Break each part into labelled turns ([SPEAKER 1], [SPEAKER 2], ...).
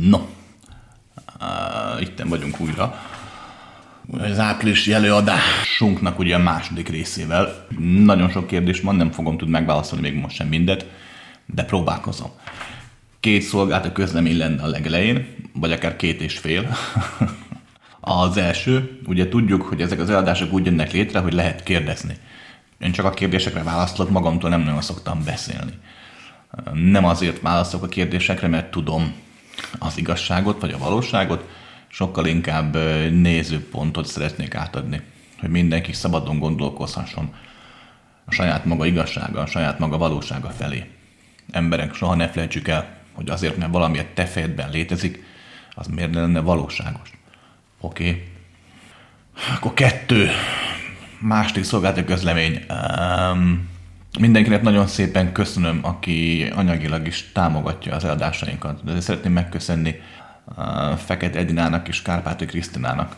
[SPEAKER 1] No, itten vagyunk újra. Az áprilisi előadásunknak ugye a második részével. Nagyon sok kérdés van, nem fogom tudni megválaszolni még most sem mindet, de próbálkozom. Két szolgált a közlemény lenne a legelején, vagy akár két és fél. az első, ugye tudjuk, hogy ezek az eladások úgy jönnek létre, hogy lehet kérdezni. Én csak a kérdésekre válaszolok, magamtól nem nagyon szoktam beszélni. Nem azért válaszolok a kérdésekre, mert tudom az igazságot vagy a valóságot, sokkal inkább nézőpontot szeretnék átadni, hogy mindenki szabadon gondolkozhasson a saját maga igazsága, a saját maga valósága felé. Emberek, soha ne felejtsük el, hogy azért, mert valami a te fejedben létezik, az miért lenne valóságos. Oké. Okay. Akkor kettő. Második szolgálati közlemény. Um, mindenkinek nagyon szépen köszönöm, aki anyagilag is támogatja az eladásainkat. De szeretném megköszönni uh, Fekete Edinának és Kárpáti Krisztinának,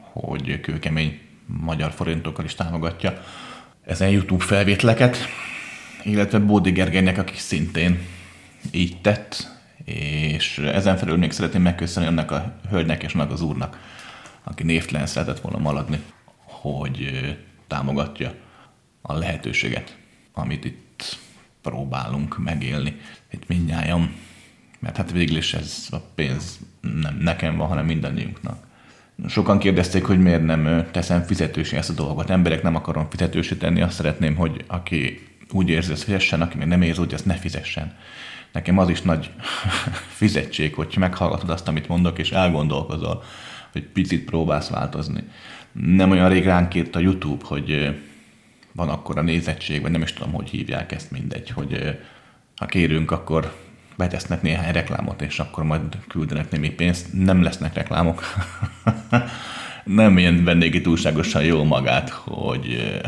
[SPEAKER 1] hogy kőkemény magyar forintokkal is támogatja ezen YouTube felvételeket, illetve Bódi Gergelynek, aki szintén így tett, és ezen felül még szeretném megköszönni annak a hölgynek és annak az úrnak, aki névtelen szeretett volna maradni, hogy támogatja a lehetőséget, amit itt próbálunk megélni. Itt mindnyájam, mert hát végül is ez a pénz nem nekem van, hanem mindannyiunknak. Sokan kérdezték, hogy miért nem teszem fizetősé ezt a dolgot. Emberek nem akarom fizetősé tenni, azt szeretném, hogy aki úgy érzi, hogy fizessen, aki még nem érzi, hogy azt ne fizessen. Nekem az is nagy fizetség, hogy meghallgatod azt, amit mondok, és elgondolkozol, hogy picit próbálsz változni. Nem olyan rég ránk a YouTube, hogy van akkor a nézettség, vagy nem is tudom, hogy hívják ezt, mindegy, hogy ha kérünk, akkor betesznek néhány reklámot, és akkor majd küldenek némi pénzt. Nem lesznek reklámok. nem ilyen vennék itt túlságosan jól magát, hogy,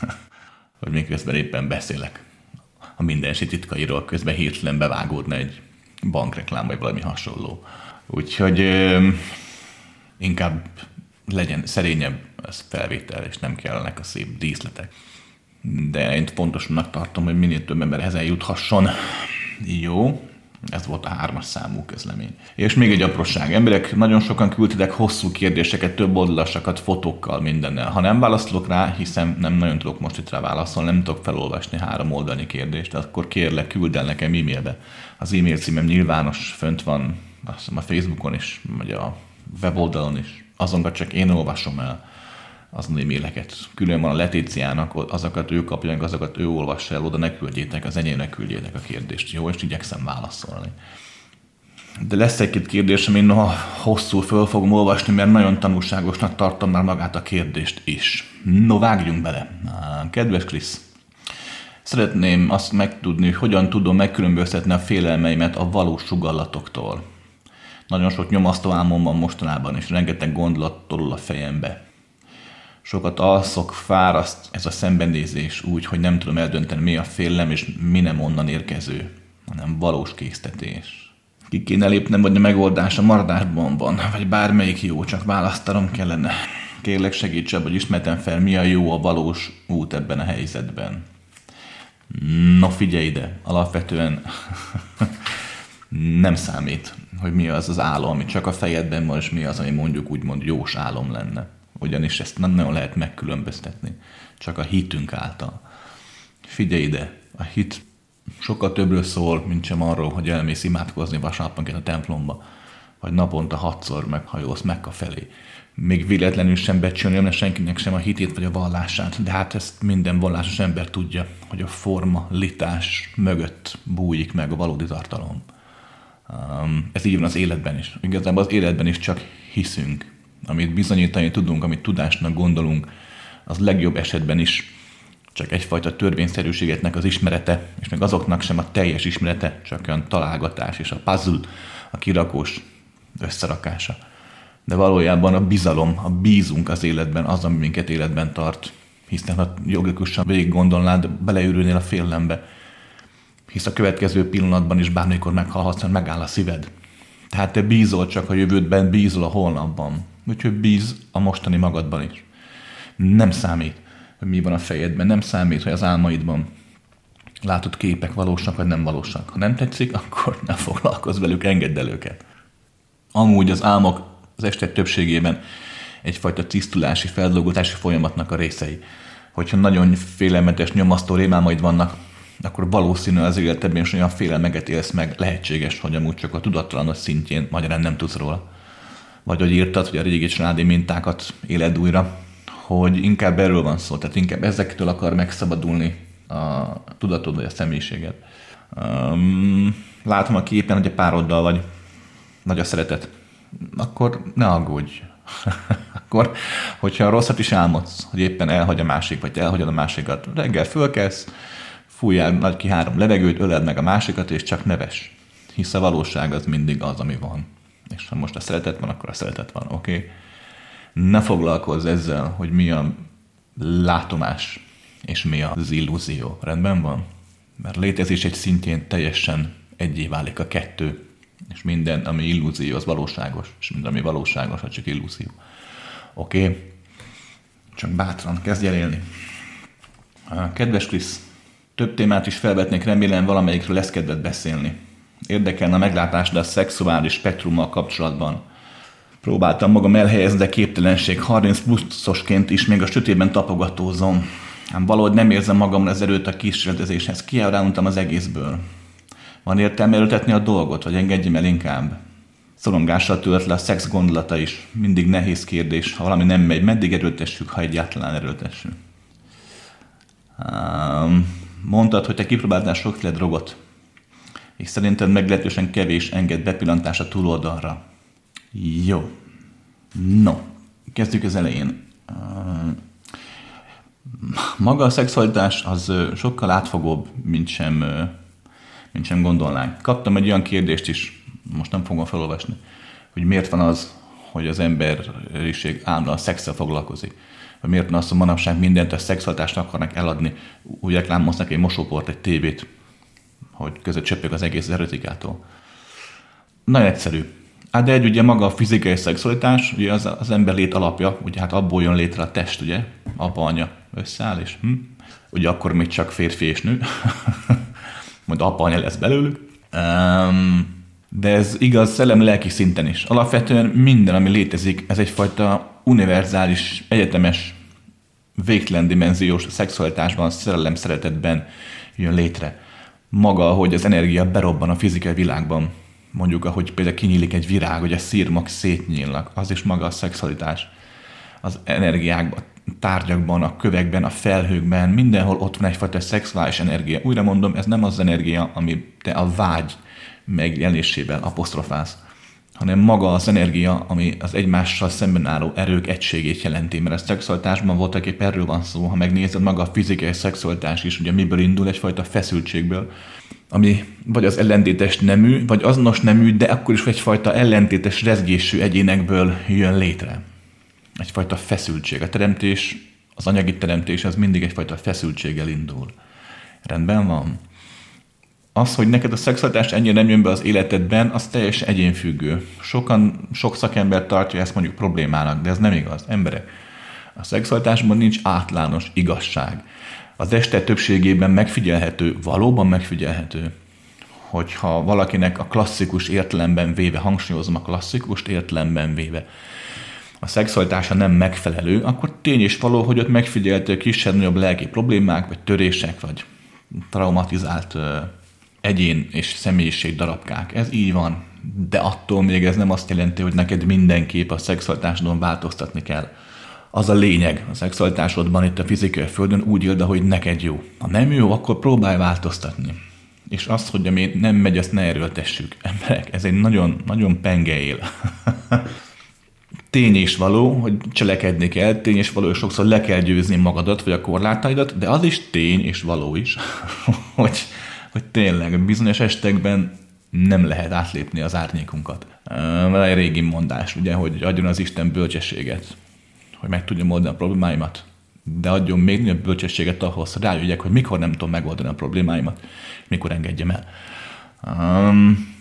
[SPEAKER 1] hogy miközben éppen beszélek a mindensi titkairól közben hirtelen bevágódna egy bankreklám, vagy valami hasonló. Úgyhogy inkább legyen szerényebb ez felvétel, és nem kellenek a szép díszletek. De én fontosabbnak tartom, hogy minél több ember ezen juthasson. Jó, ez volt a hármas számú közlemény. És még egy apróság. Emberek nagyon sokan küldtek hosszú kérdéseket, több oldalasakat, fotókkal, mindennel. Ha nem válaszolok rá, hiszen nem nagyon tudok most itt rá válaszolni, nem tudok felolvasni három oldalni kérdést, akkor kérlek, küld el nekem e-mailbe. Az e-mail címem nyilvános, fönt van azt hiszem a Facebookon is, vagy a weboldalon is. Azonban csak én olvasom el az e-maileket. Külön van a Letíciának, azokat ő kapja, azokat ő olvassa el, oda ne küldjétek, az enyémnek küldjétek a kérdést. Jó, és igyekszem válaszolni. De lesz egy-két kérdésem, én noha hosszú föl fogom olvasni, mert nagyon tanulságosnak tartom már magát a kérdést is. No, vágjunk bele. Kedves Krisz, szeretném azt megtudni, hogy hogyan tudom megkülönböztetni a félelmeimet a valós sugallatoktól. Nagyon sok nyomasztó álmom van mostanában, és rengeteg gondolat tolul a fejembe sokat alszok, fáraszt ez a szembenézés úgy, hogy nem tudom eldönteni, mi a félelem, és mi nem onnan érkező, hanem valós késztetés. Ki kéne lépnem, vagy a megoldás a maradásban van, vagy bármelyik jó, csak választanom kellene. Kérlek segíts abban, hogy ismertem fel, mi a jó, a valós út ebben a helyzetben. Na figyelj ide, alapvetően nem számít, hogy mi az az álom, ami csak a fejedben van, és mi az, ami mondjuk úgymond jós álom lenne ugyanis ezt nem nagyon lehet megkülönböztetni, csak a hitünk által. Figyelj ide, a hit sokkal többről szól, mint sem arról, hogy elmész imádkozni vasárnaponként a templomba, vagy naponta hatszor meghajolsz Mekka felé. Még véletlenül sem becsülni senkinek sem a hitét vagy a vallását, de hát ezt minden vallásos ember tudja, hogy a formalitás mögött bújik meg a valódi tartalom. Um, ez így van az életben is. Igazából az életben is csak hiszünk, amit bizonyítani tudunk, amit tudásnak gondolunk, az legjobb esetben is csak egyfajta törvényszerűségetnek az ismerete, és meg azoknak sem a teljes ismerete, csak olyan találgatás és a puzzle, a kirakós összerakása. De valójában a bizalom, a bízunk az életben, az, ami minket életben tart. Hiszen ha jogikusan végig gondolnád, beleürülnél a félelembe, hisz a következő pillanatban is bármikor meghalhatsz, megáll a szíved. Tehát te bízol csak a jövődben, bízol a holnapban. Úgyhogy bíz a mostani magadban is. Nem számít, hogy mi van a fejedben, nem számít, hogy az álmaidban látod képek valósak vagy nem valósak. Ha nem tetszik, akkor ne foglalkozz velük, engedd el őket. Amúgy az álmok az este többségében egyfajta tisztulási, feldolgozási folyamatnak a részei. Hogyha nagyon félelmetes, nyomasztó rémálmaid vannak, akkor valószínű az életedben is olyan félelmeket élsz meg, lehetséges, hogy amúgy csak a tudattalanod szintjén magyarán nem tudsz róla. Vagy hogy írtad, hogy a régi családi mintákat éled újra, hogy inkább erről van szó, tehát inkább ezektől akar megszabadulni a tudatod vagy a személyiséged. Um, látom a képen, hogy a pároddal vagy, nagy a szeretet, akkor ne aggódj. akkor, hogyha rosszat is álmodsz, hogy éppen elhagy a másik, vagy elhagyod a másikat, reggel fölkelsz, fújjál nagy ki három levegőt, öled meg a másikat, és csak neves. Hisz a valóság az mindig az, ami van. És ha most a szeretet van, akkor a szeretet van, oké? Okay? Ne foglalkozz ezzel, hogy mi a látomás, és mi az illúzió. Rendben van? Mert létezés egy szintjén teljesen egyé válik a kettő, és minden, ami illúzió, az valóságos, és minden, ami valóságos, az csak illúzió. Oké? Okay? Csak bátran, kezdj el élni. Kedves Krisz, több témát is felvetnék, remélem valamelyikről lesz kedved beszélni. Érdekelne a meglátás, a szexuális spektrummal kapcsolatban. Próbáltam magam elhelyezni, de képtelenség. 30 pluszosként is még a sötétben tapogatózom. Ám valahogy nem érzem magamra az erőt a kísérletezéshez. Kiáráluntam az egészből. Van értelme erőtetni a dolgot, vagy engedjem el inkább? Szorongással tölt le a szex gondolata is. Mindig nehéz kérdés, ha valami nem megy, meddig erőltessük, ha egyáltalán erőltessük. Um, mondtad, hogy te kipróbáltál sokféle drogot, és szerinted meglehetősen kevés enged bepillantás a túloldalra. Jó. No, kezdjük az elején. Maga a szexualitás az sokkal átfogóbb, mint sem, mint sem gondolnánk. Kaptam egy olyan kérdést is, most nem fogom felolvasni, hogy miért van az, hogy az emberiség állandóan szexel foglalkozik. Vagy miért van az, hogy manapság mindent a szexualitást akarnak eladni, úgy reklámoznak egy mosóport, egy tévét, hogy között csöppög az egész erotikától. Nagyon egyszerű. Hát de egy ugye maga a fizikai szexualitás, ugye az, az ember lét alapja, ugye hát abból jön létre a test, ugye, apa, anya összeáll, és hm, ugye akkor még csak férfi és nő, majd apa, anya lesz belőlük. Um, de ez igaz szellem-lelki szinten is. Alapvetően minden, ami létezik, ez egyfajta univerzális, egyetemes, végtelen dimenziós szexualitásban, szerelem szeretetben jön létre. Maga, hogy az energia berobban a fizikai világban, mondjuk, ahogy például kinyílik egy virág, hogy a szírmak szétnyílnak, az is maga a szexualitás. Az energiákban, a tárgyakban, a kövekben, a felhőkben, mindenhol ott van egyfajta szexuális energia. Újra mondom, ez nem az energia, ami te a vágy megjelenésével apostrofálsz, hanem maga az energia, ami az egymással szemben álló erők egységét jelenti, mert a szexualitásban voltak épp erről van szó, ha megnézed maga a fizikai szexualitás is, ugye miből indul egyfajta feszültségből, ami vagy az ellentétes nemű, vagy azonos nemű, de akkor is egyfajta ellentétes rezgésű egyénekből jön létre. Egyfajta feszültség. A teremtés, az anyagi teremtés, az mindig egyfajta feszültséggel indul. Rendben van? Az, hogy neked a szexualitás ennyire nem jön be az életedben, az teljesen egyénfüggő. Sokan, sok szakember tartja ezt mondjuk problémának, de ez nem igaz. Emberek, a szexualitásban nincs átlános igazság. Az este többségében megfigyelhető, valóban megfigyelhető, hogyha valakinek a klasszikus értelemben véve, hangsúlyozom a klasszikus értelemben véve, a szexualitása nem megfelelő, akkor tény és való, hogy ott megfigyelhető kisebb-nagyobb lelki problémák, vagy törések, vagy traumatizált egyén és személyiség darabkák. Ez így van. De attól még ez nem azt jelenti, hogy neked mindenképp a szexualitásodon változtatni kell. Az a lényeg a szexualitásodban itt a fizikai földön úgy éld, hogy neked jó. Ha nem jó, akkor próbálj változtatni. És azt, hogy ami nem megy, azt ne erőltessük. Emberek, ez egy nagyon, nagyon penge él. tény és való, hogy cselekedni kell, tény és való, hogy sokszor le kell győzni magadat, vagy a korlátaidat, de az is tény és való is, hogy hogy tényleg bizonyos estekben nem lehet átlépni az árnyékunkat. Van egy régi mondás, ugye, hogy adjon az Isten bölcsességet, hogy meg tudjam oldani a problémáimat, de adjon még nagyobb bölcsességet ahhoz, hogy rájöjjek, hogy mikor nem tudom megoldani a problémáimat, mikor engedjem el. Um,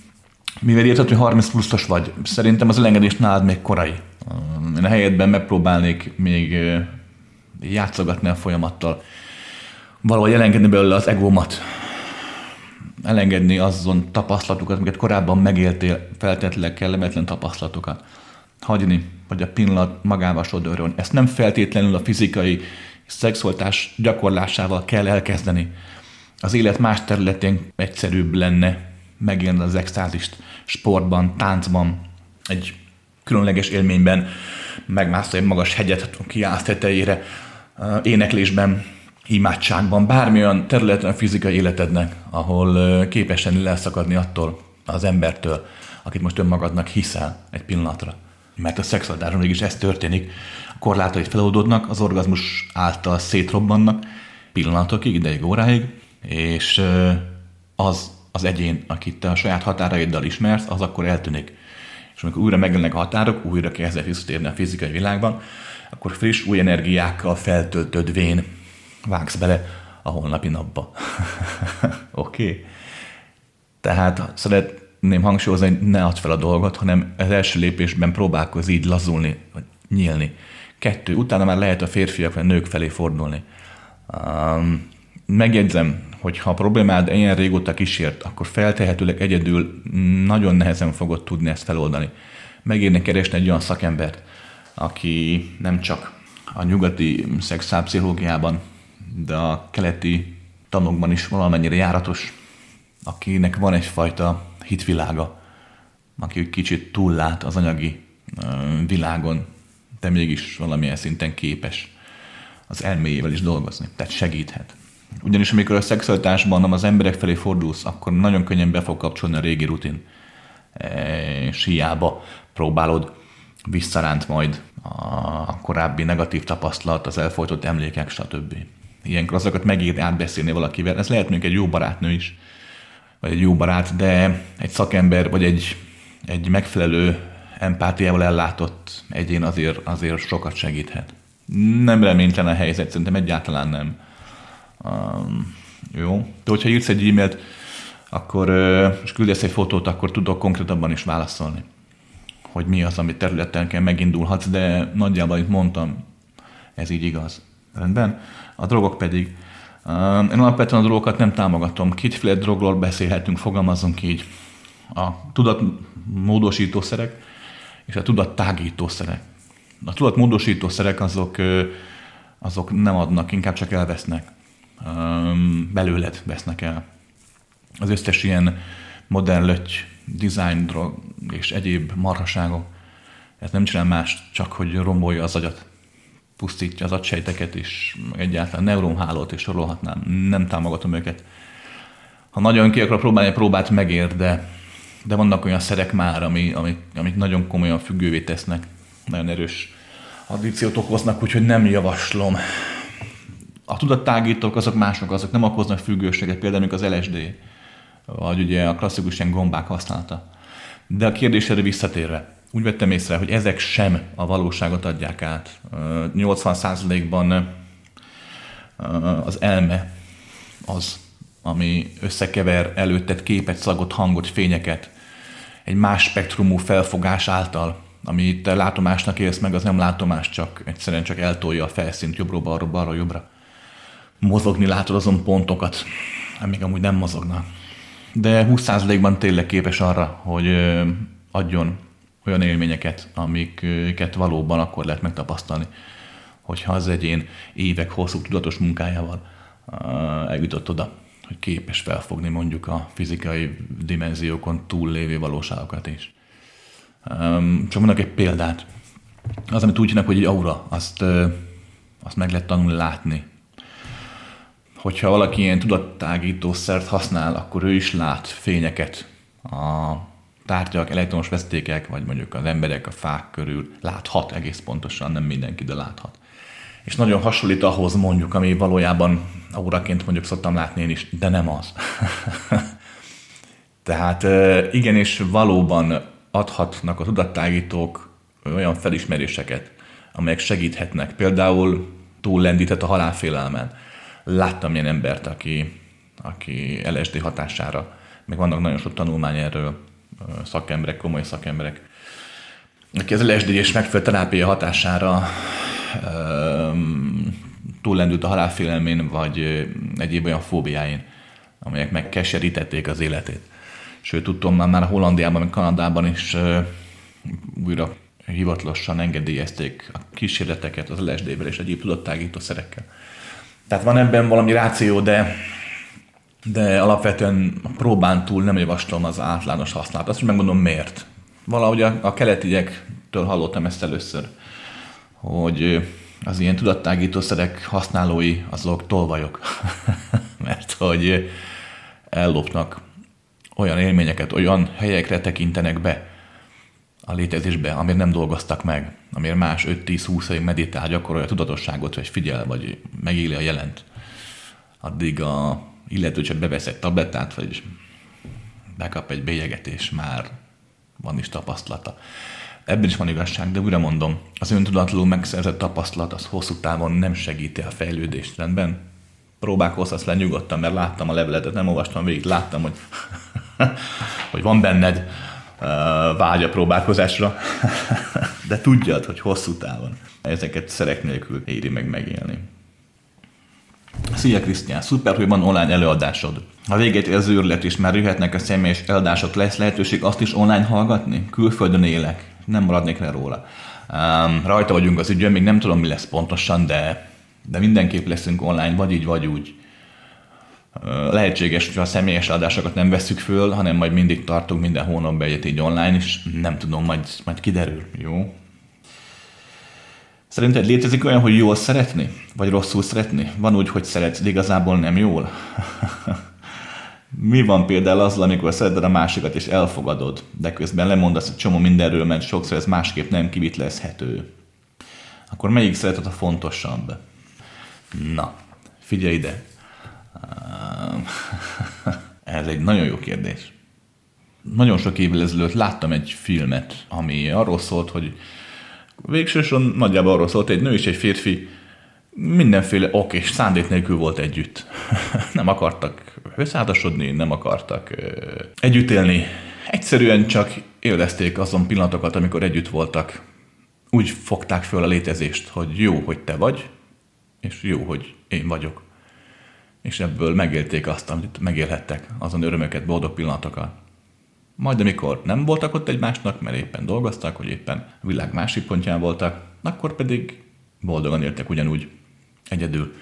[SPEAKER 1] mivel írtad, hogy 30 pluszos vagy, szerintem az elengedés nálad még korai. Um, én a helyedben megpróbálnék még játszogatni a folyamattal, valahogy elengedni belőle az egómat, elengedni azon tapasztalatokat, amiket korábban megéltél, feltétlenül kellemetlen tapasztalatokat. Hagyni, hogy a pillanat magába sodorjon. Ezt nem feltétlenül a fizikai szexualitás gyakorlásával kell elkezdeni. Az élet más területén egyszerűbb lenne megélni az extázist sportban, táncban, egy különleges élményben megmászta egy magas hegyet, kiállsz tetejére, éneklésben, imádságban, bármilyen területen a fizikai életednek, ahol képesen leszakadni attól az embertől, akit most önmagadnak hiszel egy pillanatra. Mert a szexualitáson mégis ez történik. A korlátai feloldódnak, az orgazmus által szétrobbannak pillanatokig, ideig, óráig, és az az egyén, akit te a saját határaiddal ismersz, az akkor eltűnik. És amikor újra megjelennek a határok, újra kezd visszatérni a fizikai világban, akkor friss, új energiákkal feltöltödvén vágsz bele a holnapi napba. Oké? okay? Tehát szeretném hangsúlyozni, hogy ne add fel a dolgot, hanem az első lépésben próbálkozz így lazulni, vagy nyílni. Kettő, utána már lehet a férfiak vagy a nők felé fordulni. Um, megjegyzem, hogy ha a problémád ilyen régóta kísért, akkor feltehetőleg egyedül nagyon nehezen fogod tudni ezt feloldani. Megérne keresni egy olyan szakembert, aki nem csak a nyugati szexuálpszichológiában, de a keleti tanokban is valamennyire járatos, akinek van egyfajta hitvilága, aki kicsit túllát az anyagi világon, de mégis valamilyen szinten képes az elméjével is dolgozni, tehát segíthet. Ugyanis amikor a szexualitásban az emberek felé fordulsz, akkor nagyon könnyen be fog kapcsolni a régi rutin. És hiába próbálod visszaránt majd a korábbi negatív tapasztalat, az elfolytott emlékek, stb. Ilyenkor azokat megírni, átbeszélni valakivel. Ez lehet mondjuk egy jó barátnő is, vagy egy jó barát, de egy szakember, vagy egy, egy megfelelő empátiával ellátott egyén azért, azért sokat segíthet. Nem reménytelen a helyzet, szerintem egyáltalán nem. Um, jó. De hogyha írsz egy e-mailt, akkor, és küldesz egy fotót, akkor tudok konkrétabban is válaszolni, hogy mi az, amit területen kell megindulhatsz, de nagyjából, itt mondtam, ez így igaz. Rendben? A drogok pedig. Um, én alapvetően a drogokat nem támogatom. Kétféle drogról beszélhetünk, fogalmazunk így. A tudatmódosítószerek és a tudattágítószerek. A tudatmódosítószerek azok, azok nem adnak, inkább csak elvesznek belőled vesznek el. Az összes ilyen modern löty, design drog és egyéb marhaságok, ez nem csinál más, csak hogy rombolja az agyat, pusztítja az agysejteket is, egyáltalán neuronhálót és sorolhatnám. Nem támogatom őket. Ha nagyon ki akarok próbálni, próbát megér, de, de vannak olyan szerek már, ami, amik, amik nagyon komolyan függővé tesznek, nagyon erős addikciót okoznak, úgyhogy nem javaslom a tudattágítók azok mások, azok nem okoznak függőséget, például az LSD, vagy ugye a klasszikus ilyen gombák használata. De a kérdésre visszatérve, úgy vettem észre, hogy ezek sem a valóságot adják át. 80%-ban az elme az, ami összekever előtted képet, szagot, hangot, fényeket, egy más spektrumú felfogás által, amit látomásnak élsz meg, az nem látomás, csak egyszerűen csak eltolja a felszínt jobbról, balra, balra, jobbra mozogni látod azon pontokat, amik amúgy nem mozognak. De 20%-ban tényleg képes arra, hogy adjon olyan élményeket, amiket valóban akkor lehet megtapasztalni, hogyha az egyén évek hosszú tudatos munkájával eljutott oda, hogy képes felfogni mondjuk a fizikai dimenziókon túllévő valóságokat is. Csak mondok egy példát. Az, amit úgy hívnak, hogy egy aura, azt, azt meg lehet tanulni látni hogyha valaki ilyen tudattágítószert használ, akkor ő is lát fényeket a tárgyak, elektromos vesztékek, vagy mondjuk az emberek a fák körül láthat egész pontosan, nem mindenki, de láthat. És nagyon hasonlít ahhoz mondjuk, ami valójában auraként mondjuk szoktam látni én is, de nem az. Tehát igen, és valóban adhatnak a tudattágítók olyan felismeréseket, amelyek segíthetnek. Például túllendített a halálfélelmen láttam ilyen embert, aki, aki LSD hatására, meg vannak nagyon sok tanulmány erről, szakemberek, komoly szakemberek, aki az LSD és megfelelő terápia hatására túllendült a halálfélelmén, vagy egyéb olyan fóbiáin, amelyek megkeserítették az életét. Sőt, tudtam már, már Hollandiában, meg Kanadában is újra hivatalosan engedélyezték a kísérleteket az LSD-vel és egyéb tudattágító szerekkel. Tehát van ebben valami ráció, de, de alapvetően próbán túl nem javaslom az általános használat. Azt is megmondom miért. Valahogy a, a keletiektől hallottam ezt először, hogy az ilyen tudattágítószerek használói azok tolvajok, mert hogy ellopnak olyan élményeket, olyan helyekre tekintenek be a létezésbe, amire nem dolgoztak meg, amire más 5-10-20 évig meditál, gyakorolja a tudatosságot, vagy figyel, vagy megéli a jelent. Addig a illető csak bevesz egy tablettát, vagy bekap egy bélyeget, és már van is tapasztalata. Ebben is van igazság, de újra mondom, az öntudatlanul megszerzett tapasztalat az hosszú távon nem segíti a fejlődést rendben. Próbálkozhatsz le nyugodtan, mert láttam a leveletet, nem olvastam végig, láttam, hogy, hogy van benned uh, vágy a próbálkozásra, de tudjad, hogy hosszú távon ezeket szerek nélkül éri meg megélni. Szia Krisztián, szuper, hogy van online előadásod. Ha véget az őrület is már jöhetnek a személyes eladások, lesz lehetőség azt is online hallgatni? Külföldön élek, nem maradnék le róla. Um, rajta vagyunk az ügyön, még nem tudom, mi lesz pontosan, de, de mindenképp leszünk online, vagy így, vagy úgy. Uh, lehetséges, hogy a személyes adásokat nem veszük föl, hanem majd mindig tartunk minden hónapban egyet így online, és nem tudom, majd, majd kiderül, jó? Szerinted létezik olyan, hogy jól szeretni? Vagy rosszul szeretni? Van úgy, hogy szeretsz, de igazából nem jól? Mi van például azzal, amikor szereted a másikat és elfogadod, de közben lemondasz egy csomó mindenről, mert sokszor ez másképp nem kivitlezhető? Akkor melyik szeretet a fontosabb? Na, figyelj ide. Ez egy nagyon jó kérdés. Nagyon sok évvel ezelőtt láttam egy filmet, ami arról szólt, hogy Végsősorban nagyjából arról szólt, egy nő és egy férfi mindenféle ok és szándék nélkül volt együtt. nem akartak összeházasodni, nem akartak együtt élni. Egyszerűen csak élvezték azon pillanatokat, amikor együtt voltak. Úgy fogták föl a létezést, hogy jó, hogy te vagy, és jó, hogy én vagyok. És ebből megélték azt, amit megélhettek, azon örömöket, boldog pillanatokat. Majd amikor nem voltak ott egymásnak, mert éppen dolgoztak, vagy éppen a világ másik pontján voltak, akkor pedig boldogan éltek ugyanúgy egyedül,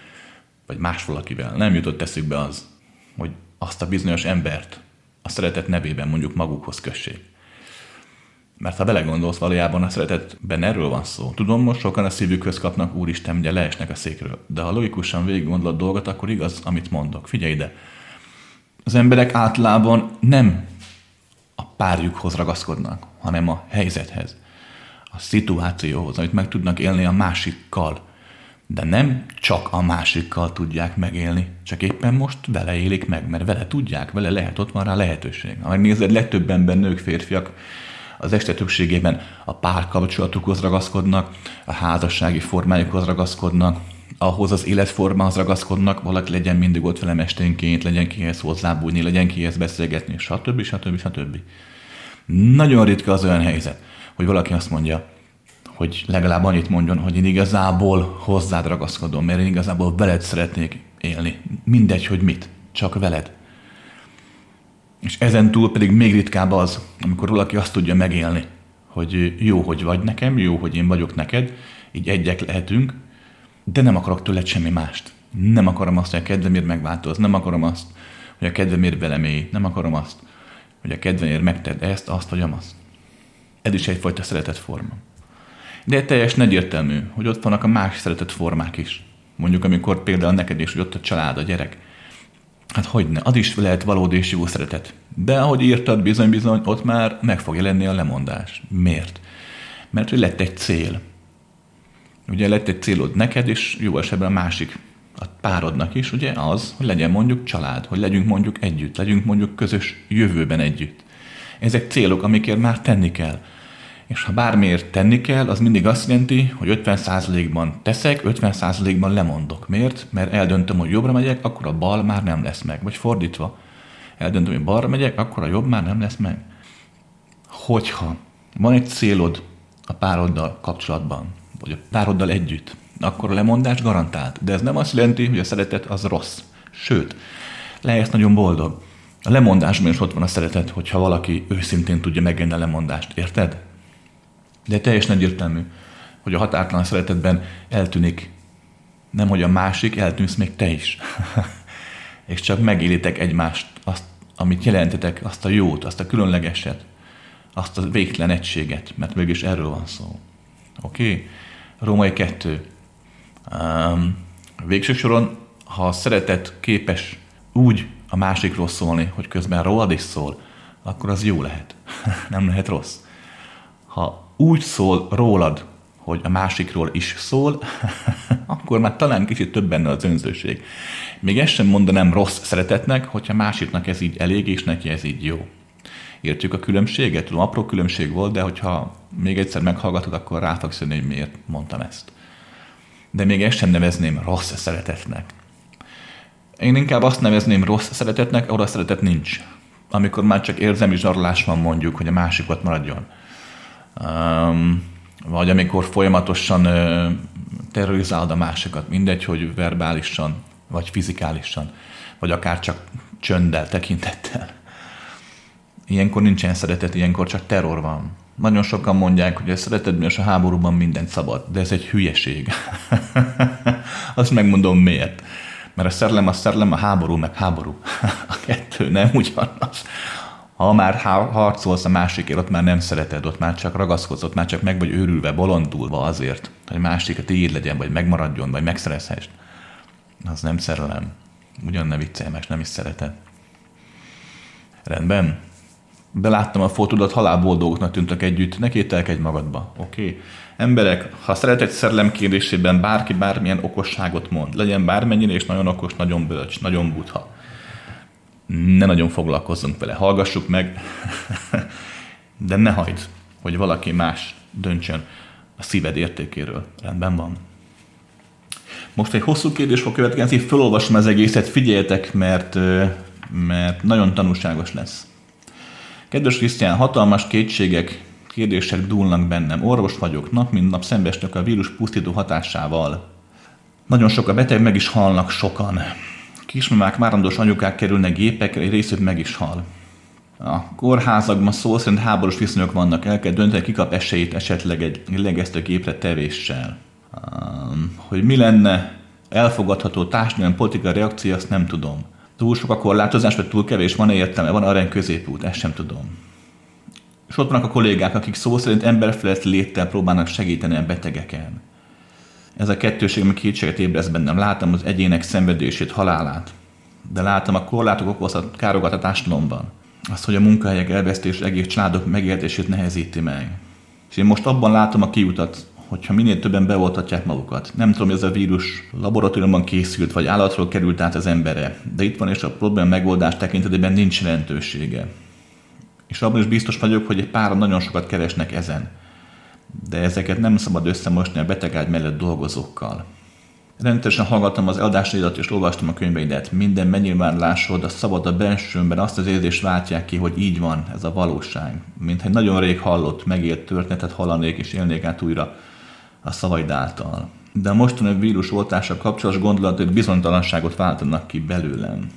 [SPEAKER 1] vagy más valakivel. Nem jutott eszükbe az, hogy azt a bizonyos embert a szeretet nevében mondjuk magukhoz kössék. Mert ha belegondolsz, valójában a szeretetben erről van szó. Tudom, most sokan a szívükhöz kapnak, úristen, ugye leesnek a székről. De ha logikusan végig gondolod dolgot, akkor igaz, amit mondok. Figyelj ide! Az emberek általában nem párjukhoz ragaszkodnak, hanem a helyzethez, a szituációhoz, amit meg tudnak élni a másikkal. De nem csak a másikkal tudják megélni, csak éppen most vele élik meg, mert vele tudják, vele lehet, ott van rá lehetőség. Ha megnézed, legtöbbenben nők, férfiak az este többségében a párkapcsolatukhoz ragaszkodnak, a házassági formájukhoz ragaszkodnak, ahhoz az életformához ragaszkodnak, valaki legyen mindig ott velem esténként, legyen kihez hozzábújni, legyen kihez beszélgetni, stb. stb. stb. Nagyon ritka az olyan helyzet, hogy valaki azt mondja, hogy legalább annyit mondjon, hogy én igazából hozzád ragaszkodom, mert én igazából veled szeretnék élni. Mindegy, hogy mit, csak veled. És ezen túl pedig még ritkább az, amikor valaki azt tudja megélni, hogy jó, hogy vagy nekem, jó, hogy én vagyok neked, így egyek lehetünk, de nem akarok tőled semmi mást. Nem akarom azt, hogy a kedvemért megváltoz, nem akarom azt, hogy a kedvemért velem élj, nem akarom azt, hogy a kedvemért megted ezt, azt vagy amazt. Ez is egyfajta szeretett forma. De teljes egyértelmű, hogy ott vannak a más szeretett formák is. Mondjuk, amikor például neked is, hogy ott a család, a gyerek. Hát hogy ne, az is lehet valódi és jó szeretet. De ahogy írtad, bizony-bizony, ott már meg fog jelenni a lemondás. Miért? Mert hogy lett egy cél. Ugye lett egy célod neked, és jó esetben a másik a párodnak is, ugye az, hogy legyen mondjuk család, hogy legyünk mondjuk együtt, legyünk mondjuk közös jövőben együtt. Ezek célok, amikért már tenni kell. És ha bármiért tenni kell, az mindig azt jelenti, hogy 50%-ban teszek, 50%-ban lemondok. Miért? Mert eldöntöm, hogy jobbra megyek, akkor a bal már nem lesz meg. Vagy fordítva, eldöntöm, hogy balra megyek, akkor a jobb már nem lesz meg. Hogyha van egy célod a pároddal kapcsolatban, vagy a pároddal együtt, akkor a lemondás garantált. De ez nem azt jelenti, hogy a szeretet az rossz. Sőt, lehetsz nagyon boldog. A lemondásban is ott van a szeretet, hogyha valaki őszintén tudja megélni a lemondást. Érted? De teljesen egyértelmű, hogy a határtalan szeretetben eltűnik nem, hogy a másik, eltűnsz még te is. és csak megélitek egymást, azt, amit jelentetek, azt a jót, azt a különlegeset, azt a végtelen egységet, mert mégis erről van szó. Oké? Okay? Római 2. Végső soron, ha a szeretet képes úgy a másikról szólni, hogy közben rólad is szól, akkor az jó lehet. Nem lehet rossz. Ha úgy szól rólad, hogy a másikról is szól, akkor már talán kicsit több benne az önzőség. Még ezt sem mondanám rossz szeretetnek, hogyha másiknak ez így elég, és neki ez így jó. Értjük a különbséget? Tudom, apró különbség volt, de hogyha még egyszer meghallgatod, akkor rá fogsz jönni, hogy miért mondtam ezt. De még ezt sem nevezném rossz szeretetnek. Én inkább azt nevezném rossz szeretetnek, ahol a szeretet nincs. Amikor már csak érzelmi zsarolás van mondjuk, hogy a másik ott maradjon. Um, vagy amikor folyamatosan ö, terrorizálod a másikat, mindegy, hogy verbálisan, vagy fizikálisan, vagy akár csak csönddel, tekintettel. Ilyenkor nincsen szeretet, ilyenkor csak terror van. Nagyon sokan mondják, hogy a szeretetben és a háborúban mindent szabad, de ez egy hülyeség. Azt megmondom miért. Mert a szerelem a szerelem, a háború meg háború. a kettő nem ugyanaz ha már harcolsz a másikért, ott már nem szereted, ott már csak ragaszkodsz, ott már csak meg vagy őrülve, bolondulva azért, hogy másik tiéd legyen, vagy megmaradjon, vagy megszerezhess. Az nem szerelem. Ugyan ne viccelj, meg nem is szereted. Rendben? Beláttam a fotódat, halálboldogoknak tűntek együtt, ne kételkedj magadba, oké? Okay? Emberek, ha szeretett szerelem kérdésében bárki bármilyen okosságot mond, legyen bármennyire és nagyon okos, nagyon bölcs, nagyon butha ne nagyon foglalkozzunk vele, hallgassuk meg, de ne hagyd, hogy valaki más döntsön a szíved értékéről. Rendben van. Most egy hosszú kérdés fog következni, felolvasom az egészet, figyeljetek, mert, mert nagyon tanulságos lesz. Kedves Krisztián, hatalmas kétségek, kérdések dúlnak bennem. Orvos vagyok, nap mint nap szembesnek a vírus pusztító hatásával. Nagyon sok a beteg, meg is halnak sokan kismamák, várandós anyukák kerülnek gépekre, egy részük meg is hal. A kórházakban szó szerint háborús viszonyok vannak, el kell dönteni, ki esélyt esetleg egy legesztő gépre tevéssel. Hogy mi lenne elfogadható társadalmi politikai reakció, azt nem tudom. Túl sok a korlátozás, vagy túl kevés, van-e értelme, van arany középút, ezt sem tudom. És ott vannak a kollégák, akik szó szerint emberfelett léttel próbálnak segíteni a betegeken ez a kettőség, ami kétséget ébreszt bennem. Látom az egyének szenvedését, halálát, de látom a korlátok okozhat károkat a társadalomban. Azt, hogy a munkahelyek elvesztés egész családok megéltését nehezíti meg. És én most abban látom a kiutat, hogyha minél többen beoltatják magukat. Nem tudom, hogy ez a vírus laboratóriumban készült, vagy állatról került át az embere, de itt van, és a probléma megoldás tekintetében nincs jelentősége. És abban is biztos vagyok, hogy egy páran nagyon sokat keresnek ezen de ezeket nem szabad összemosni a betegágy mellett dolgozókkal. Rendszeresen hallgattam az eladásaidat és olvastam a könyveidet. Minden megnyilvánulásod a szabad a bensőmben azt az érzést váltják ki, hogy így van, ez a valóság. Mint egy nagyon rég hallott, megélt történetet hallanék és élnék át újra a szavaid által. De a mostani vírus oltással kapcsolatos gondolatok bizonytalanságot váltanak ki belőlem.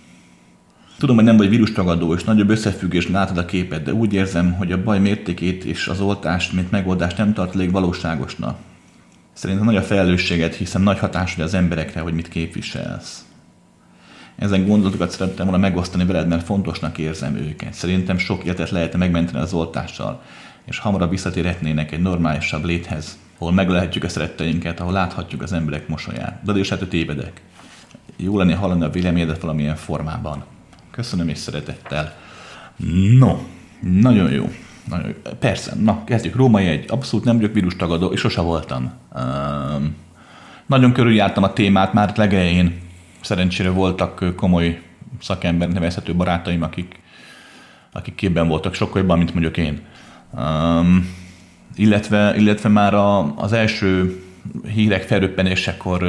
[SPEAKER 1] Tudom, hogy nem vagy vírustagadó, és nagyobb összefüggés látod a képet, de úgy érzem, hogy a baj mértékét és az oltást, mint megoldást nem tart elég valóságosnak. Szerintem nagy a felelősséged, hiszen nagy hatás hogy az emberekre, hogy mit képviselsz. Ezen gondolatokat szerettem volna megosztani veled, mert fontosnak érzem őket. Szerintem sok életet lehetne megmenteni az oltással, és hamarabb visszatérhetnének egy normálisabb léthez, ahol meglehetjük a szeretteinket, ahol láthatjuk az emberek mosolyát. De is hát, hogy tévedek. Jó lenne hallani a véleményedet valamilyen formában. Köszönöm és szeretettel. No, nagyon jó. Nagyon jó. Persze, na, kezdjük. Római egy, abszolút nem vagyok vírus tagadó, és sose voltam. Um, nagyon körüljártam a témát már legelején. Szerencsére voltak komoly szakember nevezhető barátaim, akik, akik képben voltak sokkal jobban, mint mondjuk én. Um, illetve, illetve már a, az első hírek felröppenésekor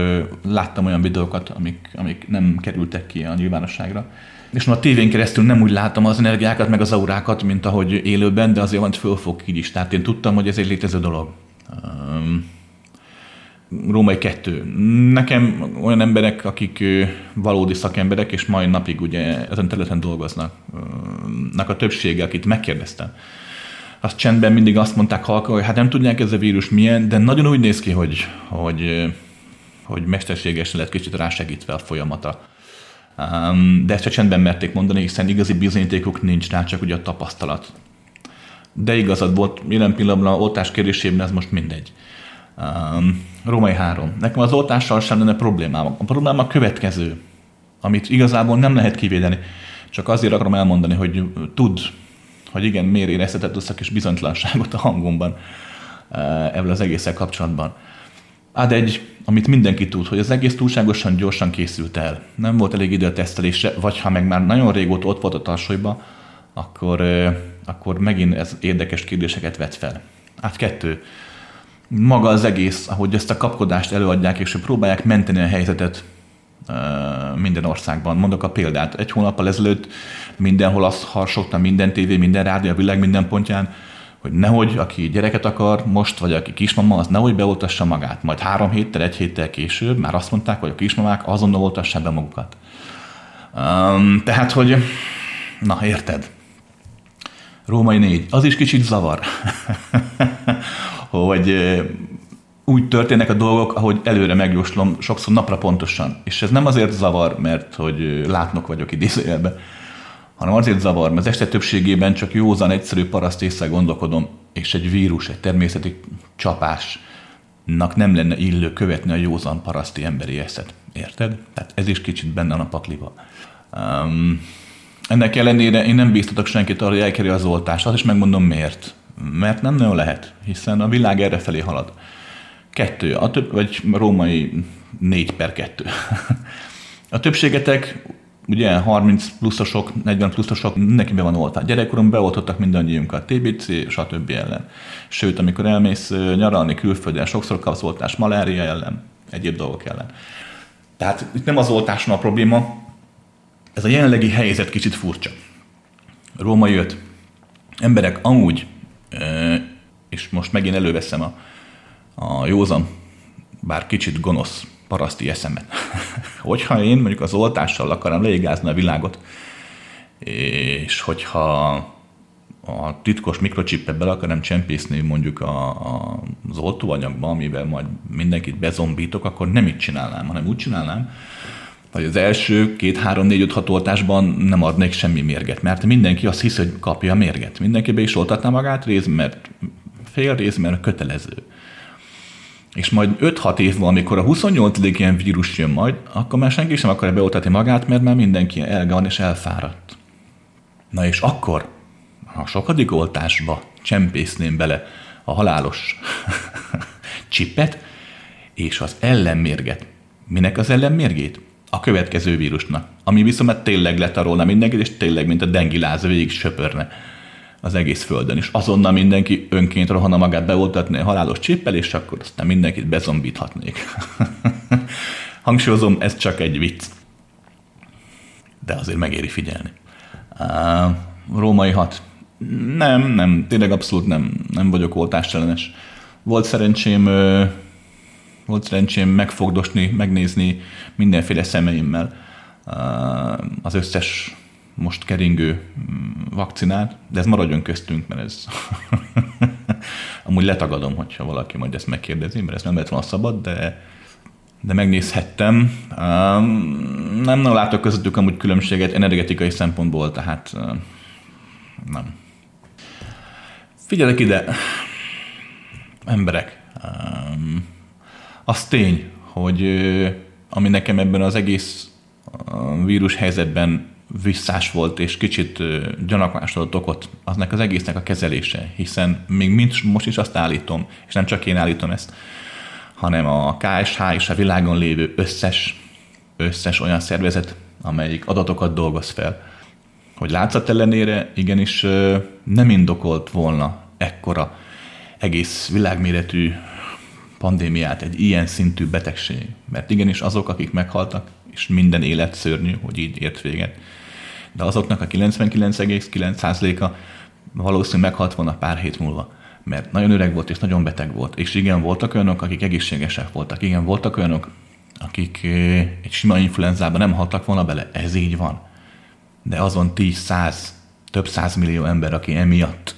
[SPEAKER 1] láttam olyan videókat, amik, amik nem kerültek ki a nyilvánosságra és a tévén keresztül nem úgy látom az energiákat, meg az aurákat, mint ahogy élőben, de azért van, hogy fölfog így is. Tehát én tudtam, hogy ez egy létező dolog. római kettő. Nekem olyan emberek, akik valódi szakemberek, és mai napig ugye ezen területen dolgoznak, a többsége, akit megkérdeztem, azt csendben mindig azt mondták halka, hogy hát nem tudják ez a vírus milyen, de nagyon úgy néz ki, hogy, hogy, hogy mesterségesen lett kicsit rásegítve a folyamata. De ezt csak csendben merték mondani, hiszen igazi bizonyítékuk nincs rá, csak ugye a tapasztalat. De igazad volt, jelen pillanatban oltás kérdésében ez most mindegy. Um, Római 3. Nekem az oltással sem lenne problémám. A probléma a következő, amit igazából nem lehet kivédeni. Csak azért akarom elmondani, hogy tud, hogy igen, miért éreztetett össze kis bizonytalanságot a hangomban ebből az egésszel kapcsolatban. Hát egy, amit mindenki tud, hogy az egész túlságosan gyorsan készült el. Nem volt elég idő a tesztelésre, vagy ha meg már nagyon régóta ott volt a tarsolyba, akkor, akkor megint ez érdekes kérdéseket vet fel. Hát kettő maga az egész, ahogy ezt a kapkodást előadják, és próbálják menteni a helyzetet minden országban. Mondok a példát. Egy hónappal ezelőtt mindenhol azt harsogta minden tévé, minden rádió, a világ minden pontján, hogy nehogy, aki gyereket akar most, vagy aki kismama, az nehogy beoltassa magát. Majd három héttel, egy héttel később már azt mondták, hogy a kismamák azonnal oltassák be magukat. Um, tehát, hogy na, érted? Római négy. Az is kicsit zavar. hogy úgy történnek a dolgok, ahogy előre megjóslom, sokszor napra pontosan. És ez nem azért zavar, mert hogy látnok vagyok idézőjelben, hanem azért zavar, mert az este többségében csak józan, egyszerű paraszt észre gondolkodom, és egy vírus, egy természeti csapásnak nem lenne illő követni a józan paraszti emberi eszet. Érted? Tehát ez is kicsit benne a pakliba. Um, ennek ellenére én nem bíztatok senkit arra, hogy elkerül az oltást. Azt is megmondom miért mert nem nagyon lehet, hiszen a világ erre felé halad. Kettő, a több, vagy római négy per kettő. A többségetek, ugye 30 pluszosok, 40 pluszosok, mindenkiben van oltás. Gyerekkoron beoltottak mindannyiunkat TBC, stb. ellen. Sőt, amikor elmész nyaralni külföldön, sokszor kapsz oltás malária ellen, egyéb dolgok ellen. Tehát itt nem az oltáson a probléma, ez a jelenlegi helyzet kicsit furcsa. Róma jött. Emberek amúgy és most megint előveszem a, a józan, bár kicsit gonosz paraszti eszemet. hogyha én mondjuk az oltással akarom leigázni a világot, és hogyha a titkos mikrocsipet bele akarom csempészni mondjuk a, a, az oltóanyagba, amivel majd mindenkit bezombítok, akkor nem így csinálnám, hanem úgy csinálnám, hogy az első két, három, négy, öt, hat oltásban nem adnék semmi mérget, mert mindenki azt hisz, hogy kapja a mérget. Mindenki be is oltatná magát, rész, mert fél rész, mert kötelező. És majd 5-6 év van, amikor a 28. ilyen vírus jön majd, akkor már senki sem akarja beoltatni magát, mert már mindenki elge van és elfáradt. Na és akkor, a sokadik oltásba csempészném bele a halálos csipet és az ellenmérget. Minek az ellenmérgét? a következő vírusnak, ami viszont tényleg letarolna mindenkit, és tényleg, mint a dengiláz végig söpörne az egész földön, és azonnal mindenki önként rohanna magát beoltatni a halálos cséppel, és akkor aztán mindenkit bezombíthatnék. Hangsúlyozom, ez csak egy vicc. De azért megéri figyelni. Uh, római hat. Nem, nem, tényleg abszolút nem, nem vagyok oltásellenes. Volt szerencsém volt szerencsém megfogdosni, megnézni mindenféle szemeimmel az összes most keringő mm, vakcinát, de ez maradjon köztünk, mert ez amúgy letagadom, hogyha valaki majd ezt megkérdezi, mert ez nem lett volna szabad, de, de megnézhettem. nem nem látok közöttük amúgy különbséget energetikai szempontból, tehát nem. Figyelek ide, emberek, az tény, hogy ami nekem ebben az egész vírus helyzetben visszás volt, és kicsit gyanakvást adott okot, aznak az egésznek a kezelése, hiszen még mind most is azt állítom, és nem csak én állítom ezt, hanem a KSH és a világon lévő összes, összes olyan szervezet, amelyik adatokat dolgoz fel, hogy látszat ellenére igenis nem indokolt volna ekkora egész világméretű pandémiát, egy ilyen szintű betegség. Mert igenis azok, akik meghaltak, és minden élet szörnyű, hogy így ért véget. De azoknak a 99,9%-a valószínűleg meghalt volna pár hét múlva. mert nagyon öreg volt és nagyon beteg volt. És igen, voltak olyanok, akik egészségesek voltak. Igen, voltak olyanok, akik egy sima influenzában nem haltak volna bele. Ez így van. De azon 10-100, több millió ember, aki emiatt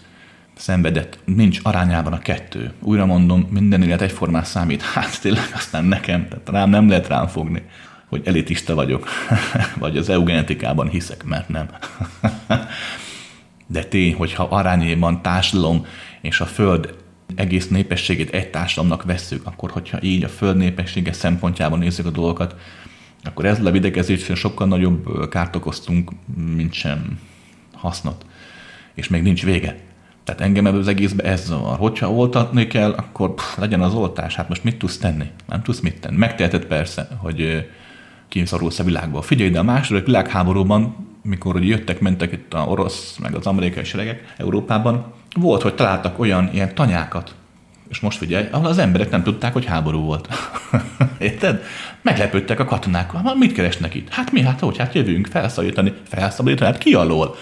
[SPEAKER 1] szenvedett, nincs arányában a kettő. Újra mondom, minden élet egyformán számít. Hát tényleg aztán nekem, tehát rám nem lehet rám fogni, hogy elitista vagyok, vagy az eugenetikában hiszek, mert nem. De tény, hogyha arányében társadalom és a Föld egész népességét egy társadalomnak vesszük, akkor hogyha így a Föld népessége szempontjában nézzük a dolgokat, akkor ezzel a videkezéssel sokkal nagyobb kárt okoztunk, mint sem hasznot. És még nincs vége. Tehát engem ebből az egészben ez zavar. Hogyha oltatni kell, akkor pff, legyen az oltás. Hát most mit tudsz tenni? Nem tudsz mit tenni. Megteheted persze, hogy kiszorulsz a világból. Figyelj, de a második világháborúban, mikor jöttek, mentek itt a orosz, meg az amerikai seregek Európában, volt, hogy találtak olyan ilyen tanyákat, és most figyelj, ahol az emberek nem tudták, hogy háború volt. Érted? Meglepődtek a katonák. Hát mit keresnek itt? Hát mi? Hát hogy? Hát jövünk felszabadítani. Felszabadítani? Hát ki alól?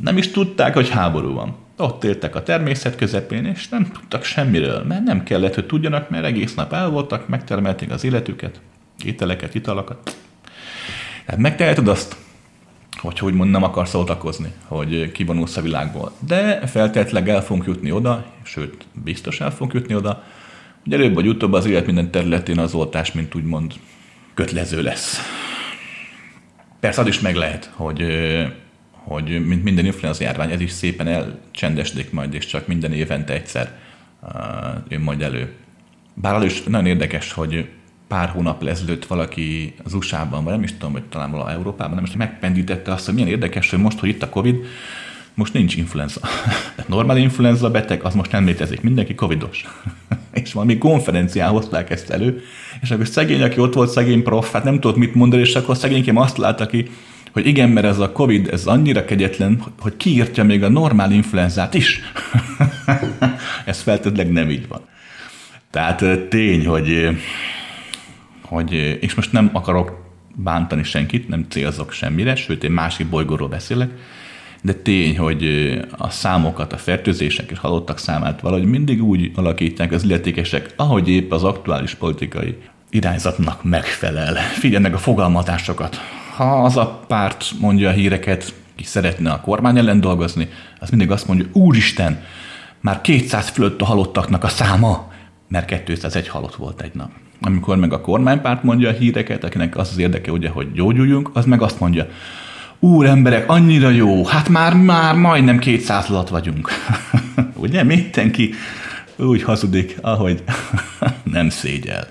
[SPEAKER 1] Nem is tudták, hogy háború van. Ott éltek a természet közepén, és nem tudtak semmiről, mert nem kellett, hogy tudjanak, mert egész nap el voltak, megtermelték az életüket, ételeket, italakat. Tehát megteheted azt, hogy hogy mond, nem akarsz oltakozni, hogy kivonulsz a világból. De feltétlenül el fogunk jutni oda, sőt, biztos el fogunk jutni oda, hogy előbb vagy utóbb az élet minden területén az oltás, mint úgymond kötlező lesz. Persze az is meg lehet, hogy hogy mint minden influenza járvány, ez is szépen elcsendesedik majd, és csak minden évente egyszer jön majd elő. Bár az is nagyon érdekes, hogy pár hónap ezelőtt valaki az USA-ban, vagy nem is tudom, hogy talán valahol Európában, nem is megpendítette azt, hogy milyen érdekes, hogy most, hogy itt a Covid, most nincs influenza. Normál influenza beteg, az most nem létezik, mindenki covidos. és valami konferencián hozták ezt elő, és akkor szegény, aki ott volt, szegény prof, hát nem tudott mit mondani, és akkor szegényként azt látta ki, hogy igen, mert ez a Covid, ez annyira kegyetlen, hogy kiírtja még a normál influenzát is. ez feltétlenül nem így van. Tehát tény, hogy, hogy, és most nem akarok bántani senkit, nem célzok semmire, sőt, én másik bolygóról beszélek, de tény, hogy a számokat, a fertőzések és halottak számát valahogy mindig úgy alakítják az illetékesek, ahogy épp az aktuális politikai irányzatnak megfelel. Figyelnek a fogalmazásokat, ha az a párt mondja a híreket, ki szeretne a kormány ellen dolgozni, az mindig azt mondja, úristen, már 200 fölött a halottaknak a száma, mert 201 halott volt egy nap. Amikor meg a kormánypárt mondja a híreket, akinek az az érdeke, ugye, hogy gyógyuljunk, az meg azt mondja, úr emberek, annyira jó, hát már, már majdnem 200 alatt vagyunk. ugye, mindenki úgy hazudik, ahogy nem szégyel.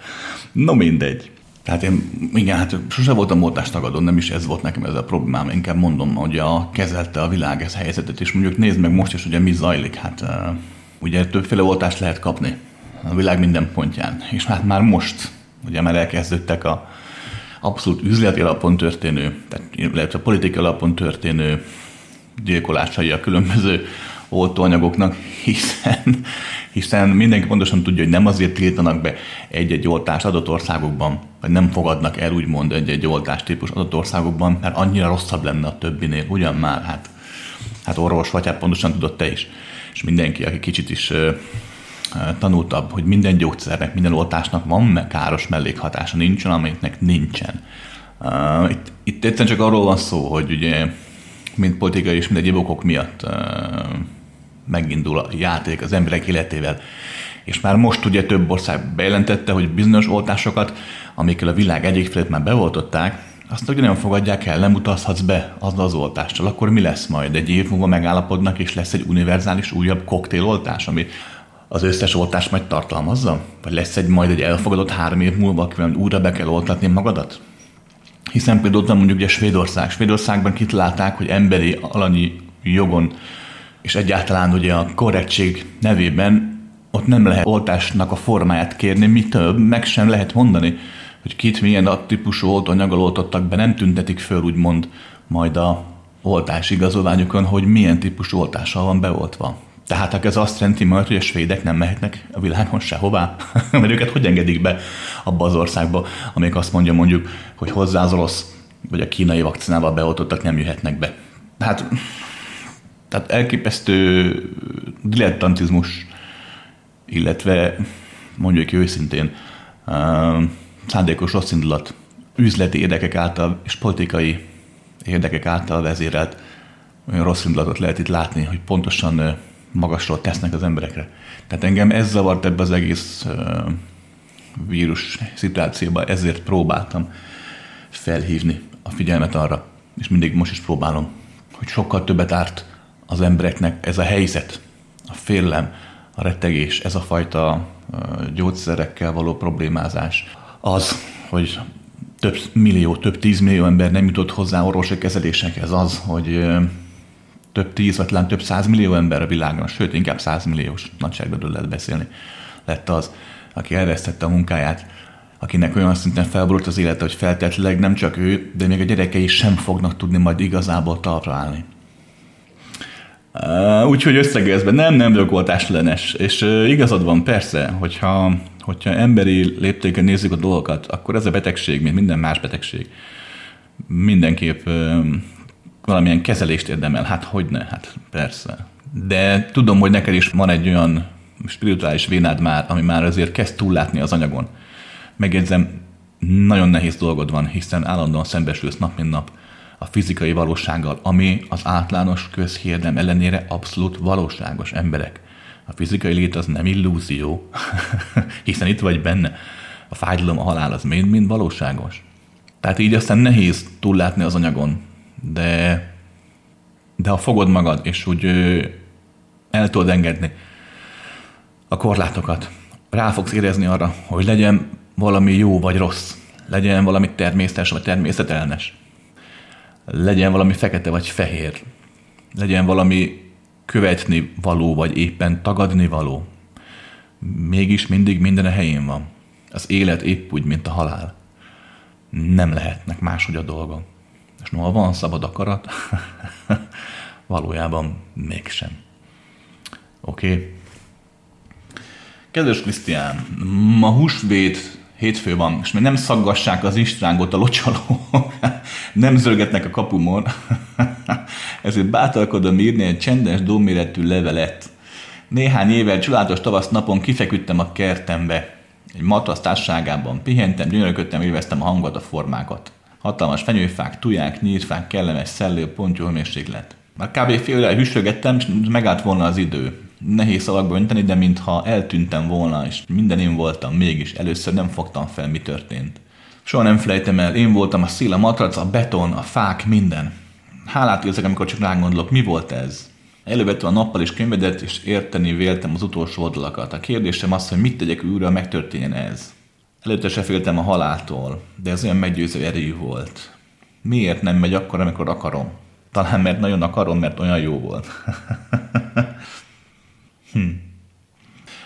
[SPEAKER 1] No mindegy. Tehát én, igen, hát sose voltam oltástagadó, nem is ez volt nekem ez a problémám. Inkább mondom, hogy a kezelte a világ ez helyzetet, és mondjuk nézd meg most is, ugye mi zajlik. Hát ugye többféle oltást lehet kapni a világ minden pontján. És hát már most, ugye már elkezdődtek a abszolút üzleti alapon történő, tehát illetve politikai alapon történő gyilkolásai a különböző oltóanyagoknak, hiszen, hiszen mindenki pontosan tudja, hogy nem azért tiltanak be egy-egy oltást adott országokban, vagy nem fogadnak el úgymond egy-egy oltástípus adott országokban, mert annyira rosszabb lenne a többinél. Ugyan már, hát, hát orvos vagy, hát pontosan tudod te is. És mindenki, aki kicsit is tanultabb, hogy minden gyógyszernek, minden oltásnak van káros mellékhatása, nincsen, amelyiknek nincsen. Uh, itt, itt egyszerűen csak arról van szó, hogy ugye mint politikai és mint egyéb okok miatt uh, megindul a játék az emberek életével. És már most ugye több ország bejelentette, hogy bizonyos oltásokat, amikkel a világ egyik felét már beoltották, azt ugye nem fogadják el, nem utazhatsz be az az oltással, akkor mi lesz majd? Egy év múlva megállapodnak, és lesz egy univerzális újabb koktéloltás, ami az összes oltást majd tartalmazza? Vagy lesz egy majd egy elfogadott három év múlva, akivel újra be kell oltatni magadat? Hiszen például ott van mondjuk ugye Svédország. Svédországban kitalálták, hogy emberi alanyi jogon és egyáltalán ugye a korrektség nevében ott nem lehet oltásnak a formáját kérni, mi több, meg sem lehet mondani, hogy kit milyen a típusú oltóanyaggal oltottak be, nem tüntetik föl úgymond majd a oltás igazolványukon, hogy milyen típusú oltással van beoltva. Tehát ez azt jelenti majd, hogy a svédek nem mehetnek a világon sehová, mert őket hogy engedik be abba az országba, amelyik azt mondja mondjuk, hogy hozzá az orosz vagy a kínai vakcinával beoltottak nem jöhetnek be. Hát tehát elképesztő dilettantizmus illetve mondjuk őszintén szándékos rossz indulat, üzleti érdekek által és politikai érdekek által vezérelt olyan rossz indulatot lehet itt látni, hogy pontosan magasról tesznek az emberekre. Tehát engem ez zavart ebbe az egész vírus szituációba, ezért próbáltam felhívni a figyelmet arra, és mindig most is próbálom, hogy sokkal többet árt az embereknek ez a helyzet, a félelem, a rettegés, ez a fajta gyógyszerekkel való problémázás. Az, hogy több millió, több tízmillió ember nem jutott hozzá orvosi kezelésekhez, az, hogy több tíz, vagy talán több százmillió ember a világon, sőt, inkább százmilliós nagyságban lehet beszélni, lett az, aki elvesztette a munkáját, akinek olyan szinten felborult az élete, hogy feltétlenül nem csak ő, de még a gyerekei sem fognak tudni majd igazából talpra állni. Úgyhogy összegezve nem, nem vagyok oltáslenes, és uh, igazad van persze, hogyha, hogyha emberi léptéken nézzük a dolgokat, akkor ez a betegség, mint minden más betegség, mindenképp valamilyen kezelést érdemel. Hát hogy ne, hát persze. De tudom, hogy neked is van egy olyan spirituális vénád már, ami már azért kezd túllátni az anyagon. Megjegyzem, nagyon nehéz dolgod van, hiszen állandóan szembesülsz nap mint nap a fizikai valósággal, ami az általános közhérdem ellenére abszolút valóságos emberek. A fizikai lét az nem illúzió, hiszen itt vagy benne. A fájdalom, a halál az mind-mind valóságos. Tehát így aztán nehéz túllátni az anyagon, de, de ha fogod magad, és úgy el tudod engedni a korlátokat, rá fogsz érezni arra, hogy legyen valami jó vagy rossz, legyen valami természetes vagy természetellenes, legyen valami fekete vagy fehér, legyen valami követni való, vagy éppen tagadni való. Mégis mindig minden a helyén van. Az élet épp úgy, mint a halál. Nem lehetnek máshogy a dolgok. És noha van szabad akarat, valójában mégsem. Oké? Okay. Kedves Krisztián, ma húsvét hétfő van, és még nem szaggassák az istrángot a locsaló, nem zörgetnek a kapumon, ezért bátorkodom írni egy csendes dóméretű levelet. Néhány évvel csodálatos tavasz napon kifeküdtem a kertembe. Egy matrasz társágában pihentem, gyönyörködtem, élveztem a hangot, a formákat. Hatalmas fenyőfák, tuják, nyírfák, kellemes szellő, pontyó hőmérséklet. Már kb. fél óráig hűsögettem, és megállt volna az idő. Nehéz szavakba önteni, de mintha eltűntem volna, és minden én voltam, mégis először nem fogtam fel, mi történt. Soha nem felejtem el, én voltam a szél, a matrac, a beton, a fák, minden. Hálát érzek, amikor csak rágondolok, mi volt ez? Elővettem a nappal is könyvedet, és érteni véltem az utolsó oldalakat. A kérdésem az, hogy mit tegyek újra, megtörténjen ez. Előtte se féltem a haláltól, de ez olyan meggyőző erejű volt. Miért nem megy akkor, amikor akarom? Talán mert nagyon akarom, mert olyan jó volt. hm.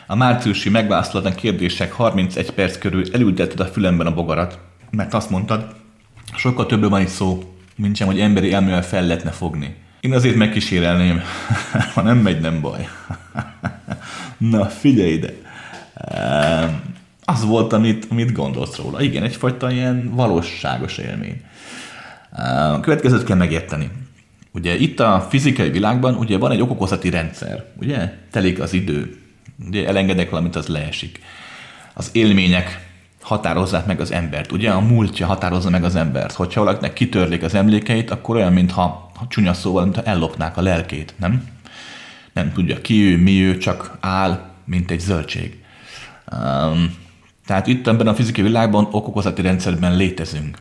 [SPEAKER 1] A márciusi megválaszolatlan kérdések 31 perc körül elültetted a fülemben a bogarat, mert azt mondtad, sokkal többről van itt szó, mint sem, hogy emberi elmével fel lehetne fogni. Én azért megkísérelném, ha nem megy, nem baj. Na, figyelj ide! Az volt, amit, amit gondolsz róla. Igen, egyfajta ilyen valóságos élmény. A következőt kell megérteni. Ugye itt a fizikai világban ugye van egy okokozati rendszer, ugye? Telik az idő, ugye elengedek valamit, az leesik. Az élmények határozzák meg az embert, ugye? A múltja határozza meg az embert. Hogyha valakinek kitörlik az emlékeit, akkor olyan, mintha ha csúnya szóval, mintha ellopnák a lelkét, nem? Nem tudja ki ő, mi ő, csak áll, mint egy zöldség. Um, tehát itt ebben a fizikai világban okokozati rendszerben létezünk.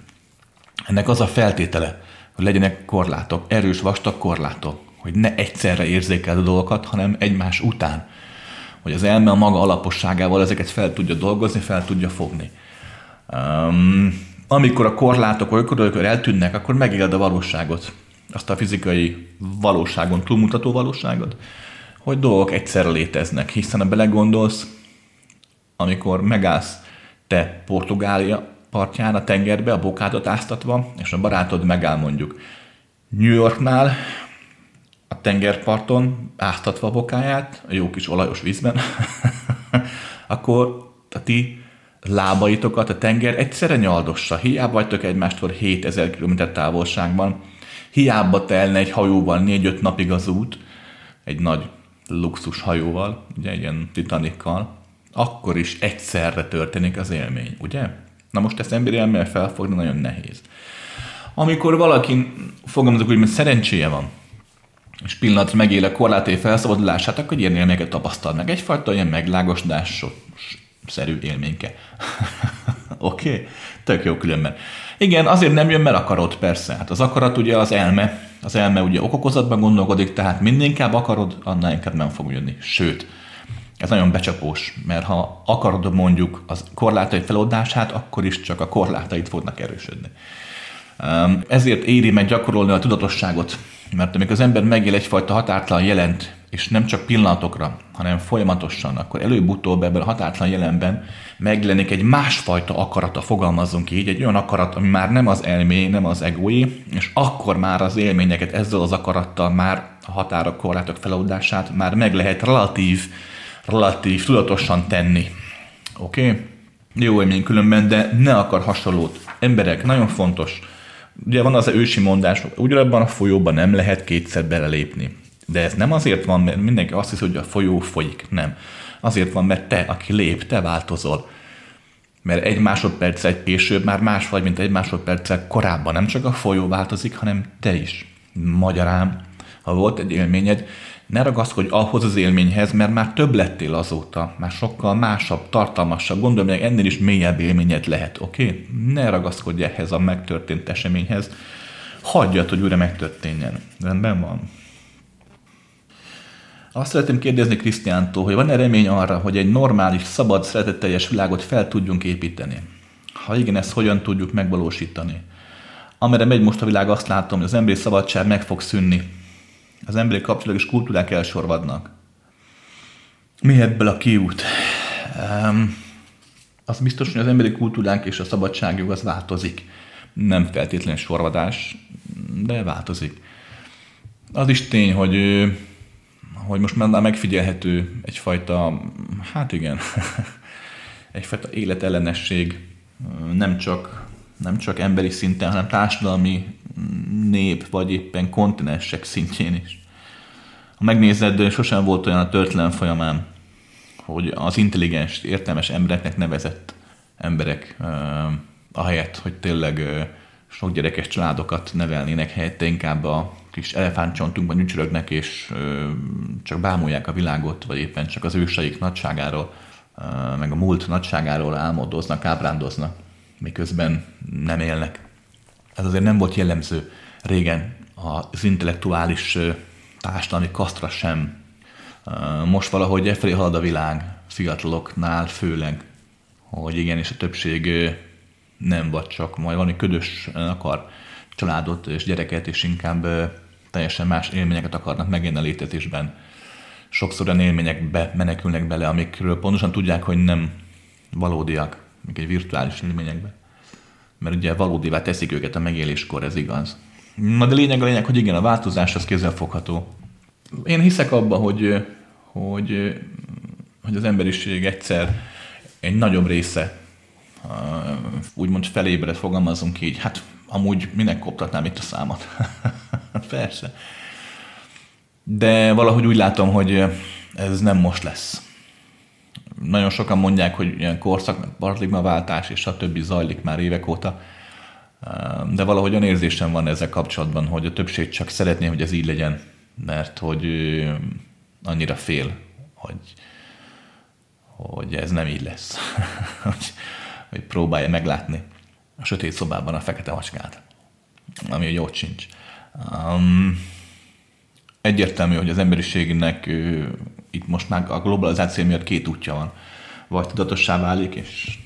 [SPEAKER 1] Ennek az a feltétele, hogy legyenek korlátok, erős, vastag korlátok, hogy ne egyszerre érzékel a dolgokat, hanem egymás után. Hogy az elme a maga alaposságával ezeket fel tudja dolgozni, fel tudja fogni. Um, amikor a korlátok olykor, olykor eltűnnek, akkor megéled a valóságot. Azt a fizikai valóságon túlmutató valóságot, hogy dolgok egyszerre léteznek, hiszen ha belegondolsz, amikor megállsz te Portugália partján a tengerbe, a bokátot áztatva, és a barátod megáll mondjuk New Yorknál, a tengerparton áztatva a bokáját, a jó kis olajos vízben, akkor a ti lábaitokat a tenger egyszerre nyaldossa. Hiába vagytok egymástól 7000 km távolságban, hiába telne egy hajóval 4-5 napig az út, egy nagy luxus hajóval, ugye egy ilyen Titanikkal, akkor is egyszerre történik az élmény, ugye? Na most ezt emberi elmével felfogni nagyon nehéz. Amikor valaki, fogalmazok úgy, mert szerencséje van, és pillanatra megéle korláté felszabadulását, akkor ilyen élményeket tapasztal meg. Egyfajta ilyen meglágosdás szerű élményke. Oké? okay? Tök jó különben. Igen, azért nem jön, mert akarod, persze. Hát az akarat ugye az elme. Az elme ugye okokozatban gondolkodik, tehát minél inkább akarod, annál inkább nem fog jönni. Sőt, ez nagyon becsapós, mert ha akarod mondjuk az korlátai feloldását, akkor is csak a korlátait fognak erősödni. Ezért éri meg gyakorolni a tudatosságot, mert amikor az ember megél egyfajta határtlan jelent, és nem csak pillanatokra, hanem folyamatosan, akkor előbb-utóbb ebben a határtlan jelenben megjelenik egy másfajta akarata, fogalmazzunk így, egy olyan akarat, ami már nem az elmé, nem az egói, és akkor már az élményeket ezzel az akarattal már a határok, korlátok feloldását már meg lehet relatív, relatív tudatosan tenni. Oké? Okay? Jó élmény különben, de ne akar hasonlót. Emberek, nagyon fontos, Ugye van az ősi mondás, ugyanabban a folyóban nem lehet kétszer belelépni. De ez nem azért van, mert mindenki azt hiszi, hogy a folyó folyik. Nem. Azért van, mert te, aki lép, te változol. Mert egy másodperccel később már más vagy, mint egy másodperccel korábban. Nem csak a folyó változik, hanem te is. Magyarán, ha volt egy élményed, ne ragaszkodj ahhoz az élményhez, mert már több lettél azóta, már sokkal másabb, tartalmasabb, gondolom, hogy ennél is mélyebb élményed lehet, oké? Okay? Ne ragaszkodj ehhez a megtörtént eseményhez, hagyjad, hogy újra megtörténjen. Rendben van? Azt szeretném kérdezni Krisztiántól, hogy van-e remény arra, hogy egy normális, szabad, szeretetteljes világot fel tudjunk építeni? Ha igen, ezt hogyan tudjuk megvalósítani? Amire megy most a világ, azt látom, hogy az emberi szabadság meg fog szűnni, az emberi kapcsolatok és kultúrák elsorvadnak. Mi ebből a kiút? Um, az biztos, hogy az emberi kultúránk és a szabadságjog az változik. Nem feltétlenül sorvadás, de változik. Az is tény, hogy, hogy most már megfigyelhető egyfajta, hát igen, egyfajta életellenesség, nem csak, nem csak emberi szinten, hanem társadalmi nép, vagy éppen kontinensek szintjén is. Ha megnézed, sosem volt olyan a történelem folyamán, hogy az intelligens, értelmes embereknek nevezett emberek, ahelyett, hogy tényleg sok gyerekes családokat nevelnének, helyette inkább a kis elefántcsontunkban nyücsörögnek, és csak bámulják a világot, vagy éppen csak az őseik nagyságáról, meg a múlt nagyságáról álmodoznak, ábrándoznak, miközben nem élnek. Ez azért nem volt jellemző régen az intellektuális társadalmi kasztra sem. Most valahogy efelé halad a világ, fiataloknál főleg, hogy igen, és a többség nem vagy csak majd valami ködös akar családot és gyereket, és inkább teljesen más élményeket akarnak megélni a létezésben. Sokszor olyan élményekbe menekülnek bele, amikről pontosan tudják, hogy nem valódiak, még egy virtuális élményekbe. Mert ugye valódivá teszik őket a megéléskor, ez igaz. Na de lényeg a lényeg, hogy igen, a változás az kézzelfogható. Én hiszek abba, hogy, hogy, hogy az emberiség egyszer egy nagyobb része úgymond felébred, fogalmazunk így, hát amúgy minek koptatnám itt a számat? Persze. De valahogy úgy látom, hogy ez nem most lesz. Nagyon sokan mondják, hogy ilyen korszak, paradigmaváltás és a többi zajlik már évek óta de valahogy olyan érzésem van ezzel kapcsolatban, hogy a többség csak szeretné, hogy ez így legyen, mert hogy annyira fél, hogy, hogy ez nem így lesz. hogy, hogy próbálja meglátni a sötét szobában a fekete macskát, ami jó sincs. Um, egyértelmű, hogy az emberiségnek itt most már a globalizáció miatt két útja van. Vagy tudatossá válik, és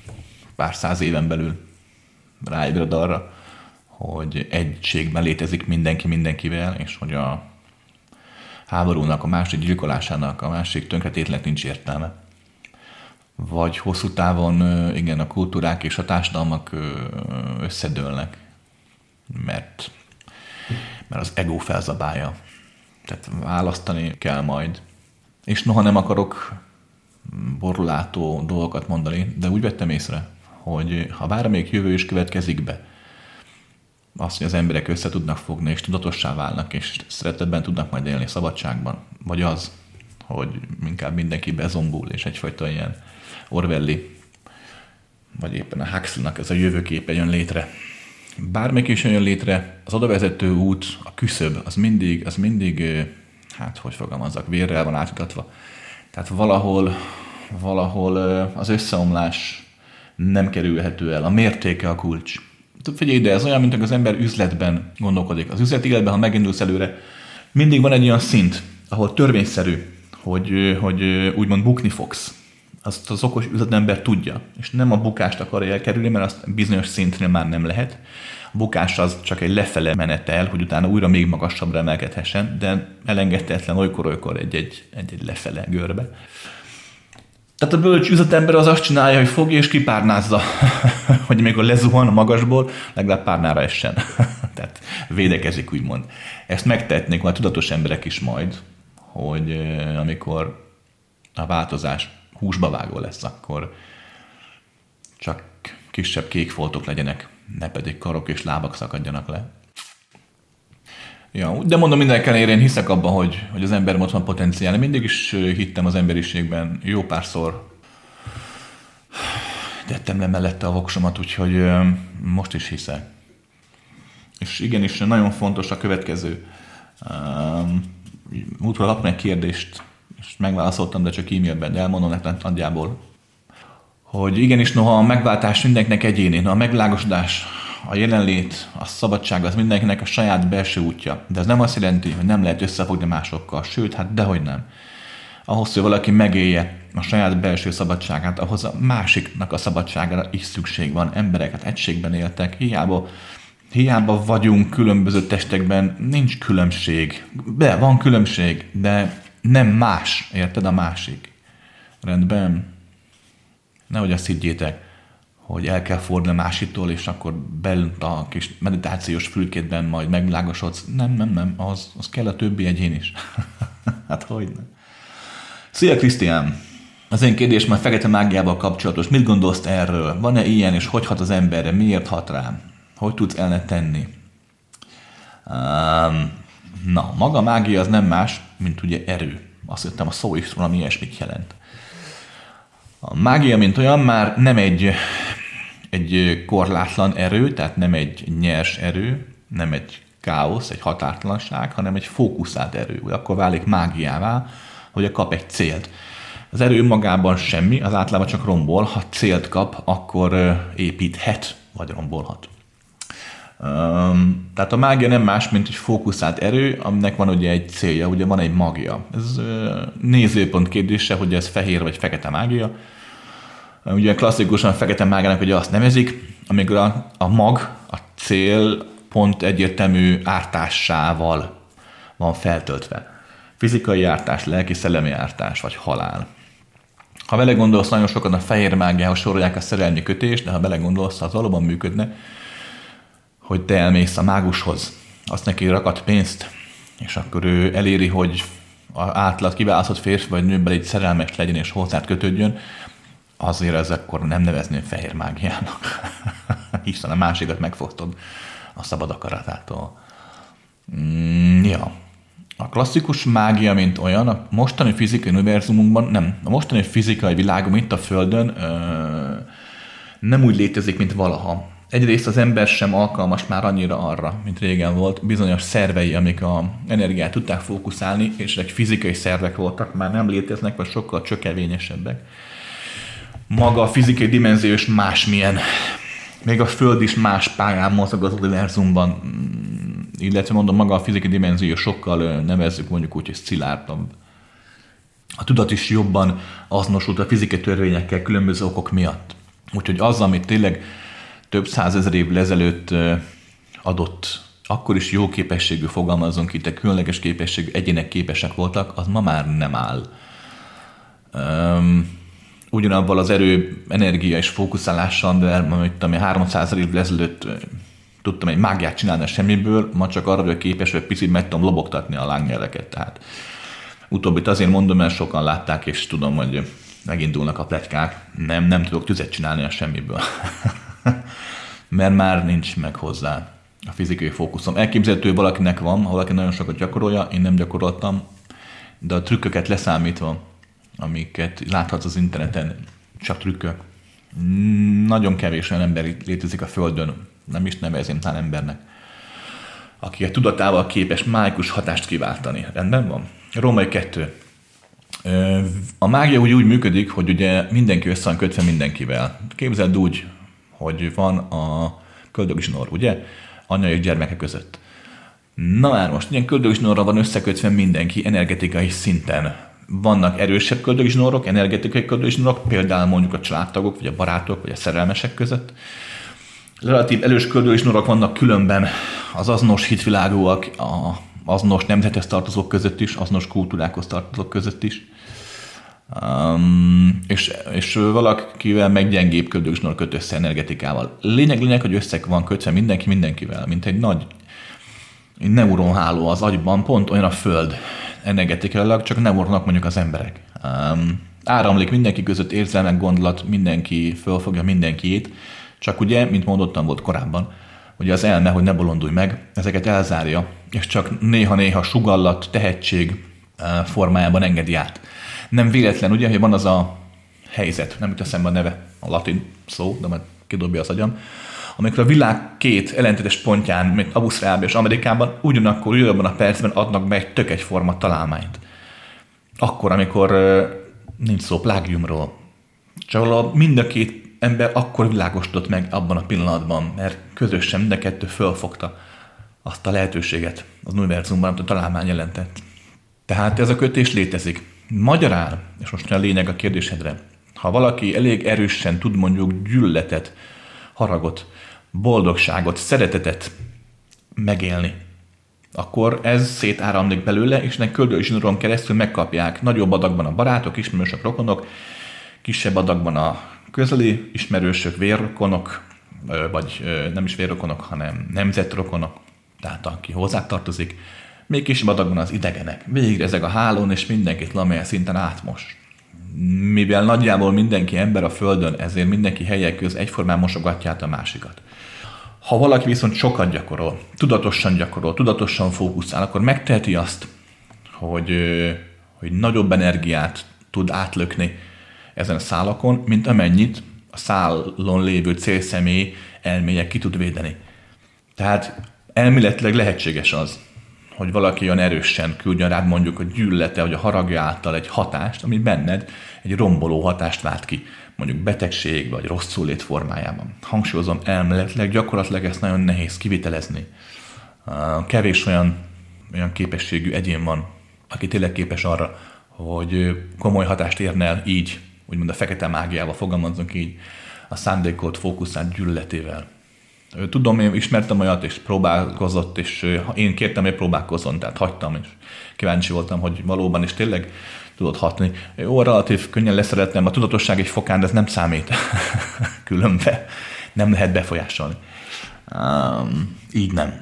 [SPEAKER 1] pár száz éven belül ráébred arra, hogy egységben létezik mindenki mindenkivel, és hogy a háborúnak, a másik gyilkolásának, a másik tönkretétlenek nincs értelme. Vagy hosszú távon igen, a kultúrák és a társadalmak összedőlnek, mert, mert az ego felzabálja. Tehát választani kell majd. És noha nem akarok borulátó dolgokat mondani, de úgy vettem észre, hogy ha bármelyik jövő is következik be, az, hogy az emberek össze tudnak fogni, és tudatossá válnak, és szeretetben tudnak majd élni szabadságban, vagy az, hogy inkább mindenki bezombul, és egyfajta ilyen Orwelli, vagy éppen a Huxley-nak ez a jövőképe jön létre. Bármelyik is jön létre, az odavezető út, a küszöb, az mindig, az mindig, hát hogy fogalmazzak, vérrel van átmutatva. Tehát valahol, valahol az összeomlás nem kerülhető el. A mértéke a kulcs. Figyelj ide, ez olyan, mint az ember üzletben gondolkodik. Az üzleti életben, ha megindulsz előre, mindig van egy olyan szint, ahol törvényszerű, hogy, hogy úgymond bukni fogsz. Azt az okos üzletember tudja, és nem a bukást akarja elkerülni, mert azt bizonyos szintnél már nem lehet. A bukás az csak egy lefele menetel, hogy utána újra még magasabbra emelkedhessen, de elengedhetetlen olykor-olykor egy-egy, egy-egy lefele görbe. Tehát a bölcs üzletember az azt csinálja, hogy fogja és kipárnázza, hogy amikor lezuhan a magasból, legalább párnára essen. Tehát védekezik, úgymond. Ezt megtehetnék a tudatos emberek is majd, hogy amikor a változás húsba vágó lesz, akkor csak kisebb kék foltok legyenek, ne pedig karok és lábak szakadjanak le. Ja, de mondom mindenek ellenére, én hiszek abban, hogy, hogy az ember ott van potenciál. Mindig is hittem az emberiségben, jó párszor tettem le mellette a voksomat, úgyhogy most is hiszek. És igenis nagyon fontos a következő. Múltkor kaptam egy kérdést, és megválaszoltam, de csak e-mailben, de elmondom nektek nagyjából, hogy igenis, noha a megváltás mindenkinek egyéni, a megvilágosodás a jelenlét, a szabadság az mindenkinek a saját belső útja. De ez nem azt jelenti, hogy nem lehet összefogni másokkal. Sőt, hát dehogy nem. Ahhoz, hogy valaki megélje a saját belső szabadságát, ahhoz a másiknak a szabadságára is szükség van. Embereket egységben éltek, hiába, hiába vagyunk különböző testekben, nincs különbség. De van különbség, de nem más, érted a másik. Rendben? Nehogy azt higgyétek, hogy el kell fordulni a másiktól, és akkor belült a kis meditációs fülkétben majd megvilágosodsz. Nem, nem, nem, az, az kell a többi egyén is. hát hogy nem. Szia Krisztián! Az én kérdés már fekete mágiával kapcsolatos. Mit gondolsz erről? Van-e ilyen, és hogy hat az emberre? Miért hat rám? Hogy tudsz elne tenni? Um, na, maga a mágia az nem más, mint ugye erő. Azt hittem a szó is valami ilyesmit jelent. A mágia, mint olyan, már nem egy egy korlátlan erő, tehát nem egy nyers erő, nem egy káosz, egy határtlanság, hanem egy fókuszált erő. Akkor válik mágiává, hogy kap egy célt. Az erő magában semmi, az általában csak rombol, ha célt kap, akkor építhet, vagy rombolhat. Um, tehát a mágia nem más, mint egy fókuszált erő, aminek van ugye egy célja, ugye van egy magia. Ez uh, nézőpont kérdése, hogy ez fehér vagy fekete mágia. Ugye klasszikusan a fekete mágának ugye azt nevezik, amikor a, a mag, a cél pont egyértelmű ártássával van feltöltve. Fizikai ártás, lelki, szellemi ártás, vagy halál. Ha belegondolsz, nagyon sokan a fehér mágiához sorolják a szerelmi kötést, de ha belegondolsz, az valóban működne, hogy te elmész a mágushoz, azt neki rakat pénzt, és akkor ő eléri, hogy átlag kiválasztott férfi vagy nőben egy szerelmes legyen és hozzád kötődjön, azért ez akkor nem nevezném fehér mágiának, hiszen a másikat megfosztod a szabad akaratától. Mm, ja. A klasszikus mágia, mint olyan, a mostani fizikai univerzumunkban, nem, a mostani fizikai világom itt a Földön ö, nem úgy létezik, mint valaha. Egyrészt az ember sem alkalmas már annyira arra, mint régen volt. Bizonyos szervei, amik a energiát tudták fókuszálni, és egy fizikai szervek voltak, már nem léteznek, vagy sokkal csökevényesebbek maga a fizikai dimenzió is másmilyen. Még a Föld is más pályán mozog az univerzumban, mm, illetve mondom, maga a fizikai dimenzió sokkal nevezzük mondjuk úgy, hogy szilárdabb. A tudat is jobban azonosult a fizikai törvényekkel különböző okok miatt. Úgyhogy az, amit tényleg több százezer év ezelőtt adott, akkor is jó képességű fogalmazunk itt, különleges képességű egyének képesek voltak, az ma már nem áll. Um, ugyanabban az erő, energia és fókuszálással, de amit ami 300 évvel ezelőtt tudtam egy mágiát csinálni a semmiből, ma csak arra vagyok képes, hogy picit meg tudom lobogtatni a lángnyelveket. Tehát utóbbit azért mondom, mert sokan látták, és tudom, hogy megindulnak a pletykák. Nem, nem tudok tüzet csinálni a semmiből. mert már nincs meg hozzá a fizikai fókuszom. Elképzelhető, valakinek van, ha valaki nagyon sokat gyakorolja, én nem gyakoroltam, de a trükköket leszámítva, amiket láthatsz az interneten, csak trükkök. Nagyon kevés olyan ember létezik a Földön, nem is nevezem talán embernek, aki a tudatával képes májkus hatást kiváltani. Rendben van? Római 2. A mágia úgy, úgy működik, hogy ugye mindenki össze van kötve mindenkivel. Képzeld úgy, hogy van a köldögzsinór, ugye? Anya és gyermeke között. Na már most, ilyen köldögzsinórra van összekötve mindenki energetikai szinten. Vannak erősebb köldögzsinórok, energetikai köldögzsinórok, például mondjuk a családtagok, vagy a barátok, vagy a szerelmesek között. Relatív erős köldögzsinórok vannak különben az azonos hitvilágúak, a azonos nemzethez tartozók között is, azonos kultúrákhoz tartozók között is. Um, és, és valakivel meg gyengébb köldögzsinór köt össze energetikával. Lényeg, lényeg, hogy össze van kötve mindenki mindenkivel, mint egy nagy neuronháló az agyban, pont olyan a Föld energetikailag, csak neuronok mondjuk az emberek. Um, áramlik mindenki között érzelmek, gondolat, mindenki fölfogja mindenkiét, csak ugye, mint mondottam volt korábban, hogy az elme, hogy ne bolondulj meg, ezeket elzárja, és csak néha-néha sugallat, tehetség formájában engedi át. Nem véletlen, ugye, hogy van az a helyzet, nem jut eszembe a neve, a latin szó, de majd kidobja az agyam, amikor a világ két ellentétes pontján, mint Ausztráliában és Amerikában, ugyanakkor ugyanabban a percben adnak be egy tök egyforma találmányt. Akkor, amikor nincs szó plágiumról, csak mind a két ember akkor világosodott meg abban a pillanatban, mert közösen mind a kettő fölfogta azt a lehetőséget az univerzumban, amit a találmány jelentett. Tehát ez a kötés létezik. Magyarán, és most a lényeg a kérdésedre, ha valaki elég erősen tud mondjuk gyűlöletet, haragot, boldogságot, szeretetet megélni, akkor ez szétáramlik belőle, és nek köldőzsinóron keresztül megkapják. Nagyobb adagban a barátok, ismerősök, rokonok, kisebb adagban a közeli ismerősök, vérrokonok, vagy nem is vérrokonok, hanem nemzetrokonok, tehát aki hozzá tartozik, még adagban az idegenek. Végre ezek a hálón, és mindenkit lamely szinten átmos. Mivel nagyjából mindenki ember a Földön, ezért mindenki helyek köz egyformán mosogatja a másikat. Ha valaki viszont sokat gyakorol, tudatosan gyakorol, tudatosan fókuszál, akkor megteheti azt, hogy, hogy nagyobb energiát tud átlökni ezen a szálakon, mint amennyit a szálon lévő célszemély elméje ki tud védeni. Tehát elméletileg lehetséges az, hogy valaki olyan erősen küldjön rád mondjuk a gyűlölete, vagy a haragja által egy hatást, ami benned egy romboló hatást vált ki, mondjuk betegség, vagy rosszul lét formájában. Hangsúlyozom, elméletileg gyakorlatilag ezt nagyon nehéz kivitelezni. Kevés olyan, olyan képességű egyén van, aki tényleg képes arra, hogy komoly hatást érne el így, úgymond a fekete mágiával fogalmazunk így, a szándékolt fókuszált gyűlöletével. Tudom, én ismertem olyat, és próbálkozott, és én kértem, hogy próbálkozzon, tehát hagytam, és kíváncsi voltam, hogy valóban is tényleg tudod hatni. Jó, relatív könnyen leszeretnem, a tudatosság egy fokán, de ez nem számít különbe. Nem lehet befolyásolni. Um, így nem.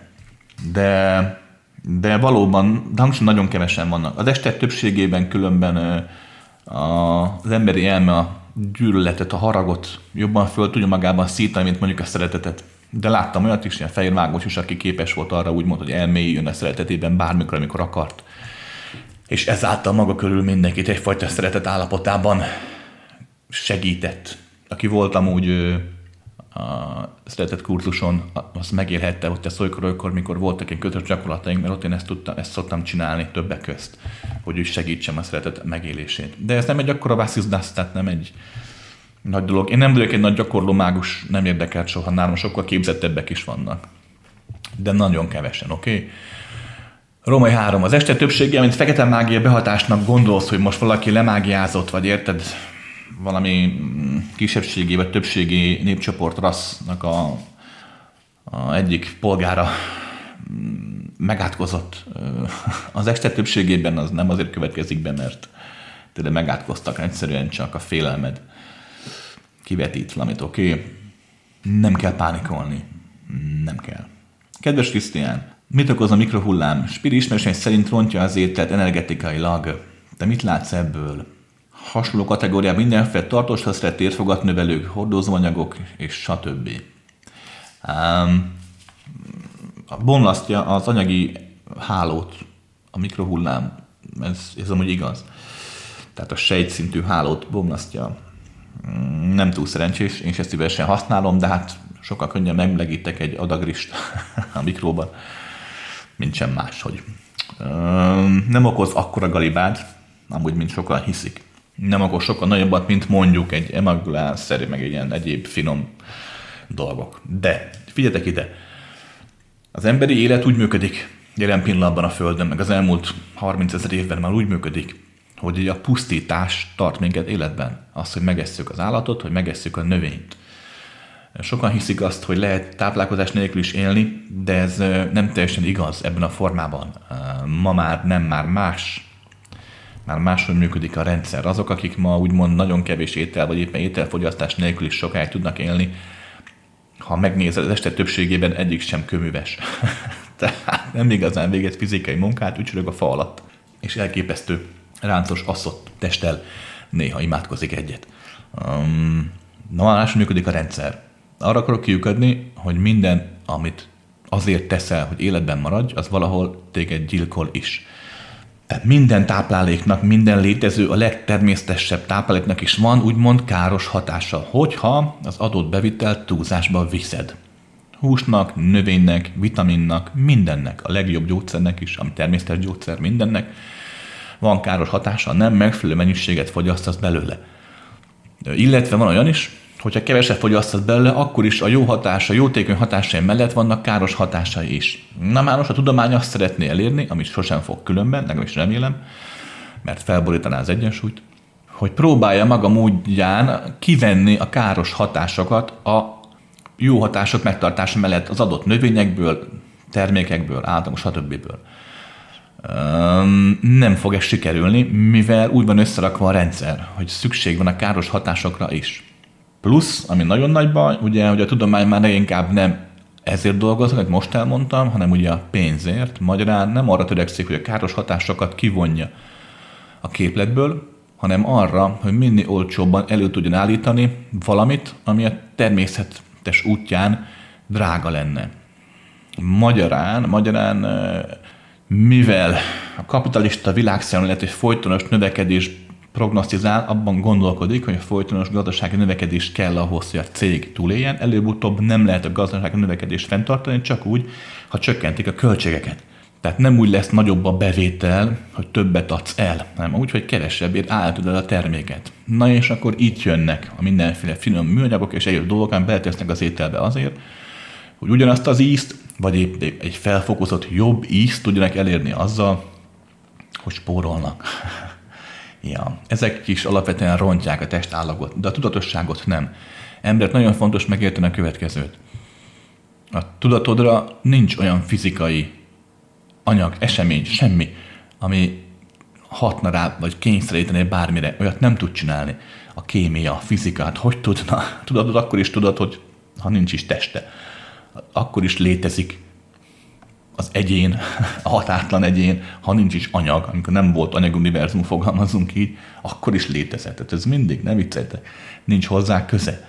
[SPEAKER 1] De, de valóban, de nagyon kevesen vannak. Az este többségében különben az emberi elme a gyűlöletet, a haragot jobban föl tudja magában szítani, mint mondjuk a szeretetet. De láttam olyat is, ilyen fehér vágos is, aki képes volt arra úgymond, hogy elmélyüljön a szeretetében bármikor, amikor akart. És ezáltal maga körül mindenkit egyfajta szeretet állapotában segített. Aki volt amúgy a szeretett kurzuson, azt megélhette ott ezt olykor, olykor, mikor voltak egy kötött gyakorlataink, mert ott én ezt, tudtam, ezt szoktam csinálni többek közt, hogy is segítsem a szeretet megélését. De ez nem egy akkora vászizdász, tehát nem egy, nagy dolog. Én nem vagyok egy nagy gyakorló mágus, nem érdekelt soha, nálam sokkal képzettebbek is vannak. De nagyon kevesen, oké? Okay? Római 3. Az este többsége, mint fekete mágia behatásnak gondolsz, hogy most valaki lemágiázott, vagy érted, valami mm, kisebbségi vagy többségi népcsoport rassznak a, a egyik polgára mm, megátkozott. Az este többségében az nem azért következik be, mert tényleg megátkoztak, egyszerűen csak a félelmed kivetít valamit, oké? Okay? Nem kell pánikolni. Nem kell. Kedves Krisztián, mit okoz a mikrohullám? Spiri ismerőség szerint rontja az ételt energetikailag. De mit látsz ebből? Hasonló kategóriában mindenféle tartós használat érfogat növelők, hordozóanyagok és stb. Um, bomlasztja az anyagi hálót a mikrohullám ez, ez amúgy igaz. Tehát a sejtszintű hálót bomlasztja. Nem túl szerencsés, én ezt szívesen használom, de hát sokkal könnyen megmelegítek egy adagrist a mikróban, mint sem máshogy. Nem okoz akkora galibát, amúgy, mint sokan hiszik. Nem okoz sokkal nagyobbat, mint mondjuk egy emagulánszerű, meg egy ilyen egyéb finom dolgok. De figyeljetek ide, az emberi élet úgy működik, jelen pillanatban a Földön, meg az elmúlt 30 ezer évben már úgy működik, hogy a pusztítás tart minket életben. Az, hogy megesszük az állatot, hogy megesszük a növényt. Sokan hiszik azt, hogy lehet táplálkozás nélkül is élni, de ez nem teljesen igaz ebben a formában. Ma már nem, már más már máshogy működik a rendszer. Azok, akik ma úgymond nagyon kevés étel, vagy éppen ételfogyasztás nélkül is sokáig tudnak élni, ha megnézed, az este többségében egyik sem köműves. Tehát nem igazán végez fizikai munkát, ücsörög a fa alatt. És elképesztő ráncos asszott testtel néha imádkozik egyet. Um, na, működik a rendszer. Arra akarok kiukadni, hogy minden, amit azért teszel, hogy életben maradj, az valahol téged gyilkol is. Tehát minden tápláléknak, minden létező, a legtermészetesebb tápláléknak is van úgymond káros hatása, hogyha az adott bevitel túlzásba viszed. Húsnak, növénynek, vitaminnak, mindennek, a legjobb gyógyszernek is, ami természetes gyógyszer mindennek, van káros hatása, nem megfelelő mennyiséget fogyasztasz belőle. Illetve van olyan is, hogyha kevesebb fogyasztasz belőle, akkor is a jó hatása, jótékony hatásai mellett vannak káros hatásai is. Na már most a tudomány azt szeretné elérni, amit sosem fog különben, nekem is remélem, mert felborítaná az egyensúlyt, hogy próbálja maga módján kivenni a káros hatásokat a jó hatások megtartása mellett az adott növényekből, termékekből, állatok, stb. Nem fog ez sikerülni, mivel úgy van összerakva a rendszer, hogy szükség van a káros hatásokra is. Plusz, ami nagyon nagy baj, ugye, hogy a tudomány már leginkább nem ezért dolgozik, amit most elmondtam, hanem ugye a pénzért. Magyarán nem arra törekszik, hogy a káros hatásokat kivonja a képletből, hanem arra, hogy minél olcsóbban elő tudjon állítani valamit, ami a természetes útján drága lenne. Magyarán, magyarán mivel a kapitalista világszemlélet egy folytonos növekedés prognosztizál, abban gondolkodik, hogy a folytonos gazdasági növekedés kell ahhoz, hogy a cég túléljen. Előbb-utóbb nem lehet a gazdasági növekedést fenntartani, csak úgy, ha csökkentik a költségeket. Tehát nem úgy lesz nagyobb a bevétel, hogy többet adsz el, hanem úgy, hogy kevesebbért állítod el a terméket. Na és akkor itt jönnek a mindenféle finom műanyagok és egyéb dolgok, beletesznek az ételbe azért, hogy ugyanazt az ízt, vagy épp egy felfokozott jobb ízt tudjanak elérni azzal, hogy spórolnak. Ja, ezek is alapvetően rontják a testállagot, de a tudatosságot nem. Emberek nagyon fontos megérteni a következőt. A tudatodra nincs olyan fizikai anyag, esemény, semmi, ami hatna rá, vagy kényszeríteni bármire. Olyat nem tud csinálni. A kémia, a fizikát, hogy tudna? Tudatod akkor is tudod, hogy ha nincs is teste, akkor is létezik az egyén, a határtlan egyén, ha nincs is anyag, amikor nem volt anyaguniverzum, fogalmazunk így, akkor is létezett. Tehát ez mindig, ne vicceljetek, nincs hozzá köze.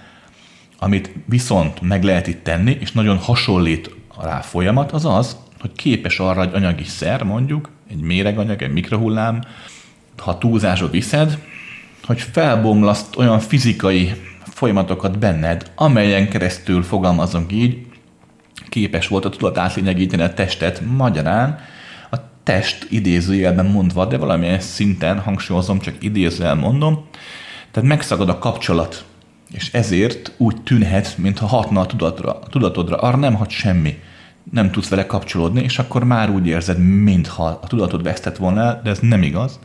[SPEAKER 1] Amit viszont meg lehet itt tenni, és nagyon hasonlít rá folyamat, az az, hogy képes arra egy anyagi szer, mondjuk, egy méreganyag, egy mikrohullám, ha túlzásba viszed, hogy felbomlaszt olyan fizikai folyamatokat benned, amelyen keresztül fogalmazunk így, képes volt a tudat átlényegíteni a testet, magyarán a test idézőjelben mondva, de valamilyen szinten, hangsúlyozom, csak idézőjel mondom, tehát megszagad a kapcsolat, és ezért úgy tűnhet, mintha hatna a tudatodra, a tudatodra, arra nem hat semmi. Nem tudsz vele kapcsolódni, és akkor már úgy érzed, mintha a tudatod vesztett volna el, de ez nem igaz.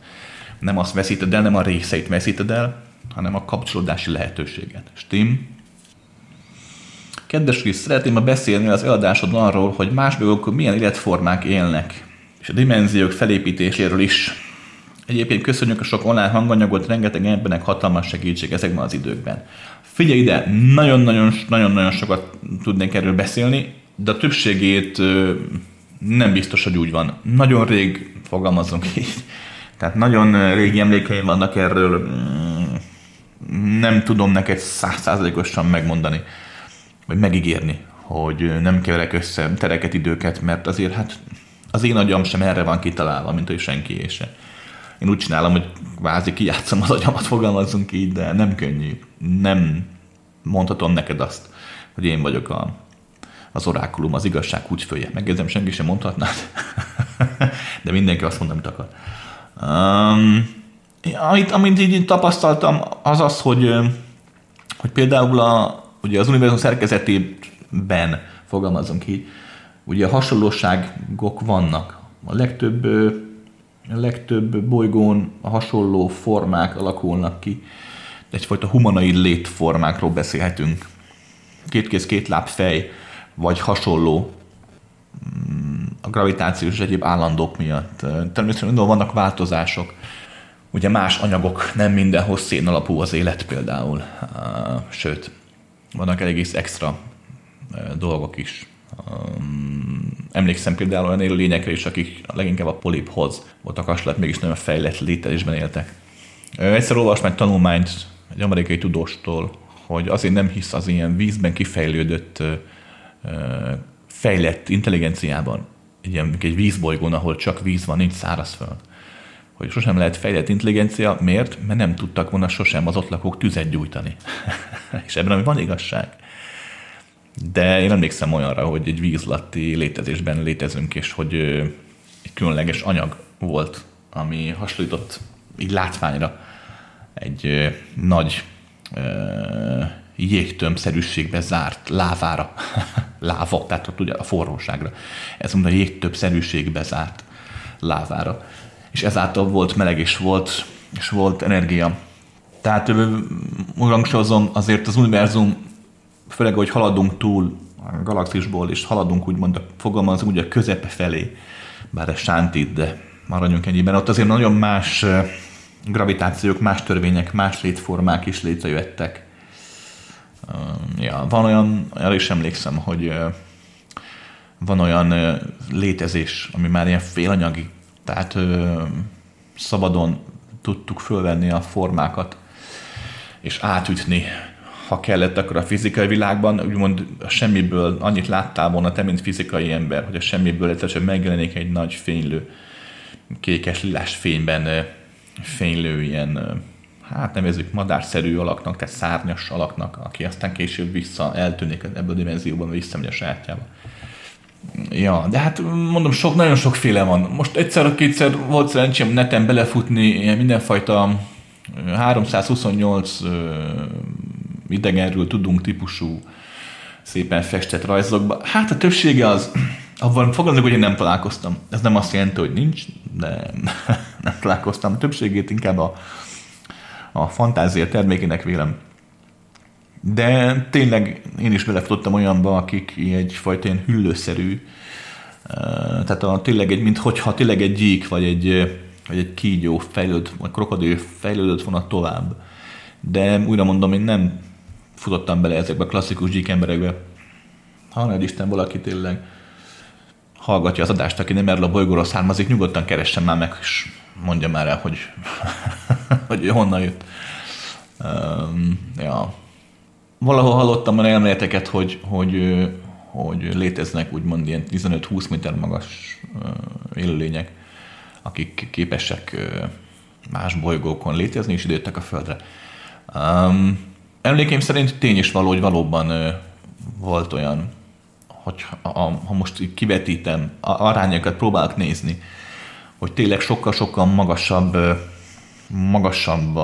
[SPEAKER 1] Nem azt veszíted el, nem a részeit veszíted el, hanem a kapcsolódási lehetőséget. Stim? Kedves Krisz, szeretném ma beszélni az eladásodon arról, hogy más dolgok milyen életformák élnek, és a dimenziók felépítéséről is. Egyébként köszönjük a sok online hanganyagot, rengeteg embernek hatalmas segítség ezekben az időkben. Figyelj ide, nagyon-nagyon-nagyon sokat tudnék erről beszélni, de a többségét nem biztos, hogy úgy van. Nagyon rég fogalmazunk így. Tehát nagyon régi emlékeim vannak erről, nem tudom neked százszázalékosan megmondani vagy megígérni, hogy nem keverek össze tereket, időket, mert azért hát az én agyam sem erre van kitalálva, mint hogy senki se. Én úgy csinálom, hogy kvázi kijátszom az agyamat, fogalmazunk így, de nem könnyű. Nem mondhatom neked azt, hogy én vagyok a, az orákulum, az igazság fője. Megjegyzem, senki sem mondhatná, de mindenki azt mond, amit akar. Um, amit, amit így tapasztaltam, az az, hogy, hogy például a, ugye az univerzum szerkezetében, fogalmazunk így, ugye hasonlóságok vannak. A legtöbb, a legtöbb bolygón a hasonló formák alakulnak ki. Egyfajta humanoid létformákról beszélhetünk. Két kéz, két láb, fej, vagy hasonló mm, a gravitációs és egyéb állandók miatt. Természetesen vannak változások. Ugye más anyagok, nem mindenhoz szén alapú az élet például. Sőt, vannak egész extra dolgok is. Emlékszem például olyan élőlényekre is, akik leginkább a poliphoz voltak hasonlát, mégis nagyon fejlett létezésben éltek. Egyszer olvastam egy tanulmányt egy amerikai tudóstól, hogy azért nem hisz az ilyen vízben kifejlődött fejlett intelligenciában, egy, ilyen, egy vízbolygón, ahol csak víz van, nincs szárazföld. Hogy sosem lehet fejlett intelligencia, miért? Mert nem tudtak volna sosem az ott lakók tüzet gyújtani. És ebben ami van igazság. De én emlékszem olyanra, hogy egy vízlatti létezésben létezünk, és hogy egy különleges anyag volt, ami hasonlított így látványra egy nagy jégtömbszerűségbe zárt lávára, láva, tehát ott ugye a forróságra. Ez mondta, jégtömbszerűségbe zárt lávára. És ezáltal volt meleg, és volt, és volt energia. Tehát urangsozom, azért az univerzum, főleg, hogy haladunk túl a galaxisból, és haladunk úgymond, fogalmazunk úgy a közepe felé, bár ez sántít, de maradjunk ennyiben. Ott azért nagyon más gravitációk, más törvények, más létformák is létrejöttek ja, van olyan, arra is emlékszem, hogy van olyan létezés, ami már ilyen félanyagi, tehát szabadon tudtuk fölvenni a formákat, és átütni, ha kellett, akkor a fizikai világban, úgymond a semmiből annyit láttál volna te, mint fizikai ember, hogy a semmiből egyszerűen megjelenik egy nagy fénylő, kékes lilás fényben fénylő ilyen hát nevezzük madárszerű alaknak, tehát szárnyas alaknak, aki aztán később vissza eltűnik ebből a dimenzióban, visszamegy a sajátjába. Ja, de hát mondom, sok, nagyon sokféle van. Most egyszer-kétszer volt szerencsém neten belefutni ilyen mindenfajta 328 idegenről tudunk típusú szépen festett rajzokba. Hát a többsége az, abban fogalmazok, hogy én nem találkoztam. Ez nem azt jelenti, hogy nincs, de nem találkoztam. A többségét inkább a a fantázia termékének vélem. De tényleg én is belefutottam olyanba, akik egyfajta ilyen hüllőszerű, tehát a, tényleg egy, mint hogyha tényleg egy gyík, vagy egy, vagy egy kígyó fejlőd, vagy krokodil fejlődött volna tovább. De újra mondom, én nem futottam bele ezekbe a klasszikus gyík emberekbe. Ha Isten valaki tényleg hallgatja az adást, aki nem erről a bolygóról származik, nyugodtan keressen már meg, és mondja már el, hogy, hogy honnan jött. Um, ja. Valahol hallottam olyan elméleteket, hogy, hogy, hogy léteznek úgymond ilyen 15-20 méter magas élőlények, akik képesek más bolygókon létezni, és időttek a Földre. Um, emlékeim szerint tény is való, hogy valóban uh, volt olyan, hogy ha, ha most kivetítem, arányokat próbálok nézni, hogy tényleg sokkal-sokkal magasabb, magasabb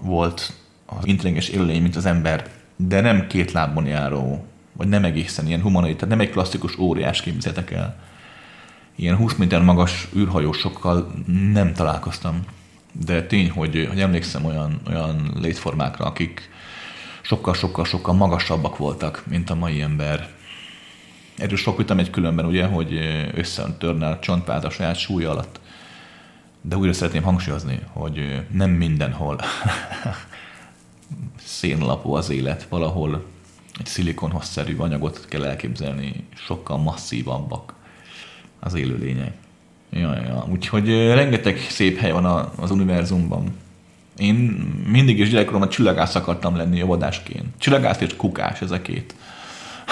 [SPEAKER 1] volt az intelligens élőlény, mint az ember, de nem két lábon járó, vagy nem egészen ilyen humanoid, tehát nem egy klasszikus óriás képzetek el. Ilyen 20 méter magas űrhajósokkal nem találkoztam. De tény, hogy, hogy emlékszem olyan, olyan létformákra, akik sokkal-sokkal-sokkal magasabbak voltak, mint a mai ember. Erről sok vitam egy különben, ugye, hogy összetörne a csontvált a saját súlya alatt. De újra szeretném hangsúlyozni, hogy nem mindenhol szénlapú az élet, valahol egy szilikonhoz-szerű anyagot kell elképzelni, sokkal masszívabbak az élőlények. Ja, ja. Úgyhogy rengeteg szép hely van az univerzumban. Én mindig is gyerekkoromban csillagász akartam lenni vadásként. Csillagász és kukás, ez a két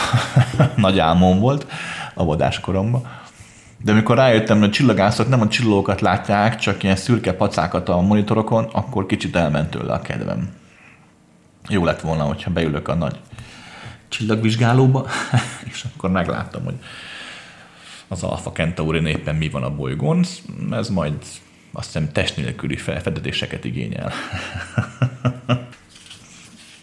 [SPEAKER 1] nagy álmom volt a vadáskoromban. De amikor rájöttem, hogy a csillagászok nem a csillagokat látják, csak ilyen szürke pacákat a monitorokon, akkor kicsit elment tőle a kedvem. Jó lett volna, hogyha beülök a nagy csillagvizsgálóba, és akkor megláttam, hogy az Alpha Centauri éppen mi van a bolygón. Ez majd azt hiszem test nélküli felfedezéseket igényel.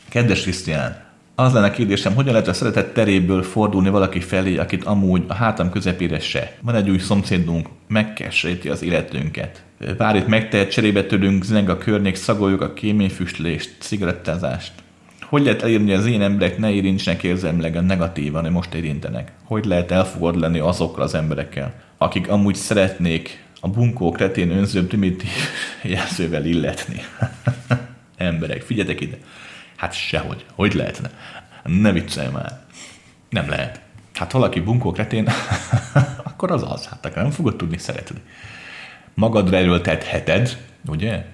[SPEAKER 1] Kedves Krisztián, az lenne kérdésem, hogyan lehet a szeretett teréből fordulni valaki felé, akit amúgy a hátam közepére se. Van egy új szomszédunk, megkeseríti az életünket. Bár itt megtehet, cserébe tőlünk, zeng a környék, szagoljuk a kéményfüstlést, cigarettázást. Hogy lehet elérni, hogy az én emberek ne érintsenek érzelmileg a negatívan, hogy most érintenek? Hogy lehet elfogad lenni azokkal az emberekkel, akik amúgy szeretnék a bunkó kretén önző primitív jelzővel illetni? Emberek, figyeljetek ide! Hát sehogy. Hogy lehetne? Ne viccelj már. Nem lehet. Hát valaki bunkó kretén, akkor az az. Hát akkor nem fogod tudni szeretni. Magadra erőltetheted, ugye?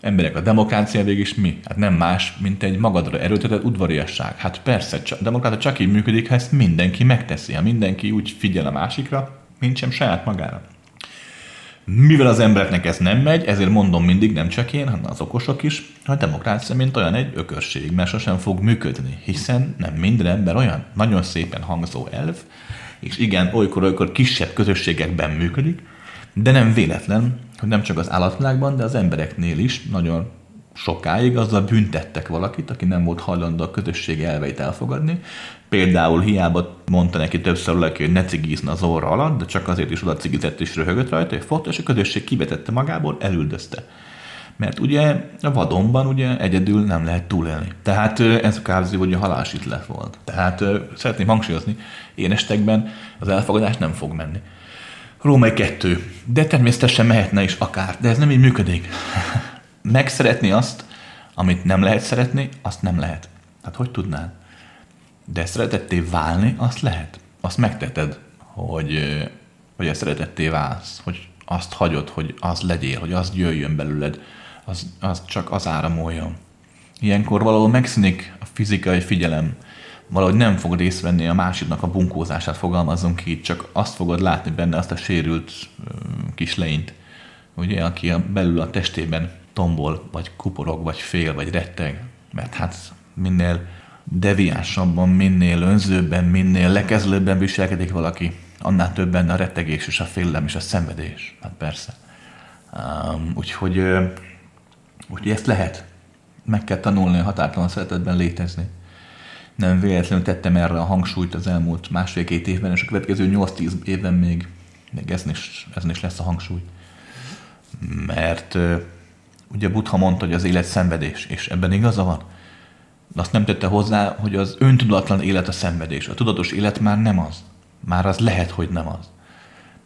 [SPEAKER 1] Emberek, a demokrácia végig is mi? Hát nem más, mint egy magadra erőltetett udvariasság. Hát persze, a demokrácia csak így működik, ha ezt mindenki megteszi. Ha mindenki úgy figyel a másikra, mint sem saját magára. Mivel az embereknek ez nem megy, ezért mondom mindig, nem csak én, hanem az okosok is, hogy a demokrácia mint olyan egy ökörség, mert sosem fog működni, hiszen nem minden ember olyan nagyon szépen hangzó elv, és igen, olykor-olykor kisebb közösségekben működik, de nem véletlen, hogy nem csak az állatvilágban, de az embereknél is nagyon sokáig azzal büntettek valakit, aki nem volt hajlandó a közösség elveit elfogadni. Például hiába mondta neki többször valaki, hogy ne cigizna az orra alatt, de csak azért is oda cigizett és röhögött rajta, hogy fotta, és a közösség kivetette magából, elüldözte. Mert ugye a vadonban ugye egyedül nem lehet túlélni. Tehát ez kvázi, hogy a halálsítlet volt. Tehát szeretném hangsúlyozni, én estekben az elfogadás nem fog menni. Római kettő. De természetesen mehetne is akár, de ez nem így működik. megszeretni azt, amit nem lehet szeretni, azt nem lehet. Hát hogy tudnád? De szeretetté válni, azt lehet. Azt megteted, hogy, hogy a szeretetté válsz, hogy azt hagyod, hogy az legyél, hogy az jöjjön belőled, az, az csak az áramoljon. Ilyenkor valahol megszűnik a fizikai figyelem, valahogy nem fog részt a másiknak a bunkózását, fogalmazunk ki, csak azt fogod látni benne, azt a sérült kis leint, ugye, aki a, belül a testében tombol, vagy kuporog, vagy fél, vagy retteg. Mert hát minél deviánsabban, minél önzőbben, minél lekezlőbben viselkedik valaki, annál többen a rettegés és a félelem és a szenvedés. Hát persze. Um, úgyhogy, úgyhogy ezt lehet. Meg kell tanulni a határtalan szeretetben létezni. Nem véletlenül tettem erre a hangsúlyt az elmúlt másfél-két évben, és a következő 8-10 évben még, még ez, is, ez is lesz a hangsúly. Mert Ugye Buddha mondta, hogy az élet szenvedés, és ebben igaza van. De azt nem tette hozzá, hogy az öntudatlan élet a szenvedés. A tudatos élet már nem az. Már az lehet, hogy nem az.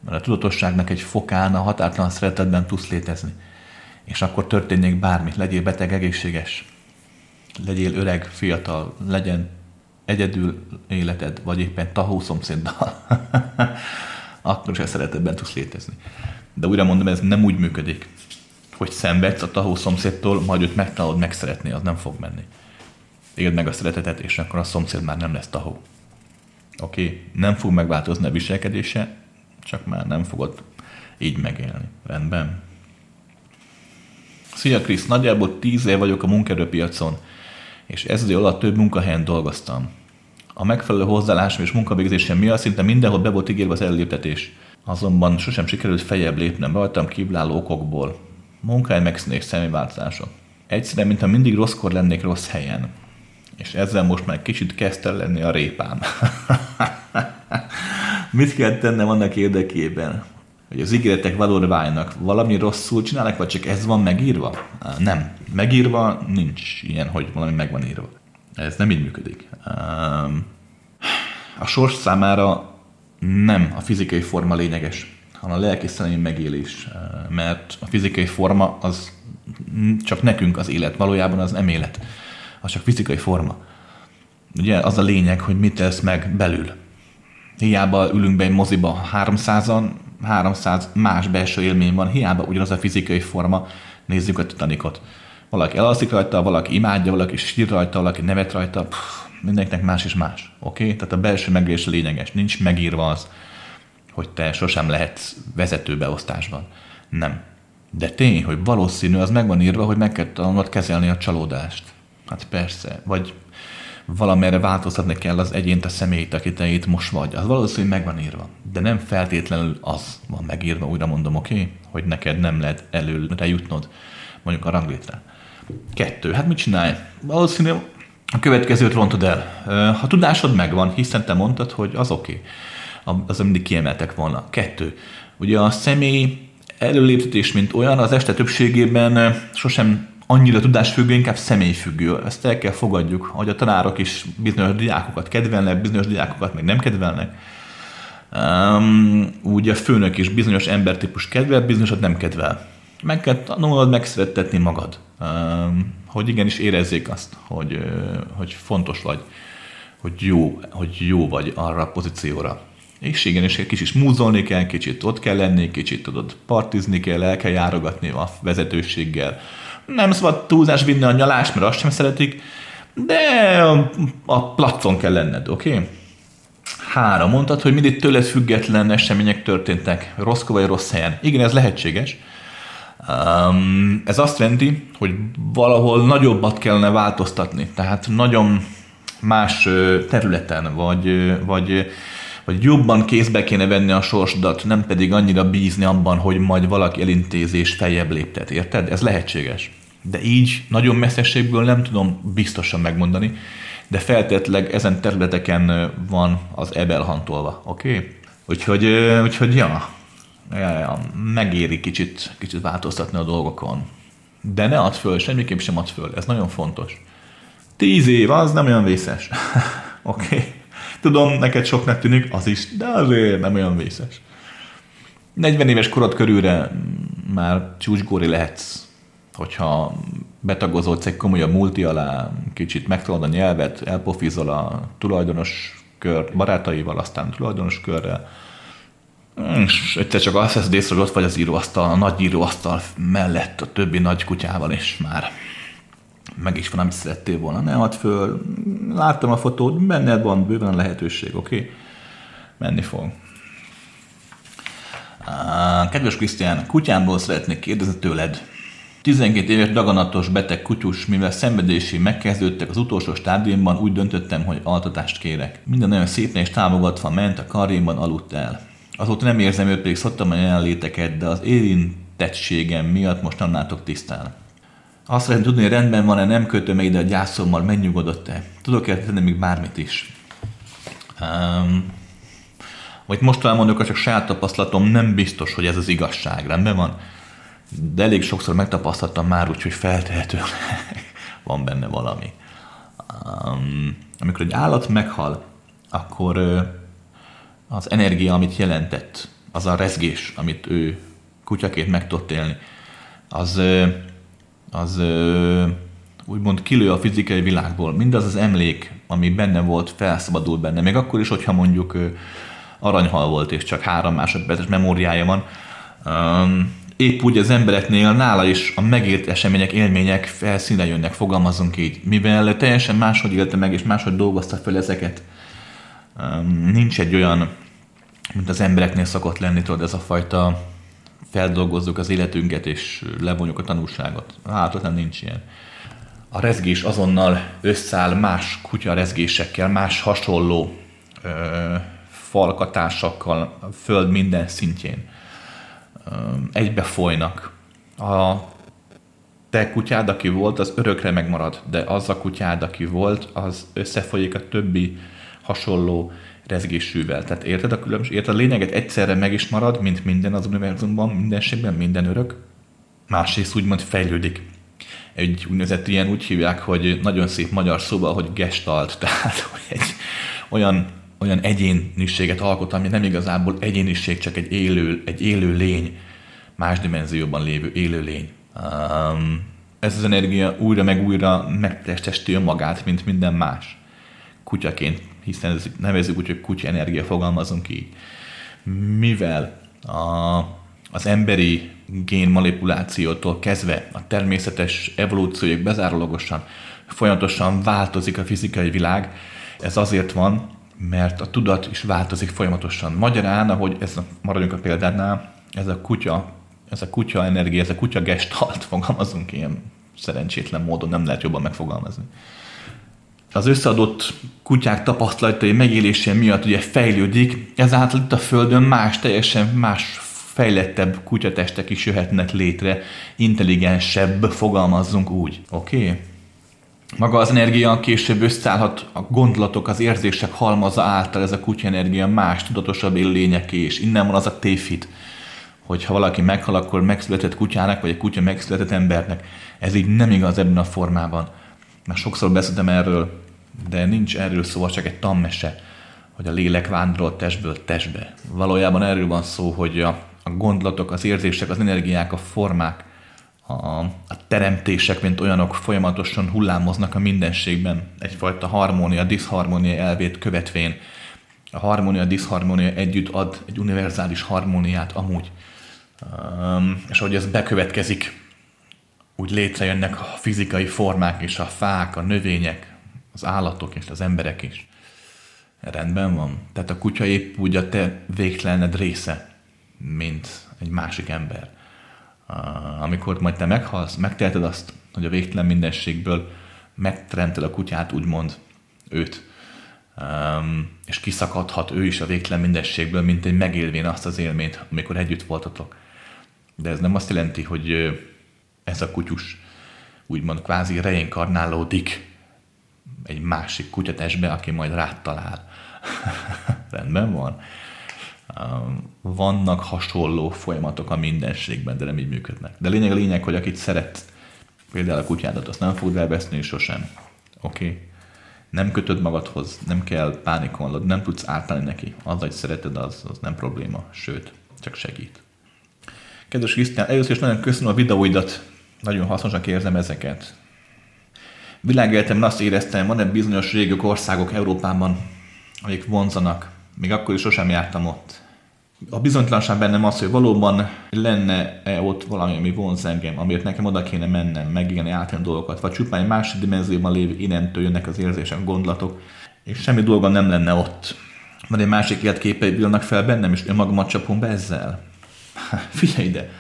[SPEAKER 1] Mert a tudatosságnak egy fokán a határtalan szeretetben tudsz létezni. És akkor történjék bármi. Legyél beteg, egészséges. Legyél öreg, fiatal. Legyen egyedül életed, vagy éppen tahó szomszéddal. akkor is a szeretetben tudsz létezni. De újra mondom, ez nem úgy működik hogy szenvedsz a tahó szomszédtól, majd őt megtanulod megszeretni, az nem fog menni. Éld meg a szeretetet, és akkor a szomszéd már nem lesz tahó. Oké, okay. nem fog megváltozni a viselkedése, csak már nem fogod így megélni. Rendben. Szia Krisz, nagyjából tíz év vagyok a munkerőpiacon, és ez az alatt több munkahelyen dolgoztam. A megfelelő hozzáállásom és munkavégzésem miatt szinte mindenhol be volt ígérve az elléptetés. Azonban sosem sikerült fejebb lépnem rajtam kívülálló okokból munkáj megszűnés személyváltozások. Egyszerűen, mintha mindig rosszkor lennék rossz helyen. És ezzel most már kicsit kezdte lenni a répám. Mit kell tennem annak érdekében, hogy az ígéretek valóra váljanak? Valami rosszul csinálnak, vagy csak ez van megírva? Nem. Megírva nincs ilyen, hogy valami meg van írva. Ez nem így működik. A sors számára nem a fizikai forma lényeges hanem a lelki szellemi megélés. Mert a fizikai forma az csak nekünk az élet, valójában az nem élet. Az csak fizikai forma. Ugye az a lényeg, hogy mit tesz meg belül. Hiába ülünk be egy moziba 300-an, 300 más belső élmény van, hiába ugyanaz a fizikai forma, nézzük a Titanicot. Valaki elalszik rajta, valaki imádja, valaki sír rajta, valaki nevet rajta, Pff, mindenkinek más és más. Oké? Okay? Tehát a belső megélés lényeges, nincs megírva az, hogy te sosem lehetsz vezetőbeosztásban. Nem. De tény, hogy valószínű, az meg van írva, hogy meg kell tanulnod kezelni a csalódást. Hát persze. Vagy valamerre változtatni kell az egyént, a személyt, akit te itt most vagy. Az valószínű meg van írva. De nem feltétlenül az van megírva, újra mondom, oké, okay? hogy neked nem lehet előre jutnod, mondjuk a ranglétre. Kettő. Hát mit csinálj? Valószínű a következőt rontod el. Ha tudásod megvan, hiszen te mondtad, hogy az oké. Okay. Az mindig kiemeltek volna. Kettő. Ugye a személy előléptetés, mint olyan, az este többségében sosem annyira tudásfüggő, inkább személyfüggő. Ezt el kell fogadjuk, hogy a tanárok is bizonyos diákokat kedvelnek, bizonyos diákokat meg nem kedvelnek. Um, úgy a főnök is bizonyos embertípus kedvel, bizonyosat nem kedvel. Meg kell tanulnod megszerettetni magad, hogy igenis érezzék azt, hogy, hogy fontos vagy, hogy jó, hogy jó vagy arra a pozícióra. És igenis egy kicsit múzolni kell, kicsit ott kell lenni, kicsit tudod partizni kell, el kell járogatni a vezetőséggel, nem szabad túlzás vinni a nyalást, mert azt sem szeretik, de a, a placon kell lenned, oké? Okay? Három, mondtad, hogy mindig tőled független események történtek, rossz vagy rossz helyen. Igen, ez lehetséges. Um, ez azt jelenti, hogy valahol nagyobbat kellene változtatni, tehát nagyon más területen, vagy, vagy, vagy jobban kézbe kéne venni a sorsodat, nem pedig annyira bízni abban, hogy majd valaki elintézés feljebb léptet, érted? Ez lehetséges de így nagyon messzeségből nem tudom biztosan megmondani, de feltétleg ezen területeken van az ebel hantolva, oké? Okay? Úgyhogy, úgyhogy ja, ja, ja, megéri kicsit, kicsit változtatni a dolgokon. De ne add föl, semmiképp sem add föl, ez nagyon fontos. Tíz év, az nem olyan vészes. oké. Okay. Tudom, neked soknak tűnik, az is, de azért nem olyan vészes. 40 éves korod körülre már csúcsgóri lehetsz hogyha betagozódsz egy komolyabb multi alá, kicsit megtalad a nyelvet, elpofizol a tulajdonos kör barátaival, aztán tulajdonos körrel, és egyszer csak azt veszed észre, hogy ott vagy az íróasztal, a nagy íróasztal mellett a többi nagy kutyával, és már meg is van, amit szerettél volna. Ne add föl, láttam a fotót, benned van bőven lehetőség, oké? Okay? Menni fog. Kedves Krisztián, kutyámból szeretnék kérdezni tőled. 12 éves daganatos beteg kutyus, mivel szenvedési megkezdődtek az utolsó stádiumban, úgy döntöttem, hogy altatást kérek. Minden nagyon szépen és támogatva ment, a karjémban aludt el. Azóta nem érzem őt, pedig szoktam a jelenléteket, de az érintettségem miatt most nem látok tisztán. Azt szeretném tudni, hogy rendben van-e, nem kötöm ide a gyászommal, megnyugodott-e. Tudok-e tenni még bármit is? Um, vagy most elmondok, csak saját tapasztalatom nem biztos, hogy ez az igazság. Rendben van? de elég sokszor megtapasztaltam már úgy, hogy feltehetőleg van benne valami. Um, amikor egy állat meghal, akkor az energia, amit jelentett, az a rezgés, amit ő kutyaként meg tudott élni, az, az úgymond kilő a fizikai világból. Mindaz az emlék, ami benne volt, felszabadul benne. Még akkor is, hogyha mondjuk aranyhal volt, és csak három másodperces memóriája van, épp úgy az embereknél nála is a megélt események, élmények felszínre jönnek, fogalmazunk így. Mivel teljesen máshogy élte meg, és máshogy dolgozta fel ezeket, nincs egy olyan, mint az embereknél szokott lenni, tudod, ez a fajta feldolgozzuk az életünket, és levonjuk a tanulságot. Hát nem nincs ilyen. A rezgés azonnal összeáll más kutya rezgésekkel, más hasonló ö, falkatásakkal a föld minden szintjén egybefolynak. A te kutyád, aki volt, az örökre megmarad, de az a kutyád, aki volt, az összefolyik a többi hasonló rezgésűvel. Tehát érted a különbség? Érted a lényeget egyszerre meg is marad, mint minden az univerzumban, mindenségben, minden örök. Másrészt úgymond fejlődik. Egy úgynevezett ilyen úgy hívják, hogy nagyon szép magyar szóval, hogy gestalt, tehát hogy egy olyan olyan egyéniséget alkot, ami nem igazából egyéniség, csak egy élő, egy élő lény, más dimenzióban lévő élő lény. Um, ez az energia újra meg újra megtestesíti önmagát, mint minden más kutyaként, hiszen ez nevezzük úgy, hogy kutya energia, fogalmazunk így. Mivel a, az emberi gén manipulációtól kezdve a természetes evolúcióig bezárólagosan folyamatosan változik a fizikai világ, ez azért van, mert a tudat is változik folyamatosan. Magyarán, ahogy ez maradjunk a példánál, ez a kutya, ez a kutya energia, ez a kutya gestalt, fogalmazunk ilyen szerencsétlen módon, nem lehet jobban megfogalmazni. Az összeadott kutyák tapasztalatai megélésén miatt ugye fejlődik, ezáltal itt a Földön más, teljesen más fejlettebb kutyatestek is jöhetnek létre, intelligensebb, fogalmazzunk úgy. Oké? Okay? Maga az energia később összeállhat a gondolatok, az érzések halmaza által, ez a kutya energia más, tudatosabb élőlényeké, és innen van az a téfit, hogy ha valaki meghal, akkor megszületett kutyának, vagy egy kutya megszületett embernek. Ez így nem igaz ebben a formában. Már sokszor beszéltem erről, de nincs erről szó, csak egy tammese, hogy a lélek vándorol testből testbe. Valójában erről van szó, hogy a, a gondolatok, az érzések, az energiák, a formák, a, a teremtések, mint olyanok folyamatosan hullámoznak a mindenségben, egyfajta harmónia, diszharmónia elvét követvén. A harmónia, a diszharmónia együtt ad egy univerzális harmóniát amúgy. Um, és ahogy ez bekövetkezik, úgy létrejönnek a fizikai formák és a fák, a növények, az állatok és az emberek is. Rendben van. Tehát a kutya épp úgy a te végtelened része, mint egy másik ember. Amikor majd te meghalsz, megteheted azt, hogy a végtelen mindenségből megteremted a kutyát, úgymond őt, és kiszakadhat ő is a végtelen mindenségből, mint egy megélvén azt az élményt, amikor együtt voltatok. De ez nem azt jelenti, hogy ez a kutyus úgymond kvázi reinkarnálódik egy másik kutyatestbe, aki majd rád talál. Rendben van. Vannak hasonló folyamatok a mindenségben, de nem így működnek. De lényeg a lényeg, hogy akit szeret, például a kutyádat, azt nem fogod elveszni sosem. Oké? Okay? Nem kötöd magadhoz, nem kell pánikolnod, nem tudsz ártani neki. Az, hogy szereted, az, az nem probléma, sőt, csak segít. Kedves Krisztián, először is nagyon köszönöm a videóidat, nagyon hasznosak érzem ezeket. Világéletemben azt éreztem, van egy bizonyos régiók, országok Európában, amik vonzanak. Még akkor is sosem jártam ott. A bizonytalanság bennem az, hogy valóban lenne-e ott valami, ami vonz engem, amiért nekem oda kéne mennem, megélni átjön dolgokat, vagy csupán egy másik dimenzióban lévő innentől jönnek az érzések, gondolatok, és semmi dolga nem lenne ott. Vagy egy másik életképei vilnak fel bennem, és önmagamat csapom be ezzel. Figyelj ide!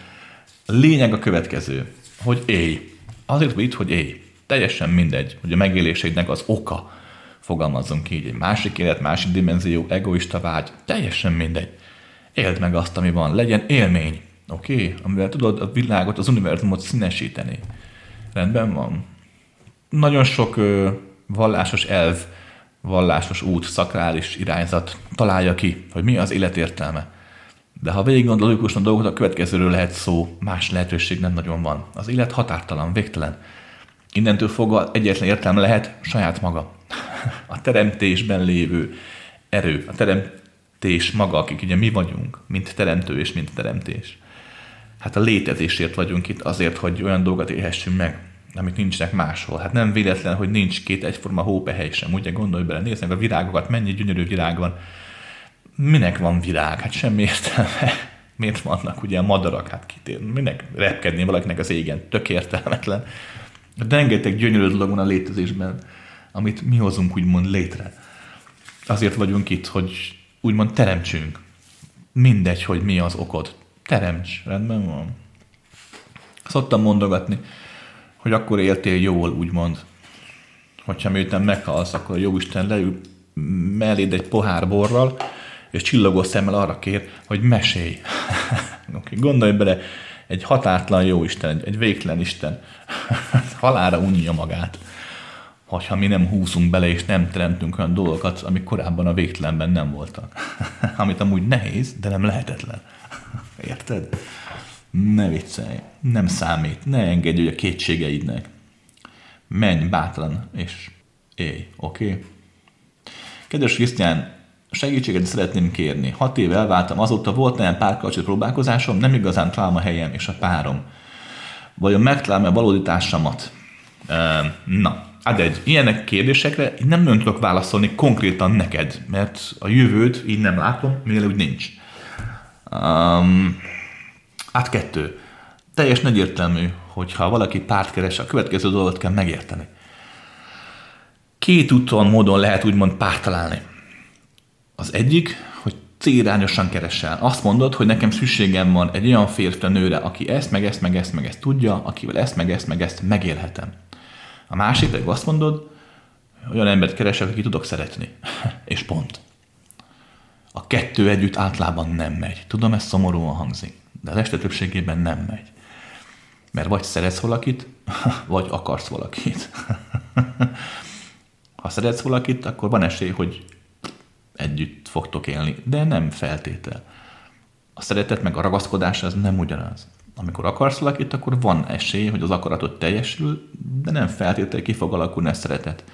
[SPEAKER 1] A lényeg a következő, hogy élj. Azért vagy itt, hogy élj. Teljesen mindegy, hogy a megéléseidnek az oka, fogalmazzunk így, egy másik élet, másik dimenzió, egoista vágy, teljesen mindegy. Éld meg azt, ami van, legyen élmény, oké? Okay? Amivel tudod a világot, az univerzumot színesíteni. Rendben van. Nagyon sok ö, vallásos elv, vallásos út, szakrális irányzat találja ki, hogy mi az élet értelme. De ha végig gondol logikusan dolgokat, a következőről lehet szó, más lehetőség nem nagyon van. Az élet határtalan, végtelen. Innentől fogva egyetlen értelme lehet saját maga. A teremtésben lévő erő, a teremtés maga, akik ugye mi vagyunk, mint teremtő és mint teremtés. Hát a létezésért vagyunk itt azért, hogy olyan dolgot élhessünk meg, amik nincsenek máshol. Hát nem véletlen, hogy nincs két egyforma hópehely sem. Ugye gondolj bele, nézd meg a virágokat, mennyi gyönyörű virág van. Minek van virág? Hát semmi értelme. Miért vannak ugye a madarak? Hát kitér, minek repkedni valakinek az égen? Tök értelmetlen. Rengeteg gyönyörű dolog van a létezésben, amit mi hozunk úgymond létre. Azért vagyunk itt, hogy úgymond teremtsünk. Mindegy, hogy mi az okod. Teremts, rendben van. Szoktam mondogatni, hogy akkor éltél jól, úgymond. Hogyha miután meghalsz, akkor a Jóisten leül melléd egy pohár borral, és csillogó szemmel arra kér, hogy mesélj. okay, gondolj bele, egy határtlan jó Isten, egy, egy végtelen Isten halára unja magát, hogyha mi nem húzunk bele, és nem teremtünk olyan dolgokat, amik korábban a végtelenben nem voltak. Amit amúgy nehéz, de nem lehetetlen. Érted? Ne viccelj, nem számít, ne engedj hogy a kétségeidnek. Menj bátran, és élj, oké? Okay? Kedves Krisztián, segítséget szeretném kérni. Hat éve elváltam, azóta volt olyan párkapcsolat próbálkozásom, nem igazán találom a helyem és a párom. Vajon megtalálom a valódi társamat? Na, hát egy ilyenek kérdésekre nem nagyon tudok válaszolni konkrétan neked, mert a jövőt így nem látom, mivel úgy nincs. Um, hát kettő. Teljes egyértelmű, hogyha valaki párt keres, a következő dolgot kell megérteni. Két úton, módon lehet úgymond párt találni Az egyik, hogy célirányosan keresel. Azt mondod, hogy nekem szükségem van egy olyan férfi nőre, aki ezt, meg ezt, meg ezt, meg ezt tudja, akivel ezt, meg ezt, meg ezt megélhetem. A másik pedig azt mondod, olyan embert keresek, aki tudok szeretni. És pont. A kettő együtt általában nem megy. Tudom, ez szomorúan hangzik, de az este többségében nem megy. Mert vagy szeretsz valakit, vagy akarsz valakit. Ha szeretsz valakit, akkor van esély, hogy együtt fogtok élni, de nem feltétel. A szeretet meg a ragaszkodás az nem ugyanaz. Amikor akarsz valakit, akkor van esély, hogy az akaratod teljesül, de nem feltétlenül ki fog alakulni a szeretet.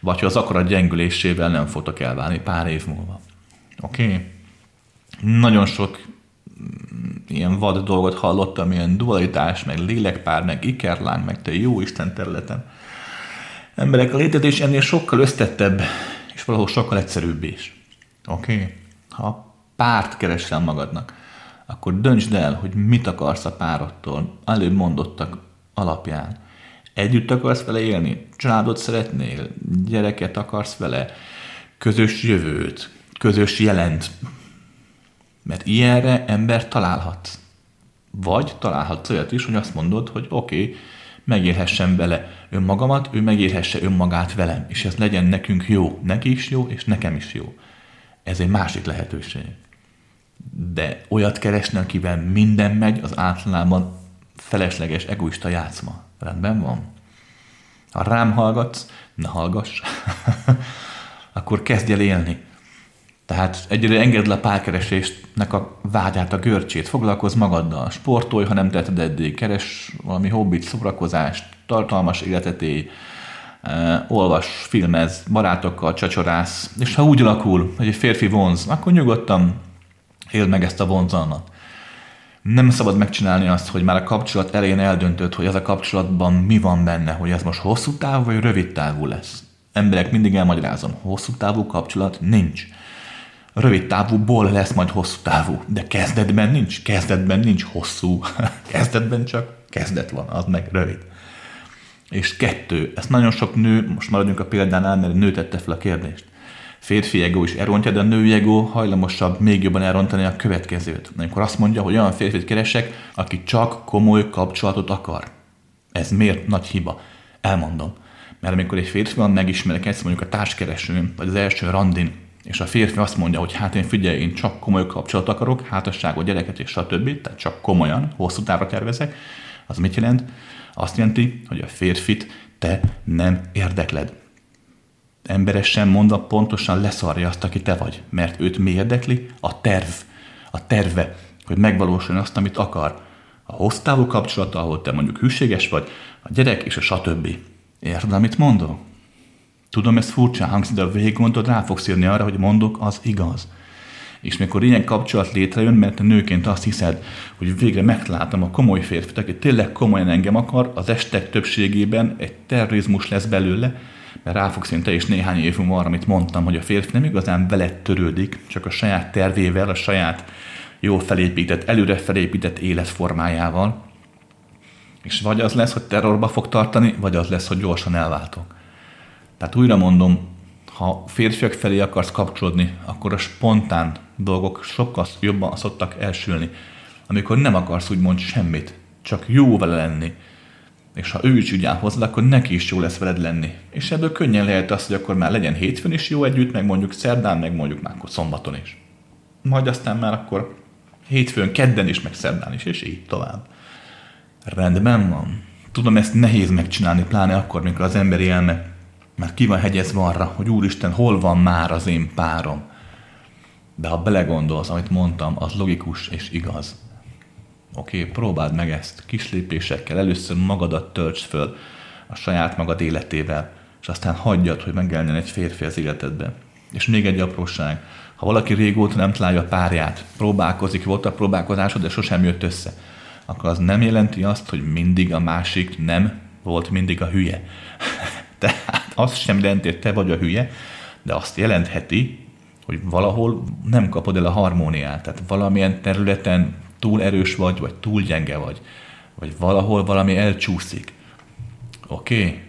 [SPEAKER 1] Vagy hogy az akarat gyengülésével nem fogtok elválni pár év múlva. Oké? Okay? Nagyon sok mm, ilyen vad dolgot hallottam, ilyen dualitás, meg lélekpár, meg ikerláng, meg te jó Isten területen. Emberek, a létezés ennél sokkal összetettebb, és valahol sokkal egyszerűbb is. Oké? Okay? Ha párt keresel magadnak, akkor döntsd el, hogy mit akarsz a párodtól, előbb mondottak alapján. Együtt akarsz vele élni, családot szeretnél, gyereket akarsz vele, közös jövőt, közös jelent. Mert ilyenre ember találhat. Vagy találhatsz olyat is, hogy azt mondod, hogy oké, okay, megélhessem vele önmagamat, ő megélhesse önmagát velem, és ez legyen nekünk jó, neki is jó, és nekem is jó. Ez egy másik lehetőség. De olyat keresni, akivel minden megy, az általában felesleges, egoista játszma. Rendben van? Ha rám hallgatsz, ne hallgass, akkor kezdj el élni. Tehát egyre engedd le párkeresésnek a vágyát, a görcsét, foglalkozz magaddal, sportolj, ha nem tetted eddig, keres valami hobbit, szórakozást, tartalmas életet élj, olvas, filmez, barátokkal csacsorász, és ha úgy alakul, hogy egy férfi vonz, akkor nyugodtan éld meg ezt a vonzalmat. Nem szabad megcsinálni azt, hogy már a kapcsolat elején eldöntöd, hogy ez a kapcsolatban mi van benne, hogy ez most hosszú távú vagy rövid távú lesz. Emberek mindig elmagyarázom, hosszú távú kapcsolat nincs rövid távúból lesz majd hosszú távú. De kezdetben nincs, kezdetben nincs hosszú. kezdetben csak kezdet van, az meg rövid. És kettő, ezt nagyon sok nő, most maradjunk a példánál, mert nő tette fel a kérdést. Férfi ego is elrontja, de a női ego hajlamosabb még jobban elrontani a következőt. Amikor azt mondja, hogy olyan férfit keresek, aki csak komoly kapcsolatot akar. Ez miért nagy hiba? Elmondom. Mert amikor egy férfival megismerkedsz, mondjuk a társkeresőn, vagy az első randin, és a férfi azt mondja, hogy hát én figyelj, én csak komoly kapcsolat akarok, házasságot, gyereket és stb. Tehát csak komolyan, hosszú távra tervezek. Az mit jelent? Azt jelenti, hogy a férfit te nem érdekled. Emberesen mondva pontosan leszarja azt, aki te vagy, mert őt mi érdekli? A terv, a terve, hogy megvalósuljon azt, amit akar. A hosszú távú kapcsolata, ahol te mondjuk hűséges vagy, a gyerek és a stb. Érted, amit mondok? Tudom, ez furcsa hangzik, de a végig gondolod, rá fogsz írni arra, hogy mondok, az igaz. És mikor ilyen kapcsolat létrejön, mert a nőként azt hiszed, hogy végre megtaláltam a komoly férfit, aki tényleg komolyan engem akar, az estek többségében egy terrorizmus lesz belőle, mert rá fogsz te is néhány év múlva arra, amit mondtam, hogy a férfi nem igazán veled törődik, csak a saját tervével, a saját jó felépített, előre felépített életformájával. És vagy az lesz, hogy terrorba fog tartani, vagy az lesz, hogy gyorsan elváltok. Tehát újra mondom, ha férfiak felé akarsz kapcsolódni, akkor a spontán dolgok sokkal jobban szoktak elsülni. Amikor nem akarsz úgymond semmit, csak jó vele lenni. És ha ő is ügyel hozzá, akkor neki is jó lesz veled lenni. És ebből könnyen lehet az, hogy akkor már legyen hétfőn is jó együtt, meg mondjuk szerdán, meg mondjuk már akkor szombaton is. Majd aztán már akkor hétfőn, kedden is, meg szerdán is, és így tovább. Rendben van. Tudom, ezt nehéz megcsinálni, pláne akkor, mikor az emberi elme mert ki van hegyezve arra, hogy Úristen, hol van már az én párom? De ha belegondolsz, amit mondtam, az logikus és igaz. Oké, okay, próbáld meg ezt kis lépésekkel. Először magadat töltsd föl a saját magad életével, és aztán hagyjad, hogy megjelenjen egy férfi az életedbe. És még egy apróság. Ha valaki régóta nem találja a párját, próbálkozik, volt a próbálkozásod, de sosem jött össze, akkor az nem jelenti azt, hogy mindig a másik nem volt mindig a hülye. Tehát az sem jelenti, hogy te vagy a hülye, de azt jelentheti, hogy valahol nem kapod el a harmóniát. Tehát valamilyen területen túl erős vagy, vagy túl gyenge vagy. Vagy valahol valami elcsúszik. Oké? Okay?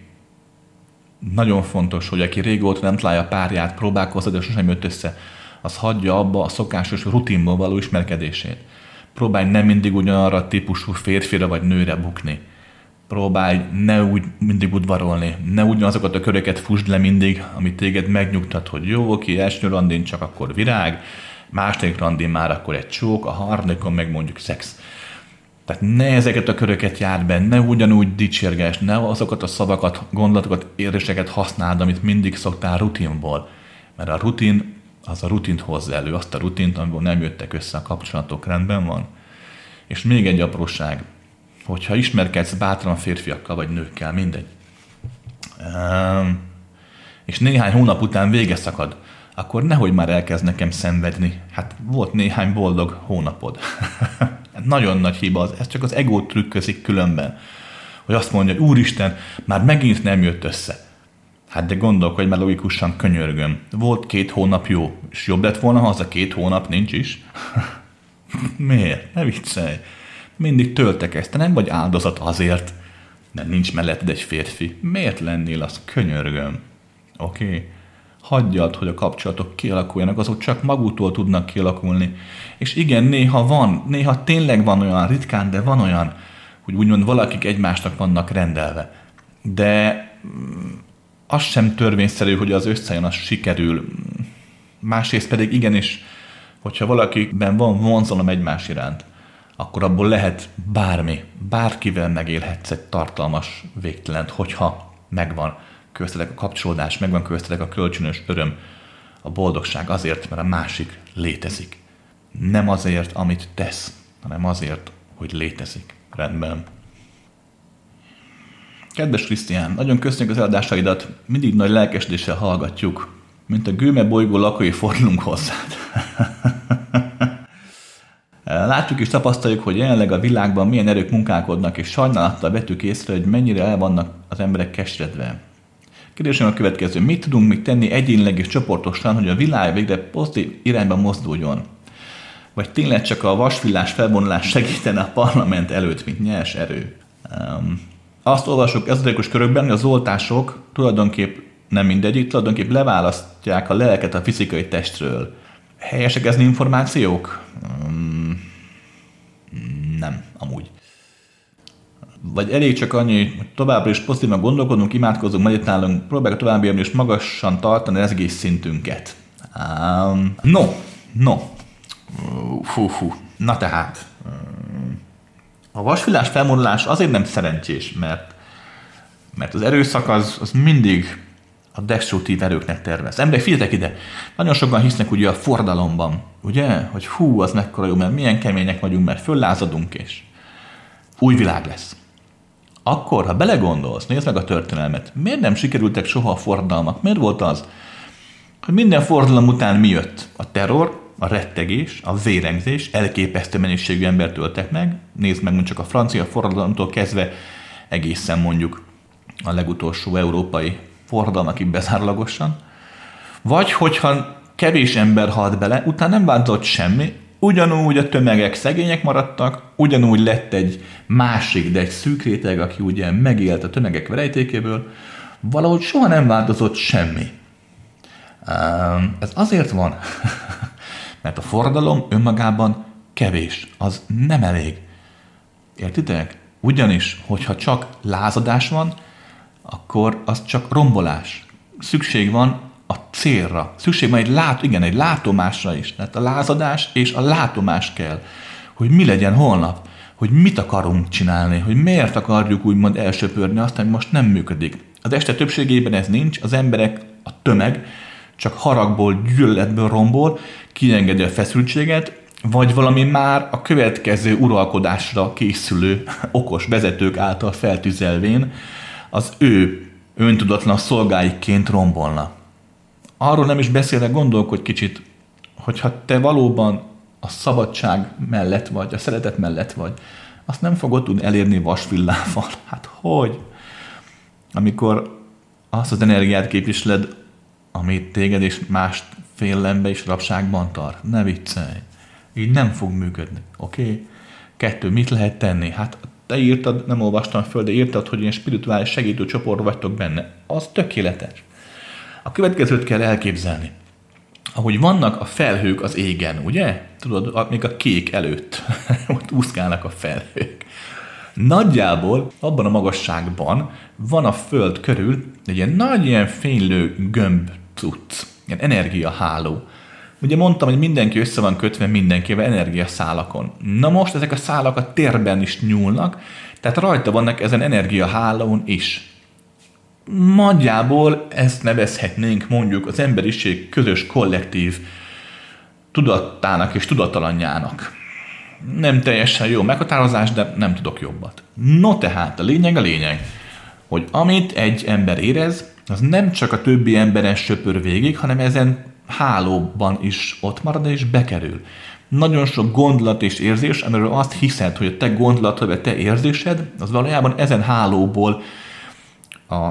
[SPEAKER 1] Nagyon fontos, hogy aki régóta nem találja párját, próbálkozza, de sosem jött össze, az hagyja abba a szokásos rutinból való ismerkedését. Próbálj nem mindig ugyanarra a típusú férfira vagy nőre bukni. Próbálj ne úgy mindig udvarolni, ne ugyanazokat a köröket fusd le mindig, amit téged megnyugtat, hogy jó, oké, első randin csak akkor virág, második randin már akkor egy csók, a harmadikon meg mondjuk szex. Tehát ne ezeket a köröket jár be, ne ugyanúgy dicsérges, ne azokat a szavakat, gondolatokat, érzéseket használd, amit mindig szoktál rutinból. Mert a rutin az a rutint hozza elő, azt a rutint, amiből nem jöttek össze a kapcsolatok, rendben van. És még egy apróság, hogyha ismerkedsz bátran férfiakkal vagy nőkkel, mindegy, és néhány hónap után vége szakad, akkor nehogy már elkezd nekem szenvedni. Hát volt néhány boldog hónapod. Nagyon nagy hiba az, ez csak az ego trükközik különben. Hogy azt mondja, hogy úristen, már megint nem jött össze. Hát de gondolkodj már logikusan könyörgöm. Volt két hónap jó, és jobb lett volna, ha az a két hónap nincs is? Miért? Ne viccelj. Mindig töltek Te nem vagy áldozat azért, mert nincs melletted egy férfi. Miért lennél az? Könyörgöm. Oké? Okay? Hagyjad, hogy a kapcsolatok kialakuljanak, azok csak maguktól tudnak kialakulni. És igen, néha van, néha tényleg van olyan, ritkán, de van olyan, hogy úgymond valakik egymásnak vannak rendelve. De mm, az sem törvényszerű, hogy az összejön, az sikerül. Másrészt pedig igenis, hogyha valakiben van vonzalom egymás iránt, akkor abból lehet bármi, bárkivel megélhetsz egy tartalmas végtelent, hogyha megvan köztetek a kapcsolódás, megvan köztetek a kölcsönös öröm, a boldogság azért, mert a másik létezik. Nem azért, amit tesz, hanem azért, hogy létezik. Rendben. Kedves Krisztián, nagyon köszönjük az eladásaidat, mindig nagy lelkesedéssel hallgatjuk, mint a gőme bolygó lakói fordulunk hozzád. Látjuk és tapasztaljuk, hogy jelenleg a világban milyen erők munkálkodnak, és sajnálattal vettük észre, hogy mennyire el vannak az emberek keseredve. Kérdésem a következő. Mit tudunk még tenni egyénileg és csoportosan, hogy a világ végre pozitív irányba mozduljon? Vagy tényleg csak a vasvillás felvonulás segítene a parlament előtt, mint nyers erő? Um, azt olvasok ezoterikus körökben, hogy az oltások tulajdonképp nem mindegyik, tulajdonképp leválasztják a lelket a fizikai testről. Helyesek ezni információk? Um, nem, amúgy. Vagy elég csak annyi, hogy továbbra is pozitívan gondolkodunk, imádkozunk, meditálunk, próbáljuk tovább érni és magasan tartani az egész szintünket. Um, no, no. Fú, fú. Na tehát, a vasvillás felmondulás azért nem szerencsés, mert, mert az erőszak az, az mindig a destruktív erőknek tervez. Emberek, figyeljetek ide! Nagyon sokan hisznek ugye a fordalomban, ugye? Hogy hú, az mekkora jó, mert milyen kemények vagyunk, mert föllázadunk, és új világ lesz. Akkor, ha belegondolsz, nézd meg a történelmet, miért nem sikerültek soha a fordalmak? Miért volt az, hogy minden fordalom után mi jött? A terror, a rettegés, a vérengzés, elképesztő mennyiségű embert öltek meg. Nézd meg, csak a francia forradalomtól kezdve egészen mondjuk a legutolsó európai forradalmakig bezárólagosan. Vagy hogyha kevés ember halt bele, utána nem változott semmi, ugyanúgy a tömegek szegények maradtak, ugyanúgy lett egy másik, de egy szűk réteg, aki ugye megélt a tömegek verejtékéből, valahogy soha nem változott semmi. Ez azért van, Mert a forradalom önmagában kevés, az nem elég. Értitek? Ugyanis, hogyha csak lázadás van, akkor az csak rombolás. Szükség van a célra. Szükség van egy, lát, igen, egy látomásra is. Tehát a lázadás és a látomás kell, hogy mi legyen holnap, hogy mit akarunk csinálni, hogy miért akarjuk úgymond elsöpörni azt, ami most nem működik. Az este többségében ez nincs, az emberek, a tömeg csak haragból, gyűlöletből rombol, kiengedi a feszültséget, vagy valami már a következő uralkodásra készülő okos vezetők által feltüzelvén az ő öntudatlan szolgáikként rombolna. Arról nem is beszélek, gondolkodj kicsit, hogyha te valóban a szabadság mellett vagy, a szeretet mellett vagy, azt nem fogod tudni elérni vasvillával. Hát hogy? Amikor azt az energiát képviseled, amit téged és más félelembe és rabságban tart. Ne viccelj. Így nem fog működni. Oké? Okay? Kettő, mit lehet tenni? Hát te írtad, nem olvastam föl, de írtad, hogy ilyen spirituális segítő csoport vagytok benne. Az tökéletes. A következőt kell elképzelni. ahogy vannak a felhők az égen, ugye? Tudod, még a kék előtt, ott úszkálnak a felhők. Nagyjából abban a magasságban van a Föld körül egy ilyen nagy ilyen fénylő gömb cucc, ilyen energiaháló. Ugye mondtam, hogy mindenki össze van kötve mindenkivel energiaszálakon. Na most ezek a szálak a térben is nyúlnak, tehát rajta vannak ezen energiahálón is. Nagyjából ezt nevezhetnénk mondjuk az emberiség közös kollektív tudattának és tudatalanjának. Nem teljesen jó meghatározás, de nem tudok jobbat. No tehát, a lényeg a lényeg, hogy amit egy ember érez, az nem csak a többi emberen söpör végig, hanem ezen hálóban is ott marad és bekerül. Nagyon sok gondolat és érzés, amiről azt hiszed, hogy a te gondolatod, vagy a te érzésed, az valójában ezen hálóból a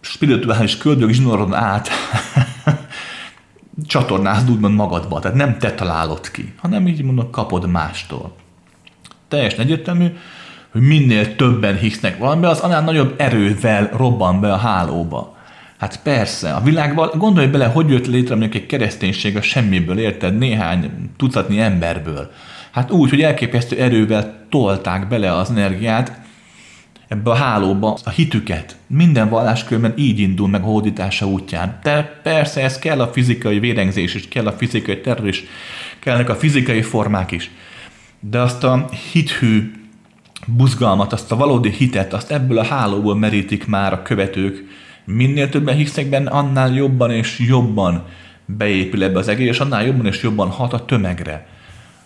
[SPEAKER 1] spirituális köldög zsinoron át csatornázd úgymond magadba. Tehát nem te találod ki, hanem így mondom, kapod mástól. Teljesen egyértelmű, hogy minél többen hisznek valamibe, az annál nagyobb erővel robban be a hálóba. Hát persze, a világban, gondolj bele, hogy jött létre mondjuk egy kereszténység a semmiből, érted, néhány tucatnyi emberből. Hát úgy, hogy elképesztő erővel tolták bele az energiát ebbe a hálóba a hitüket. Minden valláskörben így indul meg a hódítása útján. De persze ez kell a fizikai vérengzés is, kell a fizikai terror is, kellnek a fizikai formák is. De azt a hithű buzgalmat, azt a valódi hitet, azt ebből a hálóból merítik már a követők. Minél többen hisznek benne, annál jobban és jobban beépül ebbe az egész, és annál jobban és jobban hat a tömegre.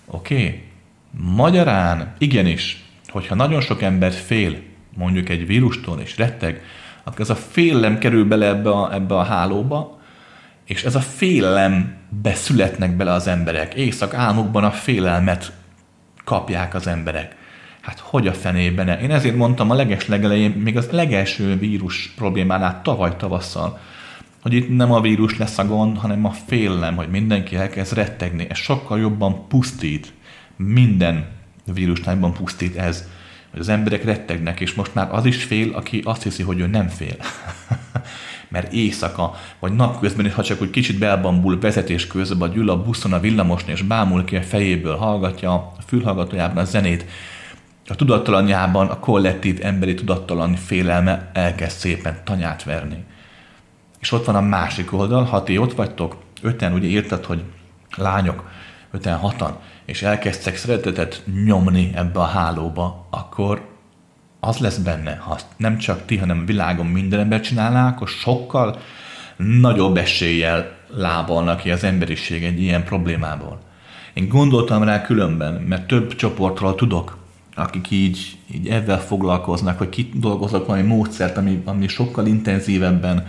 [SPEAKER 1] Oké? Okay? Magyarán, igenis, hogyha nagyon sok ember fél mondjuk egy vírustól és retteg, akkor ez a félelem kerül bele ebbe a, ebbe a hálóba, és ez a félelembe születnek bele az emberek. Éjszak álmukban a félelmet kapják az emberek. Hát hogy a fenében? Én ezért mondtam a leges legelején, még az legelső vírus problémánál tavaly tavasszal, hogy itt nem a vírus lesz a gond, hanem a félelem, hogy mindenki elkezd rettegni. Ez sokkal jobban pusztít. Minden vírusnál jobban pusztít ez hogy az emberek rettegnek, és most már az is fél, aki azt hiszi, hogy ő nem fél. Mert éjszaka, vagy napközben, ha csak úgy kicsit belbambul vezetés közben, gyűl a buszon a villamosni, és bámul ki a fejéből, hallgatja a fülhallgatójában a zenét, a tudattalanjában a kollektív emberi tudattalan félelme elkezd szépen tanyát verni. És ott van a másik oldal, ha ti ott vagytok, öten ugye írtad, hogy lányok, öten hatan, és elkezdtek szeretetet nyomni ebbe a hálóba, akkor az lesz benne, ha nem csak ti, hanem a világon minden ember csinálná, akkor sokkal nagyobb eséllyel lábalnak ki az emberiség egy ilyen problémából. Én gondoltam rá különben, mert több csoportról tudok, akik így, így ezzel foglalkoznak, hogy kidolgoznak valami módszert, ami, ami sokkal intenzívebben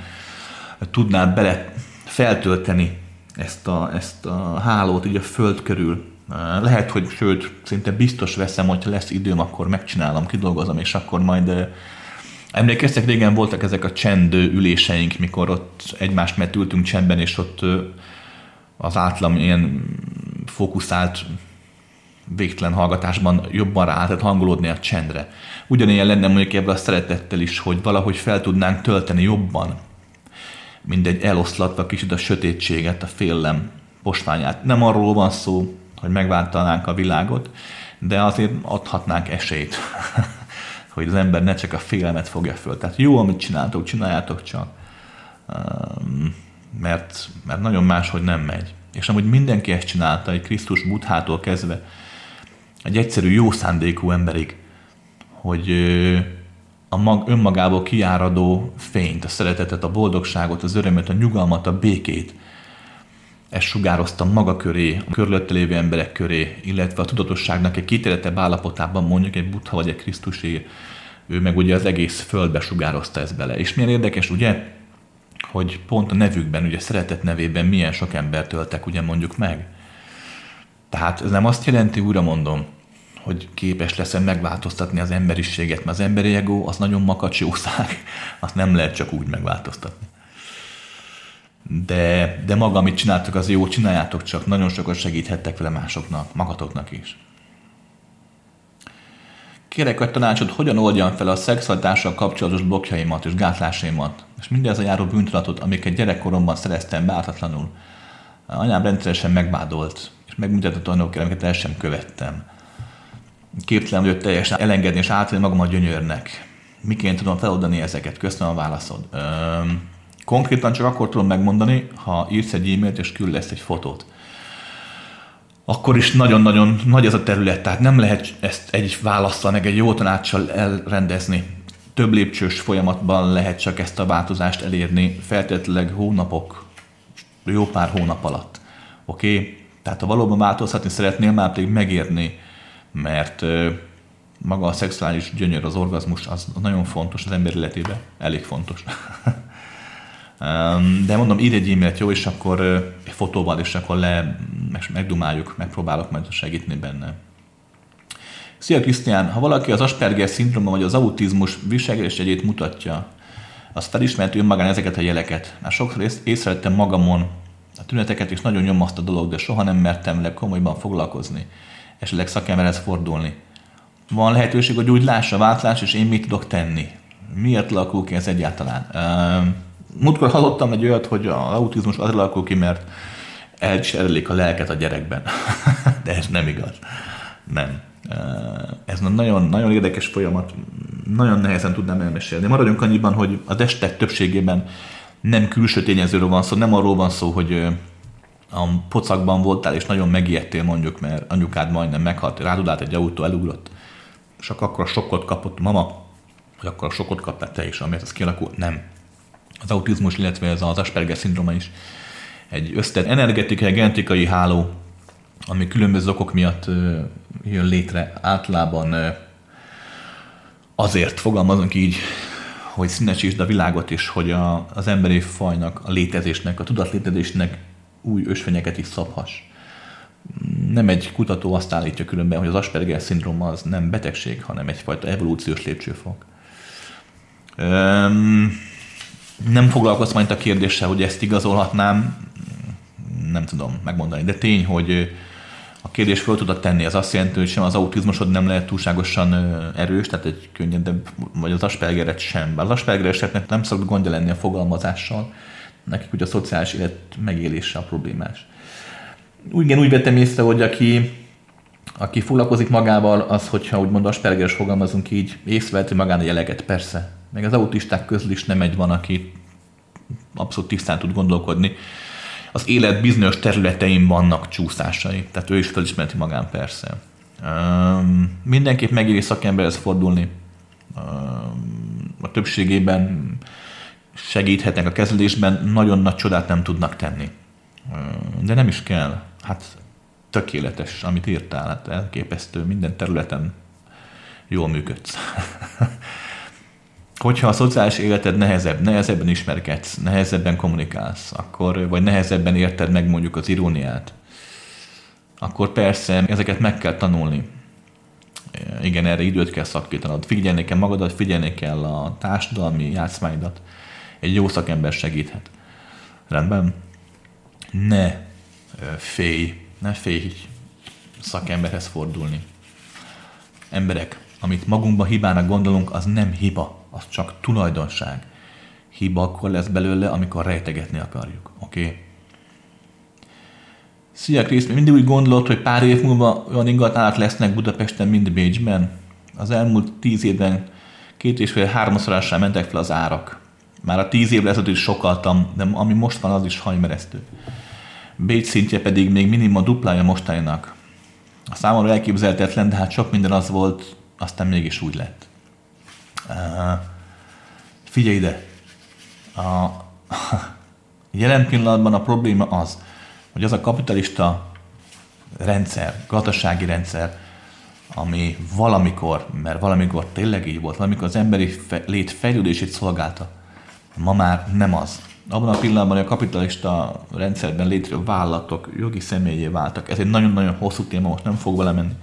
[SPEAKER 1] tudná bele feltölteni ezt a, ezt a hálót így a föld körül, lehet, hogy sőt, szinte biztos veszem, hogyha lesz időm, akkor megcsinálom, kidolgozom, és akkor majd Emlékeztek, régen voltak ezek a csend üléseink, mikor ott egymást mert ültünk csendben, és ott az átlam ilyen fókuszált végtelen hallgatásban jobban rá tehát hangolódni a csendre. Ugyanilyen lenne mondjuk ebben a szeretettel is, hogy valahogy fel tudnánk tölteni jobban, mindegy eloszlatva kicsit a sötétséget, a félelem posványát. Nem arról van szó, hogy megváltanánk a világot, de azért adhatnánk esélyt, hogy az ember ne csak a félelmet fogja föl. Tehát jó, amit csináltok, csináljátok csak, mert, mert nagyon máshogy nem megy. És amúgy mindenki ezt csinálta, egy Krisztus buthától kezdve, egy egyszerű jó szándékú emberig, hogy a mag, önmagából kiáradó fényt, a szeretetet, a boldogságot, az örömet, a nyugalmat, a békét, ezt sugároztam maga köré, a körülötte lévő emberek köré, illetve a tudatosságnak egy kitéletebb állapotában mondjuk egy buddha vagy egy krisztusé, ő meg ugye az egész földbe sugározta ezt bele. És milyen érdekes, ugye, hogy pont a nevükben, ugye szeretet nevében milyen sok embert töltek ugye mondjuk meg. Tehát ez nem azt jelenti, újra mondom, hogy képes leszel megváltoztatni az emberiséget, mert az emberi ego az nagyon makacsószág, azt nem lehet csak úgy megváltoztatni de, de maga, amit csináltok, az jó, csináljátok csak, nagyon sokat segíthettek vele másoknak, magatoknak is. Kérek a tanácsot, hogyan oldjam fel a szexualitással kapcsolatos blokkjaimat és gátlásaimat, és mindez a járó bűntudatot, amiket gyerekkoromban szereztem bártatlanul. Anyám rendszeresen megvádolt, és megmutatott olyanok, amiket el sem követtem. Képtelen vagyok teljesen elengedni és átvenni magam a gyönyörnek. Miként tudom feloldani ezeket? Köszönöm a válaszod. Üm, konkrétan csak akkor tudom megmondani, ha írsz egy e-mailt és küldesz egy fotót akkor is nagyon-nagyon nagy ez a terület, tehát nem lehet ezt egy válaszsal, meg egy jó tanácssal elrendezni. Több lépcsős folyamatban lehet csak ezt a változást elérni, feltétlenleg hónapok, jó pár hónap alatt. Oké? Okay? Tehát ha valóban változhatni szeretnél, már pedig megérni, mert maga a szexuális gyönyör, az orgazmus, az nagyon fontos az ember életében, elég fontos. De mondom, írj egy e-mailt, jó, és akkor egy fotóval, és akkor le, megdumáljuk, megpróbálok majd segíteni benne. Szia Krisztián, ha valaki az Asperger szindróma vagy az autizmus viselkedés egyét mutatja, az felismerti önmagán ezeket a jeleket. Már sokszor észrevettem magamon a tüneteket, és nagyon nyom a dolog, de soha nem mertem le komolyban foglalkozni, esetleg szakemberhez fordulni. Van lehetőség, hogy úgy lássa a váltlás, és én mit tudok tenni. Miért alakul ki ez egyáltalán? múltkor hallottam egy olyat, hogy az autizmus az alakul ki, mert elcserélik a lelket a gyerekben. De ez nem igaz. Nem. Ez nagyon, nagyon érdekes folyamat, nagyon nehezen tudnám elmesélni. Maradjunk annyiban, hogy a testek többségében nem külső tényezőről van szó, nem arról van szó, hogy a pocakban voltál, és nagyon megijedtél mondjuk, mert anyukád majdnem meghalt, rád állt egy autó, elugrott, és akkor a sokkot kapott mama, vagy akkor a sokkot kaptál te is, amiért az kialakult. Nem az autizmus, illetve ez az Asperger szindróma is egy összetett energetikai, genetikai háló, ami különböző okok miatt jön létre. Általában azért fogalmazunk így, hogy színesítsd a világot is, hogy a, az emberi fajnak, a létezésnek, a tudatlétezésnek új ösvényeket is szabhass. Nem egy kutató azt állítja különben, hogy az Asperger szindróma az nem betegség, hanem egyfajta evolúciós lépcsőfok. Um, nem foglalkozz majd a kérdéssel, hogy ezt igazolhatnám, nem tudom megmondani, de tény, hogy a kérdés föl tudod tenni, az azt jelenti, hogy sem az autizmusod nem lehet túlságosan erős, tehát egy könnyedebb, vagy az Aspergeret sem. Bár az Asperger nem szokott gondja lenni a fogalmazással, nekik ugye a szociális élet megélése a problémás. Igen, úgy vettem észre, hogy aki, aki foglalkozik magával, az, hogyha úgymond Aspergeres fogalmazunk így, észreveti magán a jeleket, persze, meg az autisták közül is nem egy van, aki abszolút tisztán tud gondolkodni. Az élet bizonyos területein vannak csúszásai, tehát ő is felismerti magán persze. Um, mindenképp megéri szakemberhez fordulni. Um, a többségében segíthetnek a kezelésben, nagyon nagy csodát nem tudnak tenni. De nem is kell. Hát tökéletes, amit írtál, hát elképesztő, minden területen jól működsz. hogyha a szociális életed nehezebb, nehezebben ismerkedsz, nehezebben kommunikálsz, akkor, vagy nehezebben érted meg mondjuk az iróniát, akkor persze ezeket meg kell tanulni. Igen, erre időt kell szakítanod. Figyelni kell magadat, figyelni kell a társadalmi játszmáidat. Egy jó szakember segíthet. Rendben? Ne félj, ne félj szakemberhez fordulni. Emberek, amit magunkba hibának gondolunk, az nem hiba az csak tulajdonság. Hiba akkor lesz belőle, amikor rejtegetni akarjuk. Oké? Okay? Szia Krisz, mindig úgy gondolod, hogy pár év múlva olyan ingatlanok lesznek Budapesten, mint Bécsben. Az elmúlt tíz évben két és fél háromszorosára mentek fel az árak. Már a tíz évvel ezelőtt is sokaltam, de ami most van, az is hajmeresztő. Bécs szintje pedig még minimum a duplája mostaninak. A számomra elképzelhetetlen, de hát sok minden az volt, aztán mégis úgy lett. Uh, figyelj ide! A, jelen pillanatban a probléma az, hogy az a kapitalista rendszer, gazdasági rendszer, ami valamikor, mert valamikor tényleg így volt, valamikor az emberi fe, lét fejlődését szolgálta, ma már nem az. Abban a pillanatban, hogy a kapitalista rendszerben létrejövő vállalatok jogi személyé váltak, ez egy nagyon-nagyon hosszú téma, most nem fog vele menni.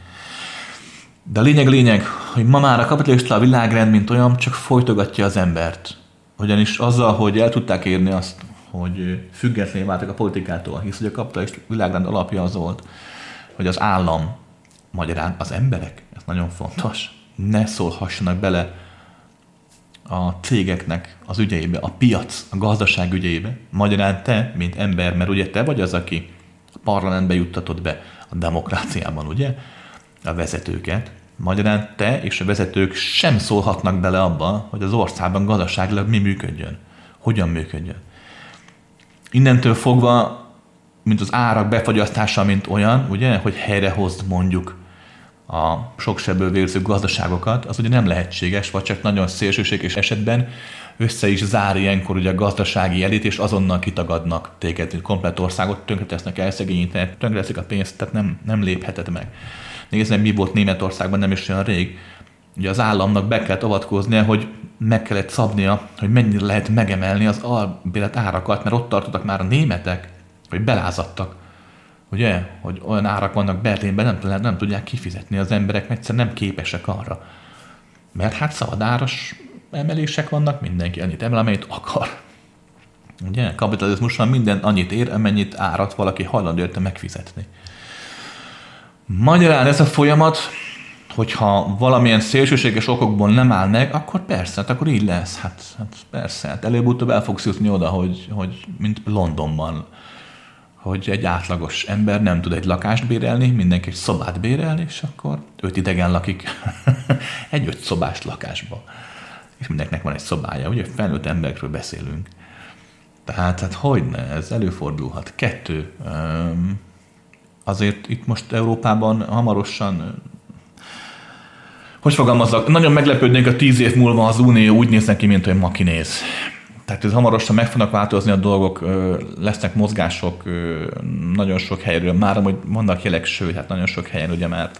[SPEAKER 1] De a lényeg lényeg, hogy ma már a kapitalista világrend, mint olyan, csak folytogatja az embert. Ugyanis azzal, hogy el tudták érni azt, hogy függetlenül váltak a politikától, hisz hogy a kapitalista világrend alapja az volt, hogy az állam, magyarán az emberek, ez nagyon fontos, ne szólhassanak bele a cégeknek az ügyeibe, a piac, a gazdaság ügyeibe. Magyarán te, mint ember, mert ugye te vagy az, aki a parlamentbe juttatod be a demokráciában, ugye, a vezetőket. Magyarán te és a vezetők sem szólhatnak bele abba, hogy az országban gazdaságilag mi működjön, hogyan működjön. Innentől fogva, mint az árak befagyasztása, mint olyan, ugye, hogy helyrehozd mondjuk a sokseből vérző gazdaságokat, az ugye nem lehetséges, vagy csak nagyon szélsőséges esetben össze is zár ilyenkor ugye a gazdasági elit, és azonnal kitagadnak téged, komplet országot tönkretesznek, elszegényítenek, tönkreteszik a pénzt, tehát nem, nem lépheted meg. Nézd meg, mi volt Németországban nem is olyan rég. Ugye az államnak be kellett avatkoznia, hogy meg kellett szabnia, hogy mennyire lehet megemelni az albélet árakat, mert ott tartottak már a németek, hogy belázadtak ugye, hogy olyan árak vannak Berlinben, nem, nem tudják kifizetni az emberek, mert egyszerűen nem képesek arra. Mert hát szabadáros emelések vannak, mindenki annyit emel, amennyit akar. Ugye, kapitalizmusban minden annyit ér, amennyit árat valaki hajlandó érte megfizetni. Magyarán ez a folyamat, hogyha valamilyen szélsőséges okokból nem áll meg, akkor persze, hát akkor így lesz. Hát, hát persze, hát előbb-utóbb el fogsz jutni oda, hogy, hogy mint Londonban hogy egy átlagos ember nem tud egy lakást bérelni, mindenki egy szobát bérelni, és akkor öt idegen lakik egy öt szobás lakásba. És mindenkinek van egy szobája, ugye felnőtt emberekről beszélünk. Tehát, hát hogy ne, ez előfordulhat. Kettő, azért itt most Európában hamarosan hogy fogalmazzak, nagyon meglepődnék a tíz év múlva az Unió úgy néz neki, mint hogy ma kinéz. Tehát ez hamarosan meg fognak változni a dolgok, lesznek mozgások nagyon sok helyről, már amúgy vannak jelek, sőt, hát nagyon sok helyen ugye már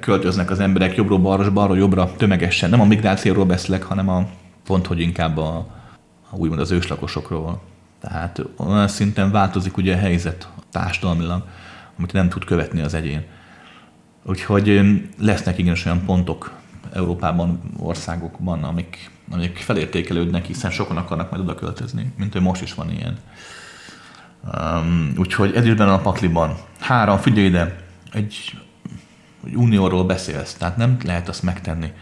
[SPEAKER 1] költöznek az emberek jobbról balra, balra jobbra tömegesen. Nem a migrációról beszélek, hanem a pont, hogy inkább a, a úgymond az őslakosokról. Tehát olyan szinten változik ugye a helyzet társadalmilag, amit nem tud követni az egyén. Úgyhogy lesznek igenis olyan pontok Európában, országokban, amik amik felértékelődnek, hiszen sokan akarnak majd oda költözni, mint hogy most is van ilyen. Um, úgyhogy ez is benne a pakliban. Három, figyelj ide, egy, egy unióról beszélsz, tehát nem lehet azt megtenni,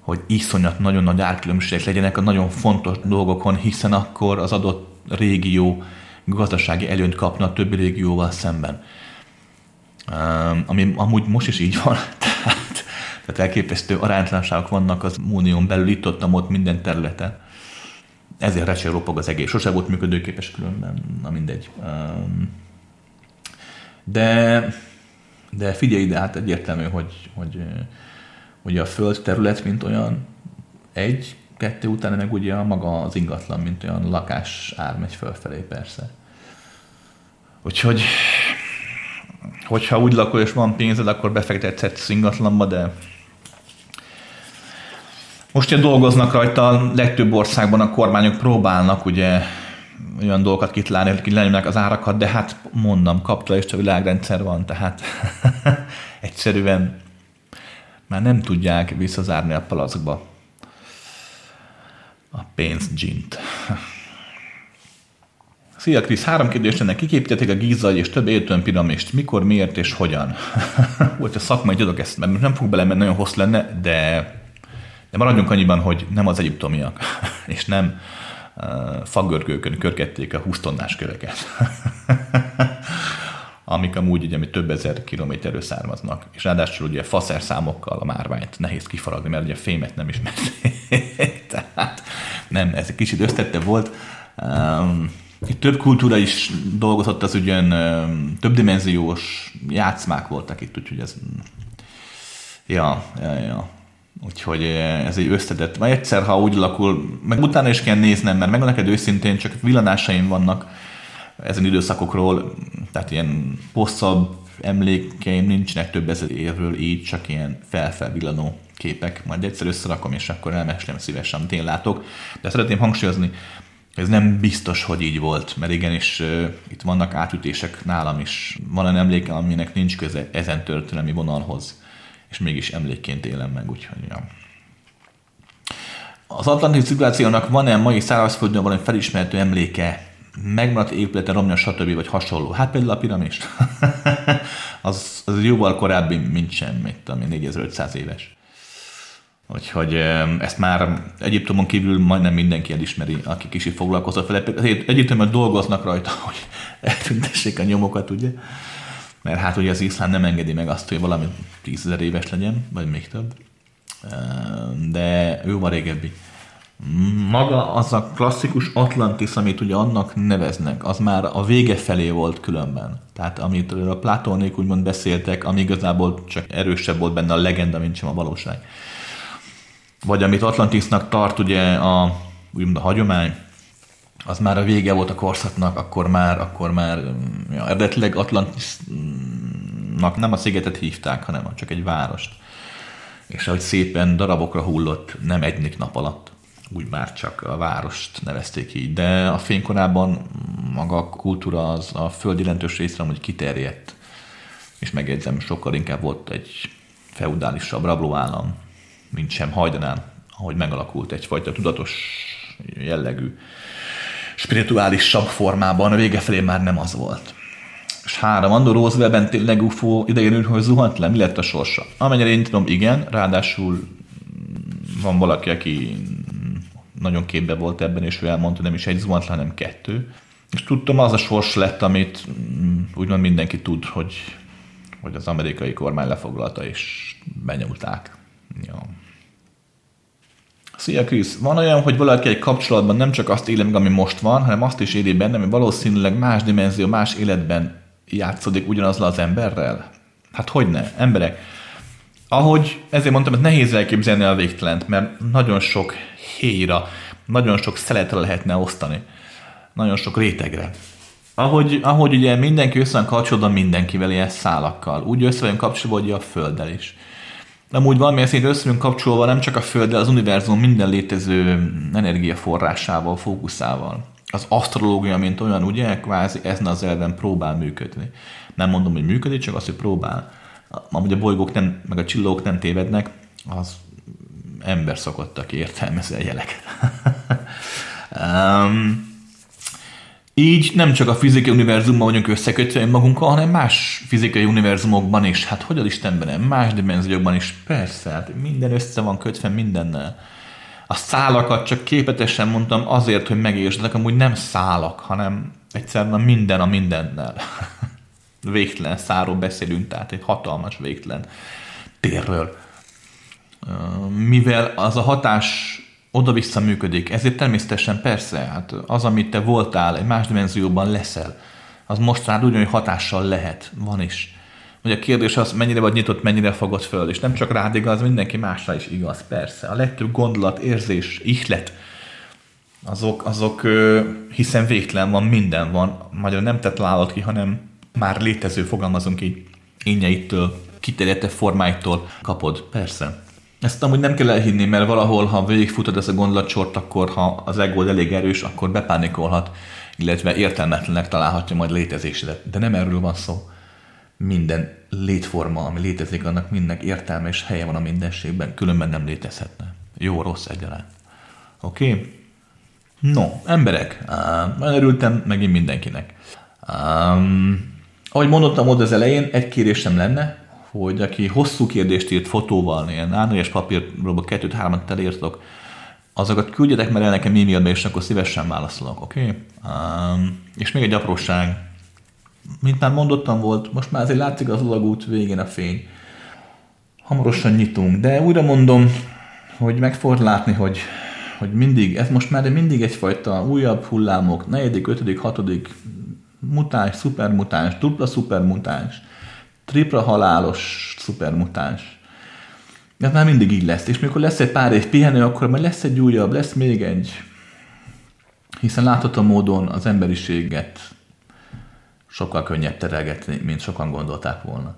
[SPEAKER 1] hogy iszonyat nagyon nagy árkülönbségek legyenek a nagyon fontos dolgokon, hiszen akkor az adott régió gazdasági előnyt kapna a többi régióval szemben. Um, ami amúgy most is így van, tehát tehát elképesztő aránytalanságok vannak az unión belül, itt ott, ott minden területen. Ezért recsél ropog az egész. Sose volt működőképes különben, na mindegy. De, de figyelj ide, hát egyértelmű, hogy, hogy, hogy a föld terület, mint olyan egy, kettő után meg ugye maga az ingatlan, mint olyan lakás ár megy fölfelé persze. Úgyhogy hogyha úgy lakol és van pénzed, akkor befektethetsz ingatlanba, de most ugye dolgoznak rajta, a legtöbb országban a kormányok próbálnak ugye olyan dolgokat kitalálni, hogy lenyomják az árakat, de hát mondom, kapitalista világrendszer van, tehát egyszerűen már nem tudják visszazárni a palackba a pénzgyint. Szia Krisz, három kérdés ennek kiképítették a Gízai és több értőn piramist. Mikor, miért és hogyan? Volt a szakmai tudok ezt, mert nem fog belemenni, nagyon hossz lenne, de de maradjunk annyiban, hogy nem az egyiptomiak, és nem uh, fagörgőkön körgették a 20 tonnás köveket, amik amúgy ugye, több ezer kilométerről származnak, és ráadásul ugye faszer számokkal a márványt nehéz kifaragni, mert ugye fémet nem ismerték. Tehát nem, ez egy kicsit összetette volt. Um, több kultúra is dolgozott, az ugyan um, többdimenziós játszmák voltak itt, úgyhogy ez... Ja, ja, ja. Úgyhogy eh, ez egy összetett. Vagy egyszer, ha úgy alakul, meg utána is kell néznem, mert megvan neked őszintén, csak villanásaim vannak ezen időszakokról, tehát ilyen hosszabb emlékeim nincsenek több ezer évről, így csak ilyen felfelvillanó képek. Majd egyszer összerakom, és akkor elmesélem szívesen, amit én látok. De szeretném hangsúlyozni, ez nem biztos, hogy így volt, mert igenis uh, itt vannak átütések nálam is. Van olyan emléke, aminek nincs köze ezen történelmi vonalhoz és mégis emlékként élem meg, úgyhogy ja. Az Atlanti civilizációnak van-e mai szárazföldön valami felismerhető emléke, megmaradt épülete, romja, stb. vagy hasonló? Hát például a piramis. az, az jóval korábbi, mint sem, mint ami 4500 éves. Úgyhogy ezt már Egyiptomon kívül majdnem mindenki elismeri, aki kicsit foglalkozott vele. Egyiptomon dolgoznak rajta, hogy eltüntessék a nyomokat, ugye? Mert hát ugye az iszlám nem engedi meg azt, hogy valami tízezer éves legyen, vagy még több. De a régebbi. Maga az a klasszikus Atlantis, amit ugye annak neveznek, az már a vége felé volt különben. Tehát amit a Platónék úgymond beszéltek, ami igazából csak erősebb volt benne a legenda, mint sem a valóság. Vagy amit Atlantisnak tart ugye a, úgymond a hagyomány, az már a vége volt a korszaknak, akkor már, akkor már ja, eredetileg Atlantisnak nem a szigetet hívták, hanem csak egy várost. És ahogy szépen darabokra hullott, nem egyik nap alatt, úgy már csak a várost nevezték így. De a fénykorában maga a kultúra az a föld jelentős részre hogy kiterjedt. És megjegyzem, sokkal inkább volt egy feudálisabb rablóállam, mint sem hajdanán, ahogy megalakult egyfajta tudatos jellegű spirituálisabb formában, a vége felé már nem az volt. És három, Andor Roosevelt tényleg UFO idején hogy zuhant le, mi lett a sorsa? Amennyire én tudom, igen, ráadásul van valaki, aki nagyon képbe volt ebben, és ő elmondta, nem is egy zuhant le, hanem kettő. És tudtam, az a sors lett, amit mm, úgymond mindenki tud, hogy, hogy az amerikai kormány lefoglalta, és benyomulták. Ja. Szia Krisz, van olyan, hogy valaki egy kapcsolatban nem csak azt éli meg, ami most van, hanem azt is éli benne, ami valószínűleg más dimenzió, más életben játszódik ugyanazzal az emberrel? Hát hogy ne, emberek. Ahogy ezért mondtam, hogy nehéz elképzelni a végtelent, mert nagyon sok héra, nagyon sok szeletre lehetne osztani. Nagyon sok rétegre. Ahogy, ahogy ugye mindenki össze van kapcsolódva mindenkivel ilyen szálakkal, úgy össze vagyunk kapcsolódva a Földdel is amúgy valamilyen szinten össze kapcsolva nem csak a Földdel, az univerzum minden létező energiaforrásával, fókuszával. Az asztrológia, mint olyan, ugye, kvázi ezen az elven próbál működni. Nem mondom, hogy működik, csak azt, hogy próbál. Amúgy a bolygók nem, meg a csillók nem tévednek, az ember szokott, aki értelmezi a jeleket. um, Így nem csak a fizikai univerzumban vagyunk összekötve magunkkal, hanem más fizikai univerzumokban is. Hát hogy az Istenben nem? Más dimenziókban is. Persze, hát minden össze van kötve mindennel. A szálakat csak képetesen mondtam azért, hogy megértsetek, amúgy nem szálak, hanem egyszerűen minden a mindennel. végtelen száról beszélünk, tehát egy hatalmas végtelen térről. Mivel az a hatás oda-vissza működik. Ezért természetesen persze, hát az, amit te voltál, egy más dimenzióban leszel, az most rád ugyanúgy hatással lehet, van is. Ugye a kérdés az, mennyire vagy nyitott, mennyire fogod föl, és nem csak rád igaz, mindenki másra is igaz, persze. A legtöbb gondolat, érzés, ihlet, azok, azok hiszen végtelen van, minden van, magyar nem te találod ki, hanem már létező, fogalmazunk így, ényeittől, kiterjedte formáitól kapod, persze. Ezt amúgy nem kell elhinni, mert valahol, ha végigfutod ezt a gondolatsort, akkor ha az ego elég erős, akkor bepánikolhat, illetve értelmetlenek találhatja majd létezésedet. De nem erről van szó. Minden létforma, ami létezik, annak mindnek értelme és helye van a mindenségben, különben nem létezhetne. Jó, rossz egyaránt. Oké? Okay? No, emberek, uh, örültem megint mindenkinek. Um, ahogy mondottam ott az elején, egy kérésem lenne, hogy aki hosszú kérdést írt fotóval, ilyen árnyékes papírról kettőt-hármat elírtok, azokat küldjetek meg el nekem e-mailbe, és akkor szívesen válaszolok, oké? Okay? Um, és még egy apróság. Mint már mondottam volt, most már azért látszik az alagút végén a fény. Hamarosan nyitunk, de újra mondom, hogy meg fogod látni, hogy, hogy mindig, ez most már mindig egyfajta újabb hullámok, negyedik, ötödik, hatodik, mutáns, szupermutáns, dupla szupermutáns, tripla halálos szupermutáns. Ez már mindig így lesz. És mikor lesz egy pár év pihenő, akkor majd lesz egy újabb, lesz még egy. Hiszen látható módon az emberiséget sokkal könnyebb terelgetni, mint sokan gondolták volna.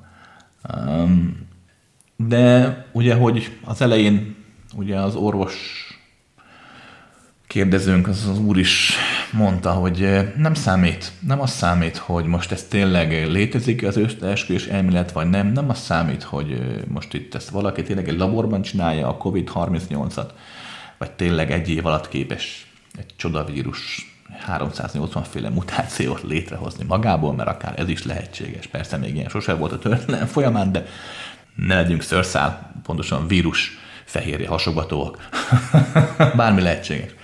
[SPEAKER 1] De ugye, hogy az elején ugye az orvos kérdezőnk, az az úr is mondta, hogy nem számít, nem az számít, hogy most ez tényleg létezik az összeesküvés elmélet, vagy nem, nem az számít, hogy most itt ezt valaki tényleg egy laborban csinálja a COVID-38-at, vagy tényleg egy év alatt képes egy csodavírus 380 féle mutációt létrehozni magából, mert akár ez is lehetséges. Persze még ilyen sose volt a történelem folyamán, de ne legyünk szörszál, pontosan vírus fehérje hasogatóak. Bármi lehetséges.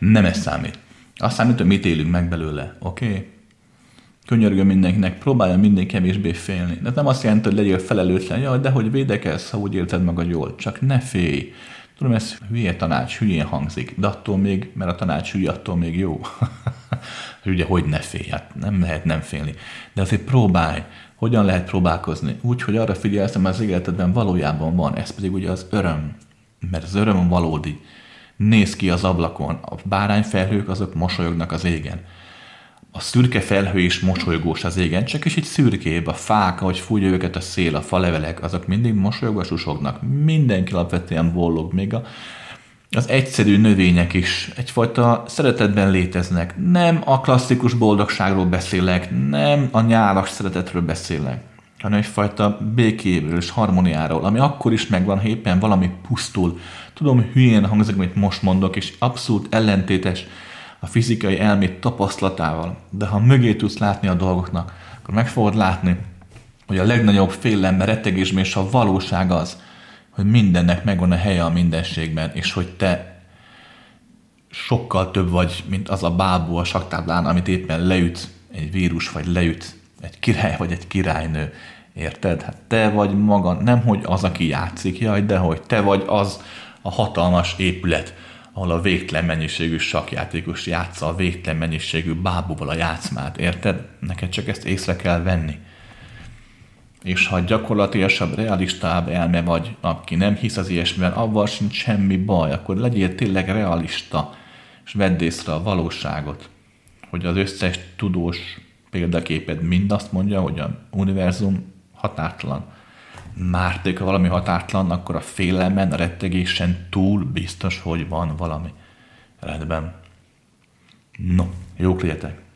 [SPEAKER 1] Nem ez számít. Azt számít, hogy mit élünk meg belőle, oké? Okay? Könyörgöm mindenkinek, próbálja minden kevésbé félni. De nem azt jelenti, hogy legyél felelőtlen, jaj, de hogy védekezz, ha úgy érted magad jól. Csak ne félj. Tudom, ez hülye tanács, hülyén hangzik, de attól még, mert a tanács hülye, attól még jó. ugye, hogy ne félj, hát nem lehet nem félni. De azért próbálj, hogyan lehet próbálkozni? Úgy, hogy arra figyelsz, hogy az életedben valójában van, ez pedig ugye az öröm. Mert az öröm valódi. Néz ki az ablakon, a bárányfelhők azok mosolyognak az égen. A szürke felhő is mosolygós az égen, csak egy szürkébb, a fák, ahogy fújja őket a szél, a falevelek, azok mindig mosolyogva susognak. Mindenki alapvetően boldog, még a, az egyszerű növények is egyfajta szeretetben léteznek. Nem a klasszikus boldogságról beszélek, nem a nyálas szeretetről beszélek, hanem egyfajta békéből és harmóniáról, ami akkor is megvan, ha éppen valami pusztul. Tudom, hülyén hangzik, amit most mondok, és abszolút ellentétes a fizikai elmét tapasztalatával, de ha mögé tudsz látni a dolgoknak, akkor meg fogod látni, hogy a legnagyobb félelem, rettegésben és a valóság az, hogy mindennek megvan a helye a mindenségben, és hogy te sokkal több vagy, mint az a bábú a saktáblán, amit éppen leüt egy vírus, vagy leüt egy király, vagy egy királynő. Érted? Hát te vagy maga, nem hogy az, aki játszik, jaj, de hogy te vagy az a hatalmas épület, ahol a végtelen mennyiségű sakjátékos játsza a végtelen mennyiségű bábúval a játszmát, érted? Neked csak ezt észre kell venni. És ha gyakorlatilag realistább elme vagy, aki nem hisz az ilyesmiben, avval sincs semmi baj, akkor legyél tényleg realista, és vedd észre a valóságot, hogy az összes tudós példaképed mind azt mondja, hogy a univerzum határtalan. Márték, ha valami határtalan, akkor a félelmen, a rettegésen túl biztos, hogy van valami. Rendben. No, jók legyetek!